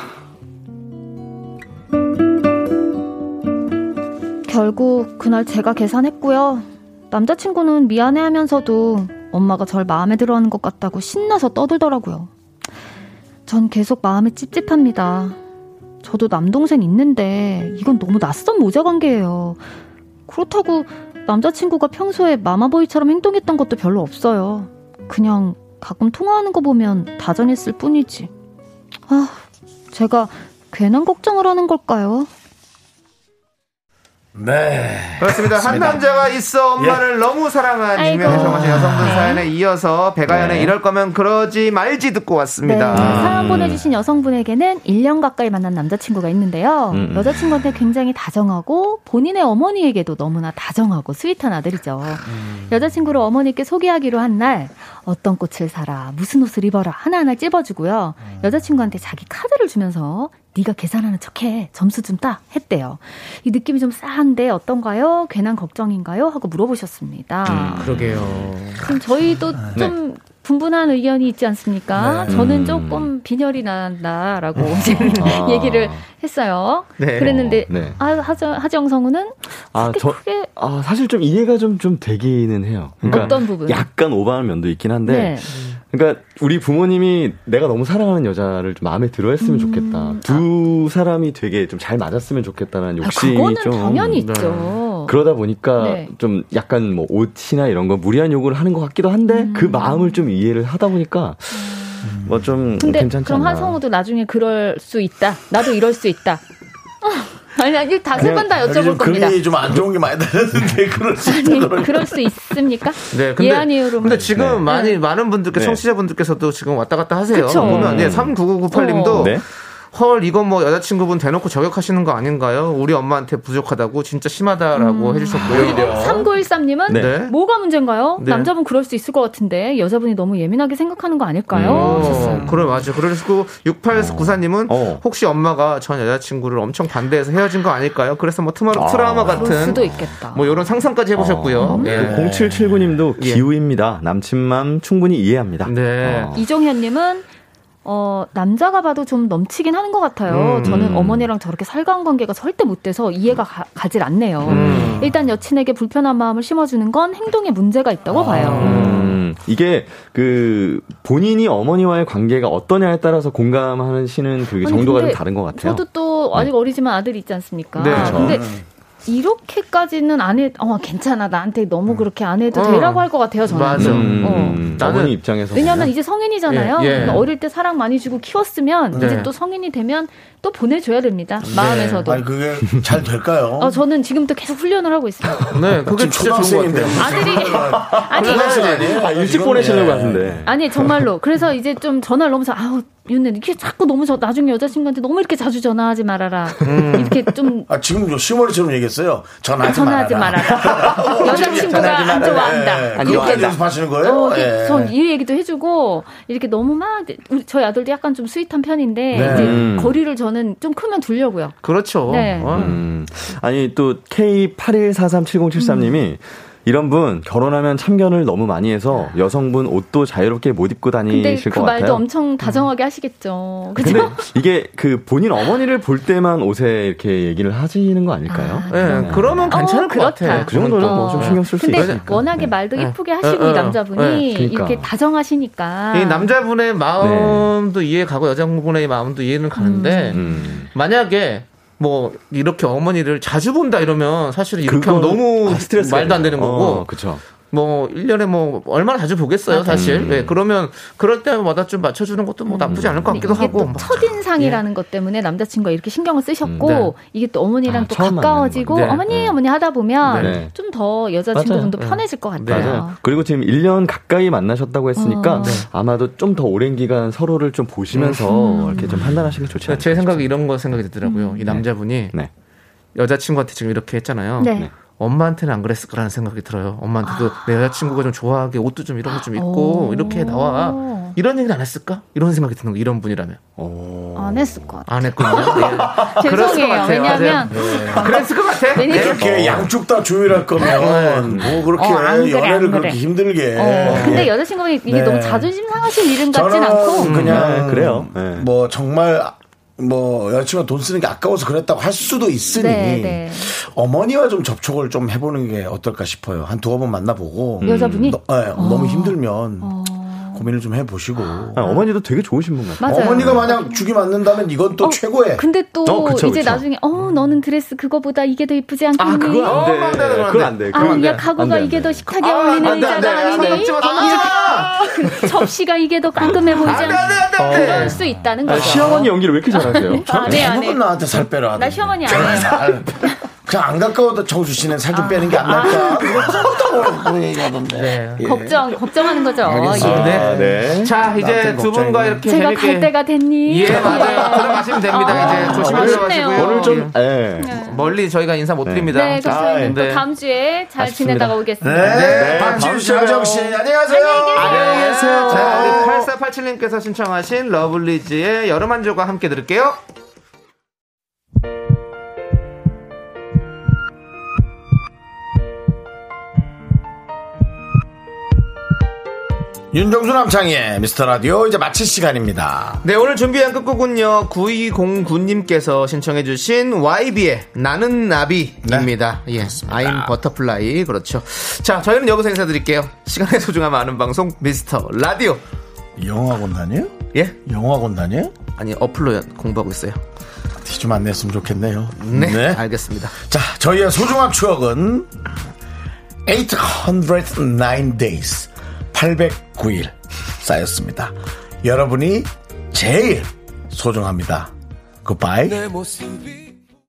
[SPEAKER 8] 결국 그날 제가 계산했고요. 남자친구는 미안해 하면서도 엄마가 절 마음에 들어 하는 것 같다고 신나서 떠들더라고요. 전 계속 마음이 찝찝합니다. 저도 남동생 있는데 이건 너무 낯선 모자 관계예요. 그렇다고 남자친구가 평소에 마마보이처럼 행동했던 것도 별로 없어요. 그냥 가끔 통화하는 거 보면 다정했을 뿐이지. 아, 제가 괜한 걱정을 하는 걸까요?
[SPEAKER 1] 네.
[SPEAKER 2] 그렇습니다. 한
[SPEAKER 1] 그렇습니다.
[SPEAKER 2] 남자가 있어 엄마를 너무 사랑한. 익명의 정하신 여성분
[SPEAKER 8] 네.
[SPEAKER 2] 사연에 이어서 배가연의
[SPEAKER 7] 네.
[SPEAKER 2] 이럴 거면 그러지 말지 듣고 왔습니다.
[SPEAKER 8] 네, 사연 보내주신 여성분에게는 1년 가까이 만난 남자친구가 있는데요.
[SPEAKER 7] 음, 음.
[SPEAKER 8] 여자친구한테 굉장히 다정하고 본인의 어머니에게도 너무나 다정하고 스윗한 아들이죠.
[SPEAKER 7] 음.
[SPEAKER 8] 여자친구를 어머니께 소개하기로 한 날 어떤 꽃을 사라, 무슨 옷을 입어라 하나하나 찝어주고요.
[SPEAKER 7] 음.
[SPEAKER 8] 여자친구한테 자기 카드를 주면서 네가 계산하는 척해 점수 좀 따 했대요. 이 느낌이 좀 싸한데 어떤가요? 괜한 걱정인가요? 하고 물어보셨습니다.
[SPEAKER 7] 음,
[SPEAKER 2] 그러게요.
[SPEAKER 8] 지금 저희도 좀 분분한 의견이 있지 않습니까?
[SPEAKER 1] 네.
[SPEAKER 8] 저는
[SPEAKER 7] 음.
[SPEAKER 8] 조금 빈혈이 난다라고 지금 [LAUGHS]
[SPEAKER 7] 아.
[SPEAKER 8] 얘기를 했어요.
[SPEAKER 2] 네.
[SPEAKER 8] 그랬는데
[SPEAKER 7] 네.
[SPEAKER 8] 아, 하정, 하정 성우는
[SPEAKER 7] 아, 저,
[SPEAKER 8] 크게
[SPEAKER 7] 아, 사실 좀 이해가 좀, 좀 되기는 해요. 그러니까
[SPEAKER 8] 어떤 부분?
[SPEAKER 7] 약간 오버하는 면도 있긴 한데.
[SPEAKER 8] 네.
[SPEAKER 7] 그러니까 우리 부모님이 내가 너무 사랑하는 여자를 좀 마음에 들어 했으면 좋겠다. 두 사람이 되게 좀 잘 맞았으면 좋겠다는
[SPEAKER 8] 아,
[SPEAKER 7] 욕심이
[SPEAKER 8] 그거는
[SPEAKER 7] 좀.
[SPEAKER 8] 당연히
[SPEAKER 2] 네.
[SPEAKER 8] 있죠.
[SPEAKER 7] 그러다 보니까
[SPEAKER 8] 네.
[SPEAKER 7] 좀 약간 뭐 옷이나 이런 거 무리한 요구를 하는 것 같기도 한데 그 마음을 좀 이해를 하다 보니까 뭐좀
[SPEAKER 8] 음. 근데
[SPEAKER 7] 괜찮지
[SPEAKER 8] 그럼
[SPEAKER 7] 않나.
[SPEAKER 8] 하성우도 나중에 그럴 수 있다. 나도 이럴 수 있다. 아니, 아니, 다세 번 다 여쭤볼 겁니다.
[SPEAKER 1] 금이 좀 안 좋은 게 많이 달렸는데 그럴 수
[SPEAKER 8] 아니,
[SPEAKER 1] 그러니까.
[SPEAKER 8] 그럴 수 있습니까?
[SPEAKER 2] 네, 근데,
[SPEAKER 8] 예, 아니요로.
[SPEAKER 2] 근데 지금
[SPEAKER 7] 네.
[SPEAKER 2] 많이,
[SPEAKER 8] 네.
[SPEAKER 2] 많은 분들께,
[SPEAKER 7] 네.
[SPEAKER 2] 청취자분들께서도 지금 왔다 갔다 하세요.
[SPEAKER 8] 그쵸.
[SPEAKER 2] 보면, 예,
[SPEAKER 7] 음.
[SPEAKER 2] 399998님도,
[SPEAKER 8] 어.
[SPEAKER 7] 네.
[SPEAKER 2] 헐, 이건 뭐 여자친구분 대놓고 저격하시는 거 아닌가요? 우리 엄마한테 부족하다고 진짜 심하다라고 해주셨고요.
[SPEAKER 8] 3913님은
[SPEAKER 2] 네.
[SPEAKER 8] 뭐가 문제인가요?
[SPEAKER 2] 네.
[SPEAKER 8] 남자분 그럴 수 있을 것 같은데 여자분이 너무 예민하게 생각하는 거 아닐까요?
[SPEAKER 2] 어,
[SPEAKER 8] 하셨어요.
[SPEAKER 2] 그래 맞아. 그래서 6894님은
[SPEAKER 7] 어.
[SPEAKER 2] 혹시 엄마가 전 여자친구를 엄청 반대해서 헤어진 거 아닐까요? 그래서 뭐 트마,
[SPEAKER 7] 아.
[SPEAKER 2] 트라우마 같은
[SPEAKER 8] 수도 있겠다.
[SPEAKER 2] 뭐 이런 상상까지 해보셨고요. 예.
[SPEAKER 7] 0779님도
[SPEAKER 2] 예.
[SPEAKER 7] 기우입니다. 남친맘 충분히 이해합니다.
[SPEAKER 2] 네.
[SPEAKER 7] 어.
[SPEAKER 8] 이종현님은 어, 남자가 봐도 좀 넘치긴 하는 것 같아요.
[SPEAKER 2] 음.
[SPEAKER 8] 저는 어머니랑 저렇게 살가운 관계가 절대 못 돼서 이해가 가, 질 않네요.
[SPEAKER 2] 음.
[SPEAKER 8] 일단 여친에게 불편한 마음을 심어주는 건 행동에 문제가 있다고 봐요.
[SPEAKER 7] 음, 이게 그 본인이 어머니와의 관계가 어떠냐에 따라서 공감하시는 그 정도가 좀 다른 것 같아요.
[SPEAKER 8] 저도 또 아직 어리지만 아들이 있지 않습니까?
[SPEAKER 2] 네.
[SPEAKER 8] 근데 이렇게까지는 안 해, 어, 괜찮아. 나한테 너무 그렇게 안 해도
[SPEAKER 2] 어.
[SPEAKER 8] 되라고 할 것 같아요, 저는.
[SPEAKER 2] 맞아.
[SPEAKER 7] 음,
[SPEAKER 8] 어.
[SPEAKER 2] 나는-
[SPEAKER 7] 입장에서
[SPEAKER 8] 왜냐면
[SPEAKER 7] 보면.
[SPEAKER 8] 이제 성인이잖아요.
[SPEAKER 2] 예, 예.
[SPEAKER 8] 어릴 때 사랑 많이 주고 키웠으면
[SPEAKER 2] 네.
[SPEAKER 8] 이제 또 성인이 되면 또 보내줘야 됩니다. 마음에서도.
[SPEAKER 1] 아니 그게 잘 될까요?
[SPEAKER 8] 어, 저는 지금부터 계속 훈련을 하고 있어요. [LAUGHS]
[SPEAKER 2] 네, 그게
[SPEAKER 1] 지금
[SPEAKER 2] 진짜 좋은 것
[SPEAKER 1] 초등학생인데
[SPEAKER 2] 같아요.
[SPEAKER 8] 아들이 [LAUGHS] 아니
[SPEAKER 1] 아니에요?
[SPEAKER 7] 아, 일찍? 보내시려고
[SPEAKER 1] 예.
[SPEAKER 7] 하는데.
[SPEAKER 8] 아니 정말로 그래서 이제 좀 전화를 너무 자 아우 윤네 이렇게 자꾸 너무 저 나중에 여자친구한테 너무 이렇게 자주 전화하지 말아라 이렇게 좀
[SPEAKER 1] 아 지금 저 시어머니처럼 얘기했어요. 전화하지,
[SPEAKER 8] 전화하지
[SPEAKER 1] 말아라.
[SPEAKER 8] 말아라 [LAUGHS] 여자친구가 안 좋아한다
[SPEAKER 1] 예,
[SPEAKER 7] 안
[SPEAKER 1] 그렇게. 연습하시는 거예요?
[SPEAKER 8] 어,
[SPEAKER 1] 예.
[SPEAKER 8] 전이 얘기도 해주고 이렇게 너무 막 우리 저희 아들도 약간 좀 스윗한 편인데
[SPEAKER 1] 네.
[SPEAKER 8] 이제
[SPEAKER 7] 음.
[SPEAKER 8] 거리를 저는 좀 크면 두려고요.
[SPEAKER 2] 그렇죠.
[SPEAKER 8] 네.
[SPEAKER 2] 어.
[SPEAKER 7] 음. 아니 또 K81437073님이 이런 분 결혼하면 참견을 너무 많이 해서 여성분 옷도 자유롭게 못 입고
[SPEAKER 8] 근데
[SPEAKER 7] 다니실 그것
[SPEAKER 8] 말도
[SPEAKER 7] 같아요.
[SPEAKER 8] 엄청 다정하게 하시겠죠.
[SPEAKER 7] 근데
[SPEAKER 8] 그죠?
[SPEAKER 7] 이게 그 본인 어머니를 볼 때만 옷에 이렇게 얘기를 하시는 거 아닐까요?
[SPEAKER 8] 아,
[SPEAKER 2] 예, 그러면 괜찮을
[SPEAKER 8] 어,
[SPEAKER 2] 것
[SPEAKER 8] 그렇다.
[SPEAKER 2] 같아요.
[SPEAKER 7] 그 정도는 뭐좀
[SPEAKER 8] 어.
[SPEAKER 7] 신경 쓸수
[SPEAKER 8] 근데
[SPEAKER 7] 있으니까.
[SPEAKER 8] 워낙에 말도
[SPEAKER 2] 네.
[SPEAKER 8] 이쁘게 하시고
[SPEAKER 2] 네,
[SPEAKER 8] 이
[SPEAKER 2] 네.
[SPEAKER 8] 남자분이
[SPEAKER 7] 네, 그러니까.
[SPEAKER 8] 이렇게 다정하시니까
[SPEAKER 2] 이 남자분의 마음도 이해 가고 여자분의 마음도 이해는 가는데
[SPEAKER 7] 음.
[SPEAKER 2] 만약에 뭐 이렇게 어머니를 자주 본다 이러면 사실은 이렇게 하면 너무
[SPEAKER 7] 아, 스트레스가
[SPEAKER 2] 말도 안 되는. 거고
[SPEAKER 7] 어, 그쵸.
[SPEAKER 2] 뭐 1년에 뭐 얼마나 자주 보겠어요, 사실.
[SPEAKER 7] 음.
[SPEAKER 2] 네, 그러면 그럴 때마다 좀 맞춰 주는 것도 뭐 나쁘지 않을 것
[SPEAKER 8] 근데
[SPEAKER 2] 같기도
[SPEAKER 8] 이게
[SPEAKER 2] 하고.
[SPEAKER 8] 또
[SPEAKER 2] 뭐.
[SPEAKER 8] 첫인상이라는 것 때문에 남자 친구가 이렇게 신경을 쓰셨고
[SPEAKER 2] 음, 네.
[SPEAKER 8] 이게 또 어머니랑
[SPEAKER 7] 아,
[SPEAKER 8] 또 가까워지고
[SPEAKER 2] 만나는
[SPEAKER 8] 어머니. 어머니 하다 보면
[SPEAKER 7] 네.
[SPEAKER 8] 좀더 여자 친구분도
[SPEAKER 2] 맞아요.
[SPEAKER 8] 편해질 것 같아요.
[SPEAKER 7] 맞아요. 그리고 지금 1년 가까이 만나셨다고 했으니까
[SPEAKER 8] 어. 네.
[SPEAKER 7] 아마도 좀 더 오랜 기간 서로를 좀 보시면서
[SPEAKER 8] 음.
[SPEAKER 7] 이렇게 좀 판단하시는 게 좋지 않을까
[SPEAKER 2] 제 생각에 이런 거 생각이 들더라고요.
[SPEAKER 8] 음.
[SPEAKER 2] 이 남자분이
[SPEAKER 7] 네.
[SPEAKER 2] 여자친구한테 지금 이렇게 했잖아요.
[SPEAKER 8] 네.
[SPEAKER 7] 네.
[SPEAKER 2] 엄마한테는 안 그랬을 거라는 생각이 들어요. 엄마한테도 내 여자친구가 좀 좋아하게 옷도 좀 이런 거 좀 입고
[SPEAKER 8] 오.
[SPEAKER 2] 이렇게 나와. 이런 얘기는 안 했을까? 이런 생각이 드는 거 이런 분이라면.
[SPEAKER 8] 안 했을 것 같아요.
[SPEAKER 2] 안 했군요. [LAUGHS] 것
[SPEAKER 8] 죄송해요.
[SPEAKER 2] 같아요.
[SPEAKER 8] 왜냐면
[SPEAKER 2] 맞아요. 그랬을 것 같아.
[SPEAKER 8] 왜냐면-
[SPEAKER 2] 네.
[SPEAKER 1] 그렇게 양쪽 다 조율할 거면 뭐 그렇게
[SPEAKER 8] 어, 안 그래,
[SPEAKER 1] 연애를
[SPEAKER 8] 안 그래.
[SPEAKER 1] 그렇게 힘들게.
[SPEAKER 8] 어, 근데 여자친구가 이게
[SPEAKER 1] 네.
[SPEAKER 8] 너무 자존심 상하실 일은 같진 않고
[SPEAKER 1] 그냥
[SPEAKER 7] 네, 그래요. 네.
[SPEAKER 1] 뭐 정말 뭐 여자친구가 돈 쓰는 게 아까워서 그랬다고 할 수도 있으니
[SPEAKER 8] 네, 네.
[SPEAKER 1] 어머니와 좀 접촉을 좀 해보는 게 어떨까 싶어요. 한 두어 번 만나보고.
[SPEAKER 8] 여자분이?
[SPEAKER 1] 너, 네, 너무 힘들면 고민을 좀 해보시고
[SPEAKER 7] 아, 어머니도 되게 좋으신 분 같아요.
[SPEAKER 8] 맞아요.
[SPEAKER 1] 어머니가 만약 죽이 맞는다면 이건 또
[SPEAKER 8] 어,
[SPEAKER 1] 최고의
[SPEAKER 8] 근데 또
[SPEAKER 7] 어, 그쵸,
[SPEAKER 8] 이제
[SPEAKER 7] 그쵸.
[SPEAKER 8] 나중에 어 너는 드레스 그거보다 이게 더 이쁘지 않겠니?
[SPEAKER 7] 아, 그건
[SPEAKER 2] 어,
[SPEAKER 7] 안 돼.
[SPEAKER 2] 안 돼, 그건 안
[SPEAKER 7] 그건
[SPEAKER 2] 돼.
[SPEAKER 7] 안 돼.
[SPEAKER 8] 아,
[SPEAKER 7] 그건 안 돼.
[SPEAKER 8] 야 가구가
[SPEAKER 7] 안 돼, 안
[SPEAKER 8] 이게
[SPEAKER 7] 돼.
[SPEAKER 8] 더 식하게
[SPEAKER 2] 아,
[SPEAKER 8] 어울리는
[SPEAKER 2] 안
[SPEAKER 8] 의자가
[SPEAKER 2] 돼. 손
[SPEAKER 8] 아니니? 그 접시가 이게 더 깔끔해 보이지 않니?
[SPEAKER 2] 안 돼, 안 돼.
[SPEAKER 8] 그럴 수 있다는
[SPEAKER 7] 아,
[SPEAKER 8] 거죠.
[SPEAKER 7] 시어머니 연기를 왜 이렇게 잘하세요?
[SPEAKER 8] 안 해, 안 해.
[SPEAKER 1] 나한테 살 빼라.
[SPEAKER 8] 나 시어머니 아니에요.
[SPEAKER 1] 살. 그냥 안 가까워도 정수 씨는 살 좀 빼는 게안 나을까? 그렇다고 얘기하던데.
[SPEAKER 2] 네.
[SPEAKER 1] 예.
[SPEAKER 8] 걱정 걱정하는 거죠.
[SPEAKER 1] 알겠어요.
[SPEAKER 8] 예.
[SPEAKER 2] 네.
[SPEAKER 7] 아, 네.
[SPEAKER 2] 자, 이제 두 분과. 이렇게
[SPEAKER 8] 제가
[SPEAKER 2] 재밌게
[SPEAKER 8] 갈 때가 됐니?
[SPEAKER 2] 예, 맞아요. 들어가시면 됩니다.
[SPEAKER 8] 아,
[SPEAKER 2] 이제 조심하셔가지고요.
[SPEAKER 7] 오늘 좀, 예.
[SPEAKER 2] 멀리 저희가 인사 못 드립니다.
[SPEAKER 8] 네, 그렇습니다.
[SPEAKER 7] 아, 예.
[SPEAKER 8] 또
[SPEAKER 2] 네.
[SPEAKER 8] 다음 주에 잘
[SPEAKER 7] 아쉽습니다.
[SPEAKER 8] 지내다가 오겠습니다.
[SPEAKER 1] 네.
[SPEAKER 2] 네.
[SPEAKER 1] 박지우 씨, 하정 씨, 안녕하세요.
[SPEAKER 2] 안녕히 계세요. 자, 우리 8487님께서 신청하신 러블리즈의 여름 한 조각 함께 들을게요.
[SPEAKER 1] 윤정수 남창희의 미스터 라디오 이제 마칠 시간입니다.
[SPEAKER 2] 네, 오늘 준비한 끝곡은요, 9209님께서 신청해주신 YB의 나는 나비입니다. 예, I'm butterfly. 그렇죠. 자, 저희는 여기서 인사드릴게요. 시간의 소중함 아는 방송, 미스터 라디오.
[SPEAKER 1] 영어학원 다녀요?
[SPEAKER 2] 예?
[SPEAKER 1] 영어학원 다녀요?
[SPEAKER 2] 아니, 어플로 공부하고 있어요.
[SPEAKER 1] 티 좀 안 냈으면 좋겠네요.
[SPEAKER 2] 네, 알겠습니다.
[SPEAKER 1] 자, 저희의 소중한 추억은 809 days, 809일 쌓였습니다. 여러분이 제일 소중합니다.
[SPEAKER 6] 굿바이.